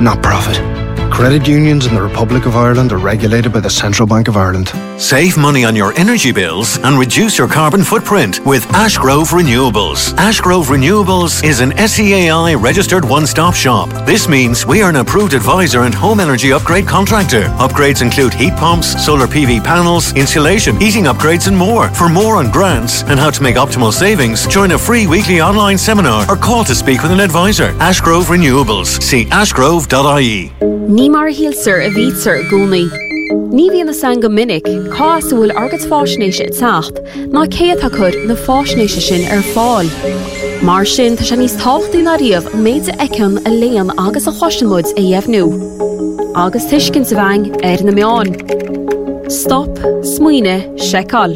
not profit. Credit unions in the Republic of Ireland are regulated by the Central Bank of Ireland. Save money on your energy bills and reduce your carbon footprint with Ashgrove Renewables. Ashgrove Renewables is an SEAI registered one stop shop. This means we are an approved advisor and home energy upgrade contractor. Upgrades include heat pumps, solar PV panels, insulation, heating upgrades, and more. For more on grants and how to make optimal savings, join a free weekly online seminar or call to speak with an advisor. Ashgrove Renewables. See ashgrove.ie. Ní mar híalsar a bhísar gúnaí. Ní bhíon na san go minic, cá bhfuil agat fáisnéise i techt, ná céadtha chud na fáisnéise sin ar fáil. Mar sin tá se níos táchtú na riamh méide ecem a léon agus a choisimmuid a dhéhnú. Agus tuiscin sa bhain ar na meán. Stop, smuoine, seáil.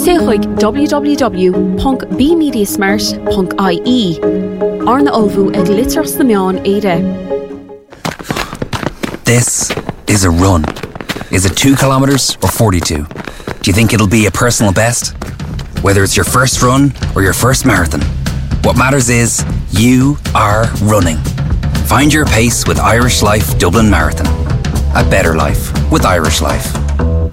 Sé chuig www.bmediasmart.ie ar na olbhú ag litras na meán éire. This is a run. Is it two kilometers or 42? Do you think it'll be a personal best? Whether it's your first run or your first marathon, what matters is you are running. Find your pace with Irish Life Dublin Marathon. A better life with Irish Life.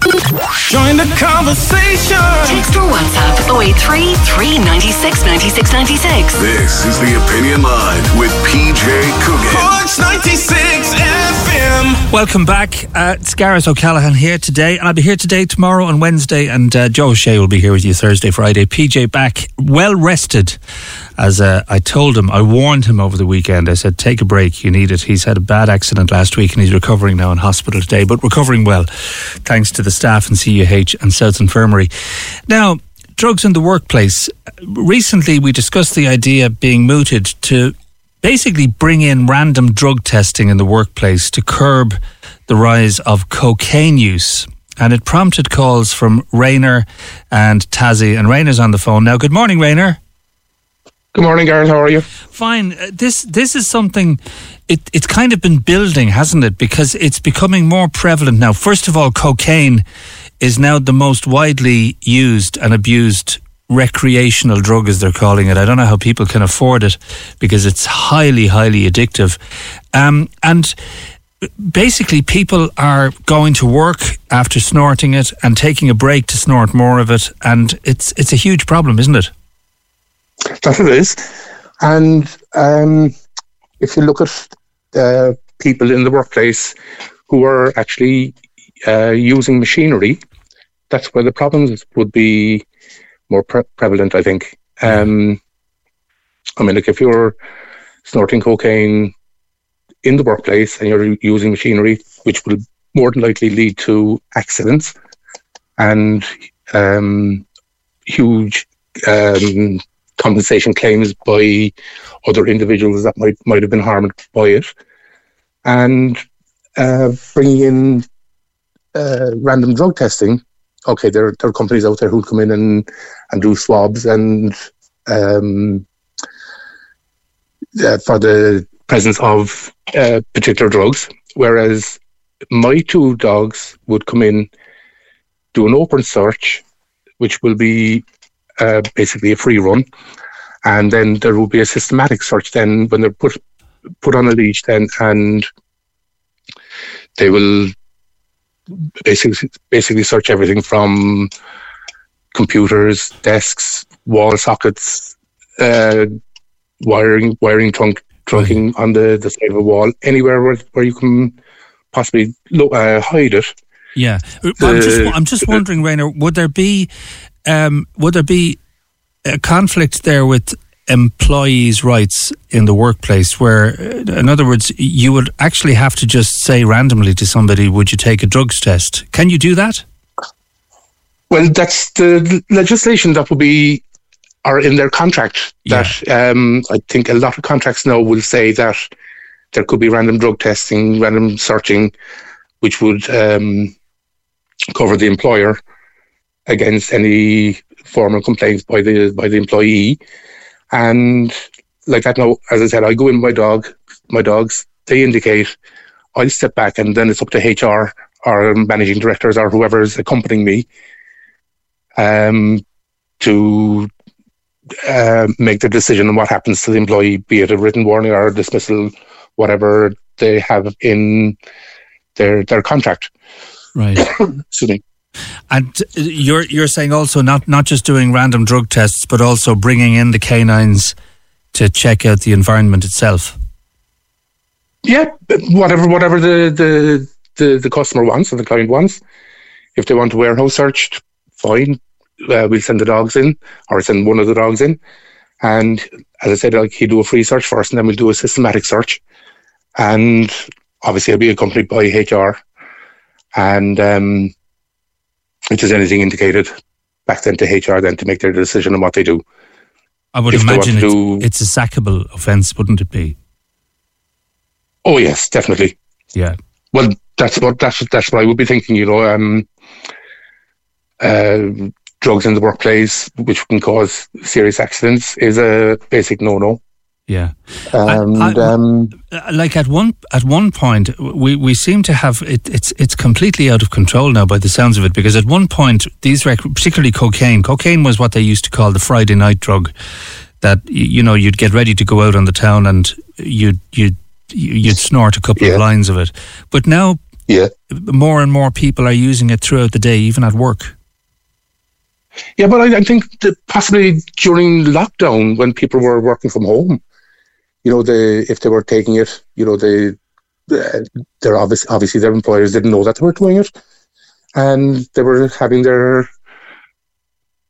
Join the conversation. Text or WhatsApp 083 396 96 96. This is the Opinion Line with PJ Coogan. Corks 96 FM. Welcome back. Uh, it's Gareth O'Callaghan here today, and I'll be here today, tomorrow, and Wednesday, and uh, Joe Shea will be here with you Thursday, Friday. PJ back, well rested. As uh, I told him, I warned him over the weekend. I said, take a break, you need it. He's had a bad accident last week, and he's recovering now in hospital today, but recovering well, thanks to the staff in CUH and South Infirmary. Now, drugs in the workplace. Recently, we discussed the idea being mooted to basically bring in random drug testing in the workplace to curb the rise of cocaine use. And it prompted calls from Rayner and Tazzy. And Rayner's on the phone now. Good morning, Rayner. Good morning, Gareth. How are you? Fine. Uh, this this is something. It it's kind of been building, hasn't it? Because it's becoming more prevalent now. First of all, cocaine is now the most widely used and abused recreational drug, as they're calling it. I don't know how people can afford it because it's highly, highly addictive. Um, and basically, people are going to work after snorting it and taking a break to snort more of it, and it's it's a huge problem, isn't it? That it is. And um, if you look at uh, people in the workplace who are actually uh, using machinery, that's where the problems would be more pre- prevalent, I think. Um, I mean, like if you're snorting cocaine in the workplace and you're using machinery, which will more than likely lead to accidents and um, huge um, compensation claims by other individuals that might might have been harmed by it, and uh, bringing in uh, random drug testing. Okay, there, there are companies out there who come in and, and do swabs and um, uh, for the presence of uh, particular drugs, whereas my two dogs would come in, do an open search, which will be uh, basically a free run, and then there will be a systematic search. Then when they're put put on a leash, then and they will basically basically search everything from computers, desks, wall sockets, uh, wiring, wiring trunk, trunking on the, the side of a wall, anywhere where, where you can possibly lo- uh, hide it. Yeah, I'm just I'm just wondering, Rayner, would there be um, would there be a conflict there with employees' rights in the workplace, where, uh, in other words, you would actually have to just say randomly to somebody, Would you take a drugs test? Can you do that? Well, that's the legislation that will be are in their contract. That yeah. um, I think a lot of contracts now will say that there could be random drug testing, random searching, which would um, cover the employer against any formal complaints by the by the employee. And like that now, as I said, I go in my dog, my dogs, they indicate, I'll step back and then it's up to HR or managing directors or whoever is accompanying me um, to uh, make the decision on what happens to the employee, be it a written warning or a dismissal, whatever they have in their their contract. Right. [COUGHS] Excuse me. And you're you're saying also not not just doing random drug tests, but also bringing in the canines to check out the environment itself. Yeah, whatever whatever the the the, the customer wants or the client wants. If they want a warehouse searched, fine. Uh, we'll send the dogs in, or send one of the dogs in. And as I said, like he do a free search first, and then we'll do a systematic search. And obviously, I'll be accompanied by HR. And um, if there's anything indicated, back then to HR then to make their decision on what they do. I would if imagine it's, do, it's a sackable offence, wouldn't it be? Oh yes, definitely. Yeah. Well, that's what that's that's what I would be thinking. You know, um, uh, drugs in the workplace, which can cause serious accidents, is a basic no-no. Yeah, and I, I, um, like at one at one point, we, we seem to have it, it's it's completely out of control now by the sounds of it. Because at one point, these rec- particularly cocaine, cocaine was what they used to call the Friday night drug. That you know you'd get ready to go out on the town and you'd you'd you'd snort a couple yeah. of lines of it. But now Yeah. more and more people are using it throughout the day, even at work. Yeah, but I, I think that possibly during lockdown when people were working from home, you know, they if they were taking it, you know, they they're obviously obviously their employers didn't know that they were doing it, and they were having their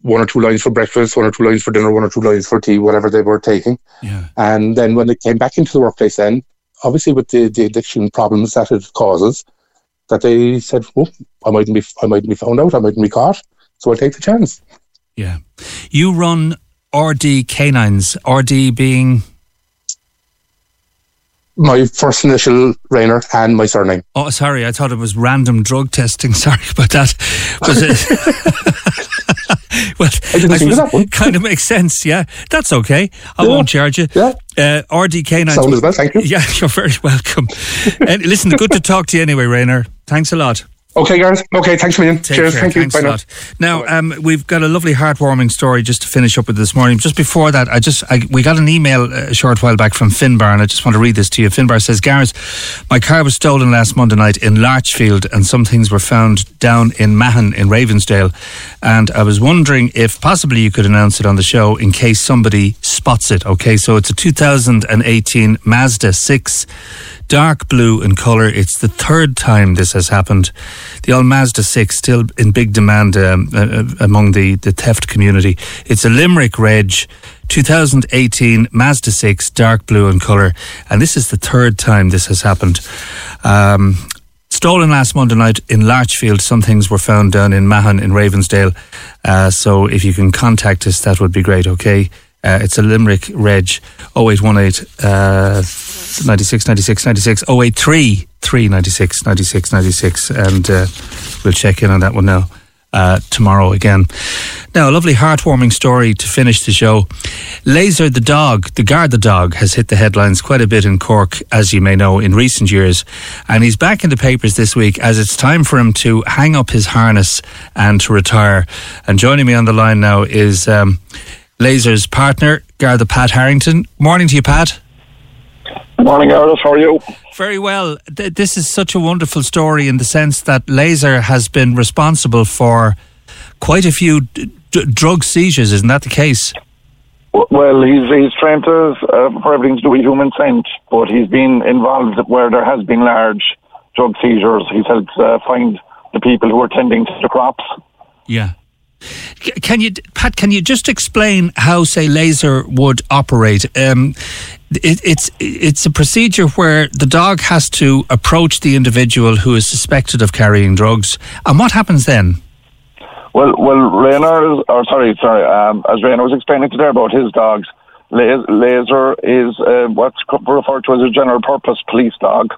one or two lines for breakfast, one or two lines for dinner, one or two lines for tea, whatever they were taking. Yeah. And then when they came back into the workplace, then obviously with the, the addiction problems that it causes, that they said, "Oh, I mightn't be, I mightn't be found out, I mightn't be caught, so I'll take the chance." Yeah. You run RD Canines, RD being. My first initial Rainer and my surname. Oh, sorry, I thought it was random drug testing. [LAUGHS] Sorry about that. Was it? [LAUGHS] well, I didn't think of that one. kind of makes sense. Yeah, that's okay. I Yeah. won't charge you. Yeah. Uh, RD Canines. Sound as well, thank you. [LAUGHS] Yeah, you're very welcome. and listen, good to talk to you anyway, Rainer. Thanks a lot. Okay, guys. Okay, thanks a million. Take Cheers. care. Thank you. Thanks Bye a now. Now, um, we've got a lovely, heartwarming story just to finish up with this morning. Just before that, I just I, we got an email uh, a short while back from Finbar, and I just want to read this to you. Finbar says, "Gareth, my car was stolen last Monday night in Larchfield, and some things were found down in Mahon in Ravensdale, and I was wondering if possibly you could announce it on the show in case somebody spots it. Okay, so it's a 2018 Mazda 6." Dark blue in colour. It's the third time this has happened. The old Mazda 6 still in big demand um, uh, uh, among the, the theft community. It's a Limerick Reg 2018 Mazda 6 dark blue in colour. And this is the third time this has happened. Um, Stolen last Monday night in Larchfield. Some things were found down in Mahon in Ravensdale. Uh, so if you can contact us, that would be great, okay? Uh, it's a Limerick Reg 0818 uh, 96 96 96 083 396 96 96 and uh, we'll check in on that one now uh, tomorrow again. Now, a lovely heartwarming story to finish the show. Laser the dog, the guard the dog, has hit the headlines quite a bit in Cork, as you may know, in recent years. And he's back in the papers this week as it's time for him to hang up his harness and to retire. And joining me on the line now is um, Laser's partner, Garda Pat Harrington. Morning to you, Pat. Morning, Gareth. How are you? Very well. Th- this is such a wonderful story in the sense that Laser has been responsible for quite a few d- d- drug seizures. Isn't that the case? Well, he's he's trained to, uh, for everything to do with human scent, but he's been involved where there has been large drug seizures. He's helped uh, find the people who are tending to the crops. Yeah. Can you, Pat? Can you just explain how, say, Laser would operate? Um, it, it's it's a procedure where the dog has to approach the individual who is suspected of carrying drugs, and what happens then? Well, well, Rainer, or sorry, sorry, um, as Rainer was explaining today about his dogs, Laser is uh, what's referred to as a general purpose police dog.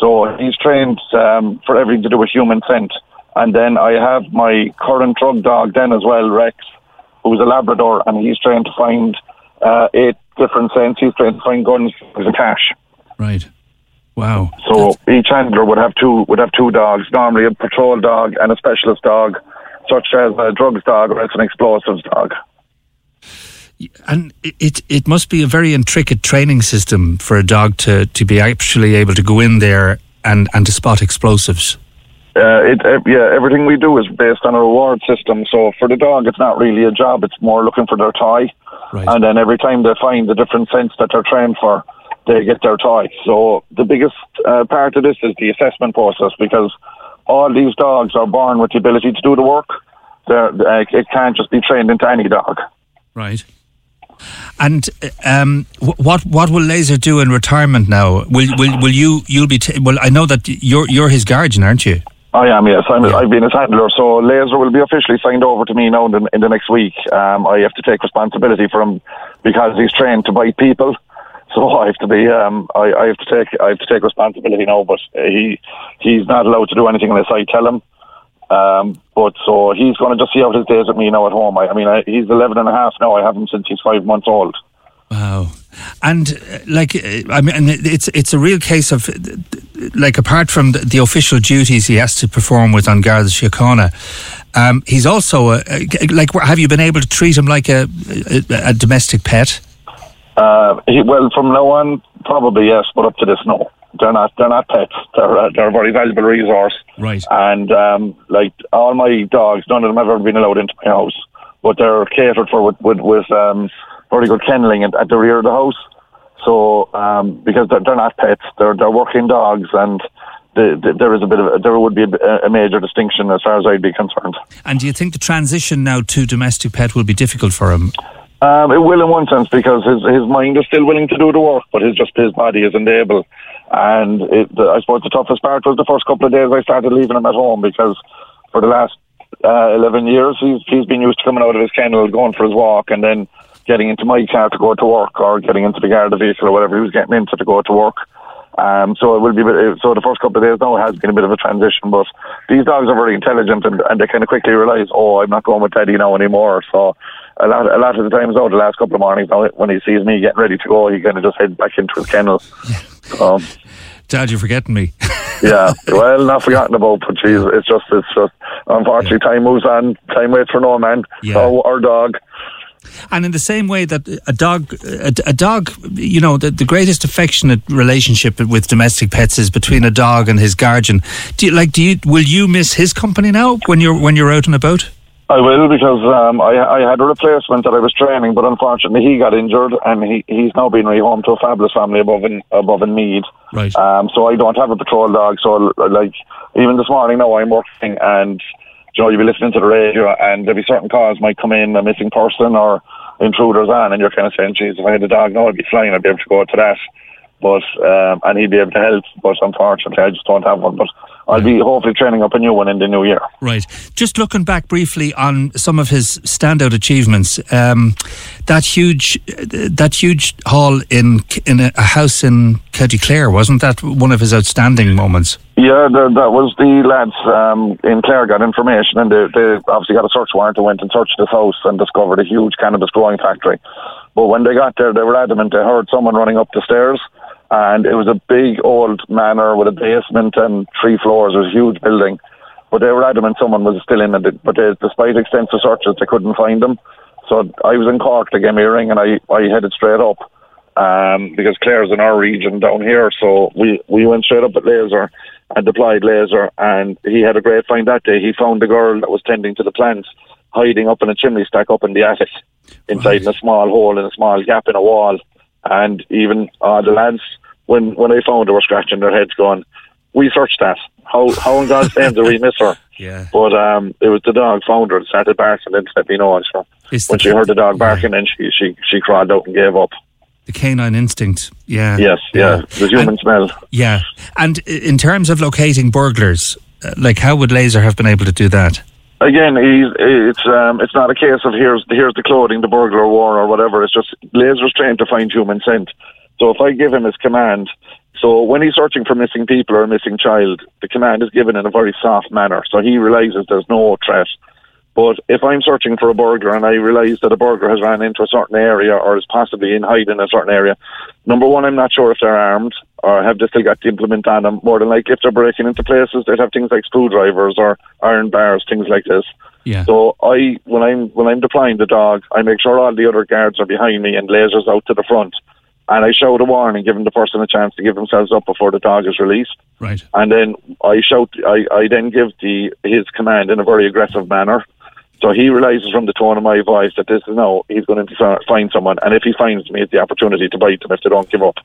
So he's trained um, for everything to do with human scent. And then I have my current drug dog then as well, Rex, who's a Labrador, and he's trying to find uh, eight different scents. He's trying to find guns and cash. Right. Wow. So each handler would have two would have two dogs, normally a patrol dog and a specialist dog, such as a drugs dog or else an explosives dog. And it it must be a very intricate training system for a dog to, to be actually able to go in there and, and to spot explosives. Uh, it, uh, yeah, everything we do is based on a reward system. So for the dog, it's not really a job; it's more looking for their toy. And then every time they find the different scents that they're trained for, they get their toy. So the biggest uh, part of this is the assessment process because all these dogs are born with the ability to do the work. They're, uh, it can't just be trained into any dog. Right. And um, what what will Laser do in retirement now? Will will will you you'll be t- well? I know that you're you're his guardian, aren't you? I am, yes. I'm, I've been his handler, so Laser will be officially signed over to me now in the, in the next week. Um, I have to take responsibility for him because he's trained to bite people. So I have to be, um, I, I have to take, I have to take responsibility now. But uh, he, he's not allowed to do anything unless I tell him. Um, but so he's going to just see out his days with me now at home. I, I mean, I, he's 11 and a half now. I have him since he's five months old. Wow. And uh, like, uh, I mean, it's it's a real case of like apart from the, the official duties he has to perform with An Garda Síochána, um, he's also a, a, like. Have you been able to treat him like a a, a domestic pet? Uh, he, well, from now on, probably yes, but up to this, no. they're not they're not pets. They're uh, they're a very valuable resource. Right. And um, like all my dogs, none of them have ever been allowed into my house, but they're catered for with with, with um, very good kenneling at, at the rear of the house. So um, because they're, they're not pets, they're they're working dogs, and the, the, there is a bit of there would be a, a major distinction as far as I'd be concerned. And do you think the transition now to domestic pet will be difficult for him? Um, it will in one sense because his his mind is still willing to do the work, but his just his body isn't able. And it, the, I suppose the toughest part was the first couple of days I started leaving him at home because for the last uh, eleven years he's he's been used to coming out of his kennel, going for his walk, and then getting into my car to go to work or getting into the Garda vehicle or whatever he was getting into to go to work. Um, so it will be. bit- So the first couple of days now has been a bit of a transition, but these dogs are very intelligent and, and they kind of quickly realise, oh, I'm not going with Teddy now anymore. So a lot, a lot of the times now, the last couple of mornings, now, when he sees me getting ready to go, he kind of just heads back into his kennel. Um, Dad, you're forgetting me. [LAUGHS] yeah, well, not forgotten about, but geez, it's just, it's just, unfortunately, time moves on. Time waits for no man. Yeah. So our dog. And in the same way that a dog, a, a dog, you know, the, the greatest affectionate relationship with domestic pets is between a dog and his guardian. Do you like? Do you will you miss his company now when you're when you're out and about? I will because um, I, I had a replacement that I was training, but unfortunately he got injured and he, he's now been rehomed to a fabulous family above in above in Meath. Right. Um, so I don't have a patrol dog. So like even this morning now I'm working and you know you'll be listening to the radio and there'll be certain calls might come in a missing person or intruders on and you're kind of saying, geez, if I had a dog now I'd be flying, I'd be able to go to that. But um, and he'd be able to help, but unfortunately I just don't have one. But I'll be hopefully training up a new one in the new year. Right. Just looking back briefly on some of his standout achievements, um, that huge, that huge hall in in a, a house in County Clare wasn't that one of his outstanding moments? Yeah, the, that was the lads um, in Clare got information, and they, they obviously got a search warrant and went and searched this house and discovered a huge cannabis growing factory. But when they got there, they were adamant they heard someone running up the stairs, and it was a big old manor with a basement and three floors. It was a huge building, but they were adamant someone was still in it. But they, despite extensive searches, they couldn't find them. So I was in Cork. They gave me a ring, and I I headed straight up um, because Clare's in our region down here. So we, we went straight up at Laser and deployed Laser, and he had a great find that day. He found the girl that was tending to the plants hiding up in a chimney stack up in the attic, inside in a small hole in a small gap in a wall. And even uh, the lads, when when they found her, were scratching their heads, going, "We searched that. How how in God's name did we miss her?" [LAUGHS] Yeah. But um, it was the dog found her and started barking, and then let me know. And so It's when she heard the dog barking, then she she she crawled out and gave up. The canine instinct. Yeah. Yes, yeah, the human smell. Yeah. And in terms of locating burglars, uh, like how would Laser have been able to do that? Again, it's um, it's not a case of here's here's the clothing the burglar wore or whatever. It's just Laser's trained to find human scent. So if I give him his command, so when he's searching for missing people or a missing child, the command is given in a very soft manner. So he realizes there's no threat. But if I'm searching for a burglar and I realise that a burglar has ran into a certain area or is possibly in hiding in a certain area, number one, I'm not sure if they're armed or have they still got the implement on them. More than likely, if they're breaking into places, they'd have things like screwdrivers or iron bars, things like this. Yeah. So I, when I'm when I'm deploying the dog, I make sure all the other guards are behind me and lasers out to the front, and I shout a warning, giving the person a chance to give themselves up before the dog is released. Right. And then I shout, I, I then give the his command in a very aggressive manner. So he realizes from the tone of my voice that this is now he's going to find someone, and if he finds me, it's the opportunity to bite them if they don't give up.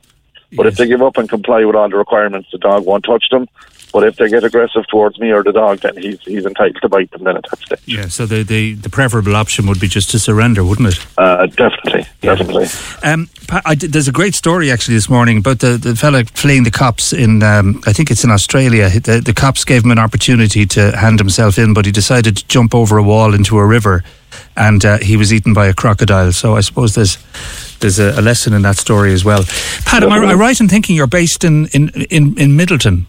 But if they give up and comply with all the requirements, the dog won't touch them. But if they get aggressive towards me or the dog, then he's he's entitled to bite them. Then at that stage, Yeah. So the, the, the preferable option would be just to surrender, wouldn't it? uh, definitely, definitely. Um, did- there's a great story actually this morning about the, the fella fleeing the cops in, um, I think it's in Australia. The, the cops gave him an opportunity to hand himself in, but he decided to jump over a wall into a river and uh, he was eaten by a crocodile. So I suppose there's there's a, a lesson in that story as well. Pat, am I, I right in thinking you're based in, in, in, in Midleton?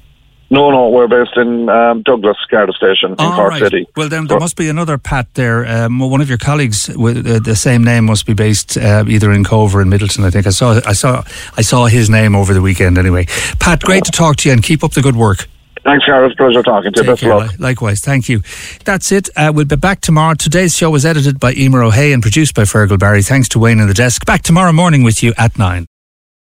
No, no, we're based in um, Douglas Garda Station in All Cork right. City. Well, then there must be another Pat there. Um, one of your colleagues with uh, the same name must be based uh, either in Cobh or in Midleton. I think I saw I saw I saw his name over the weekend. Anyway, Pat, great to talk to you and keep up the good work. Thanks, Gareth. Pleasure talking to you. Best care. luck. Likewise, thank you. That's it. Uh, we'll be back tomorrow. Today's show was edited by Emer O'Hay and produced by Fergal Barry. Thanks to Wayne in the desk. Back tomorrow morning with you at nine.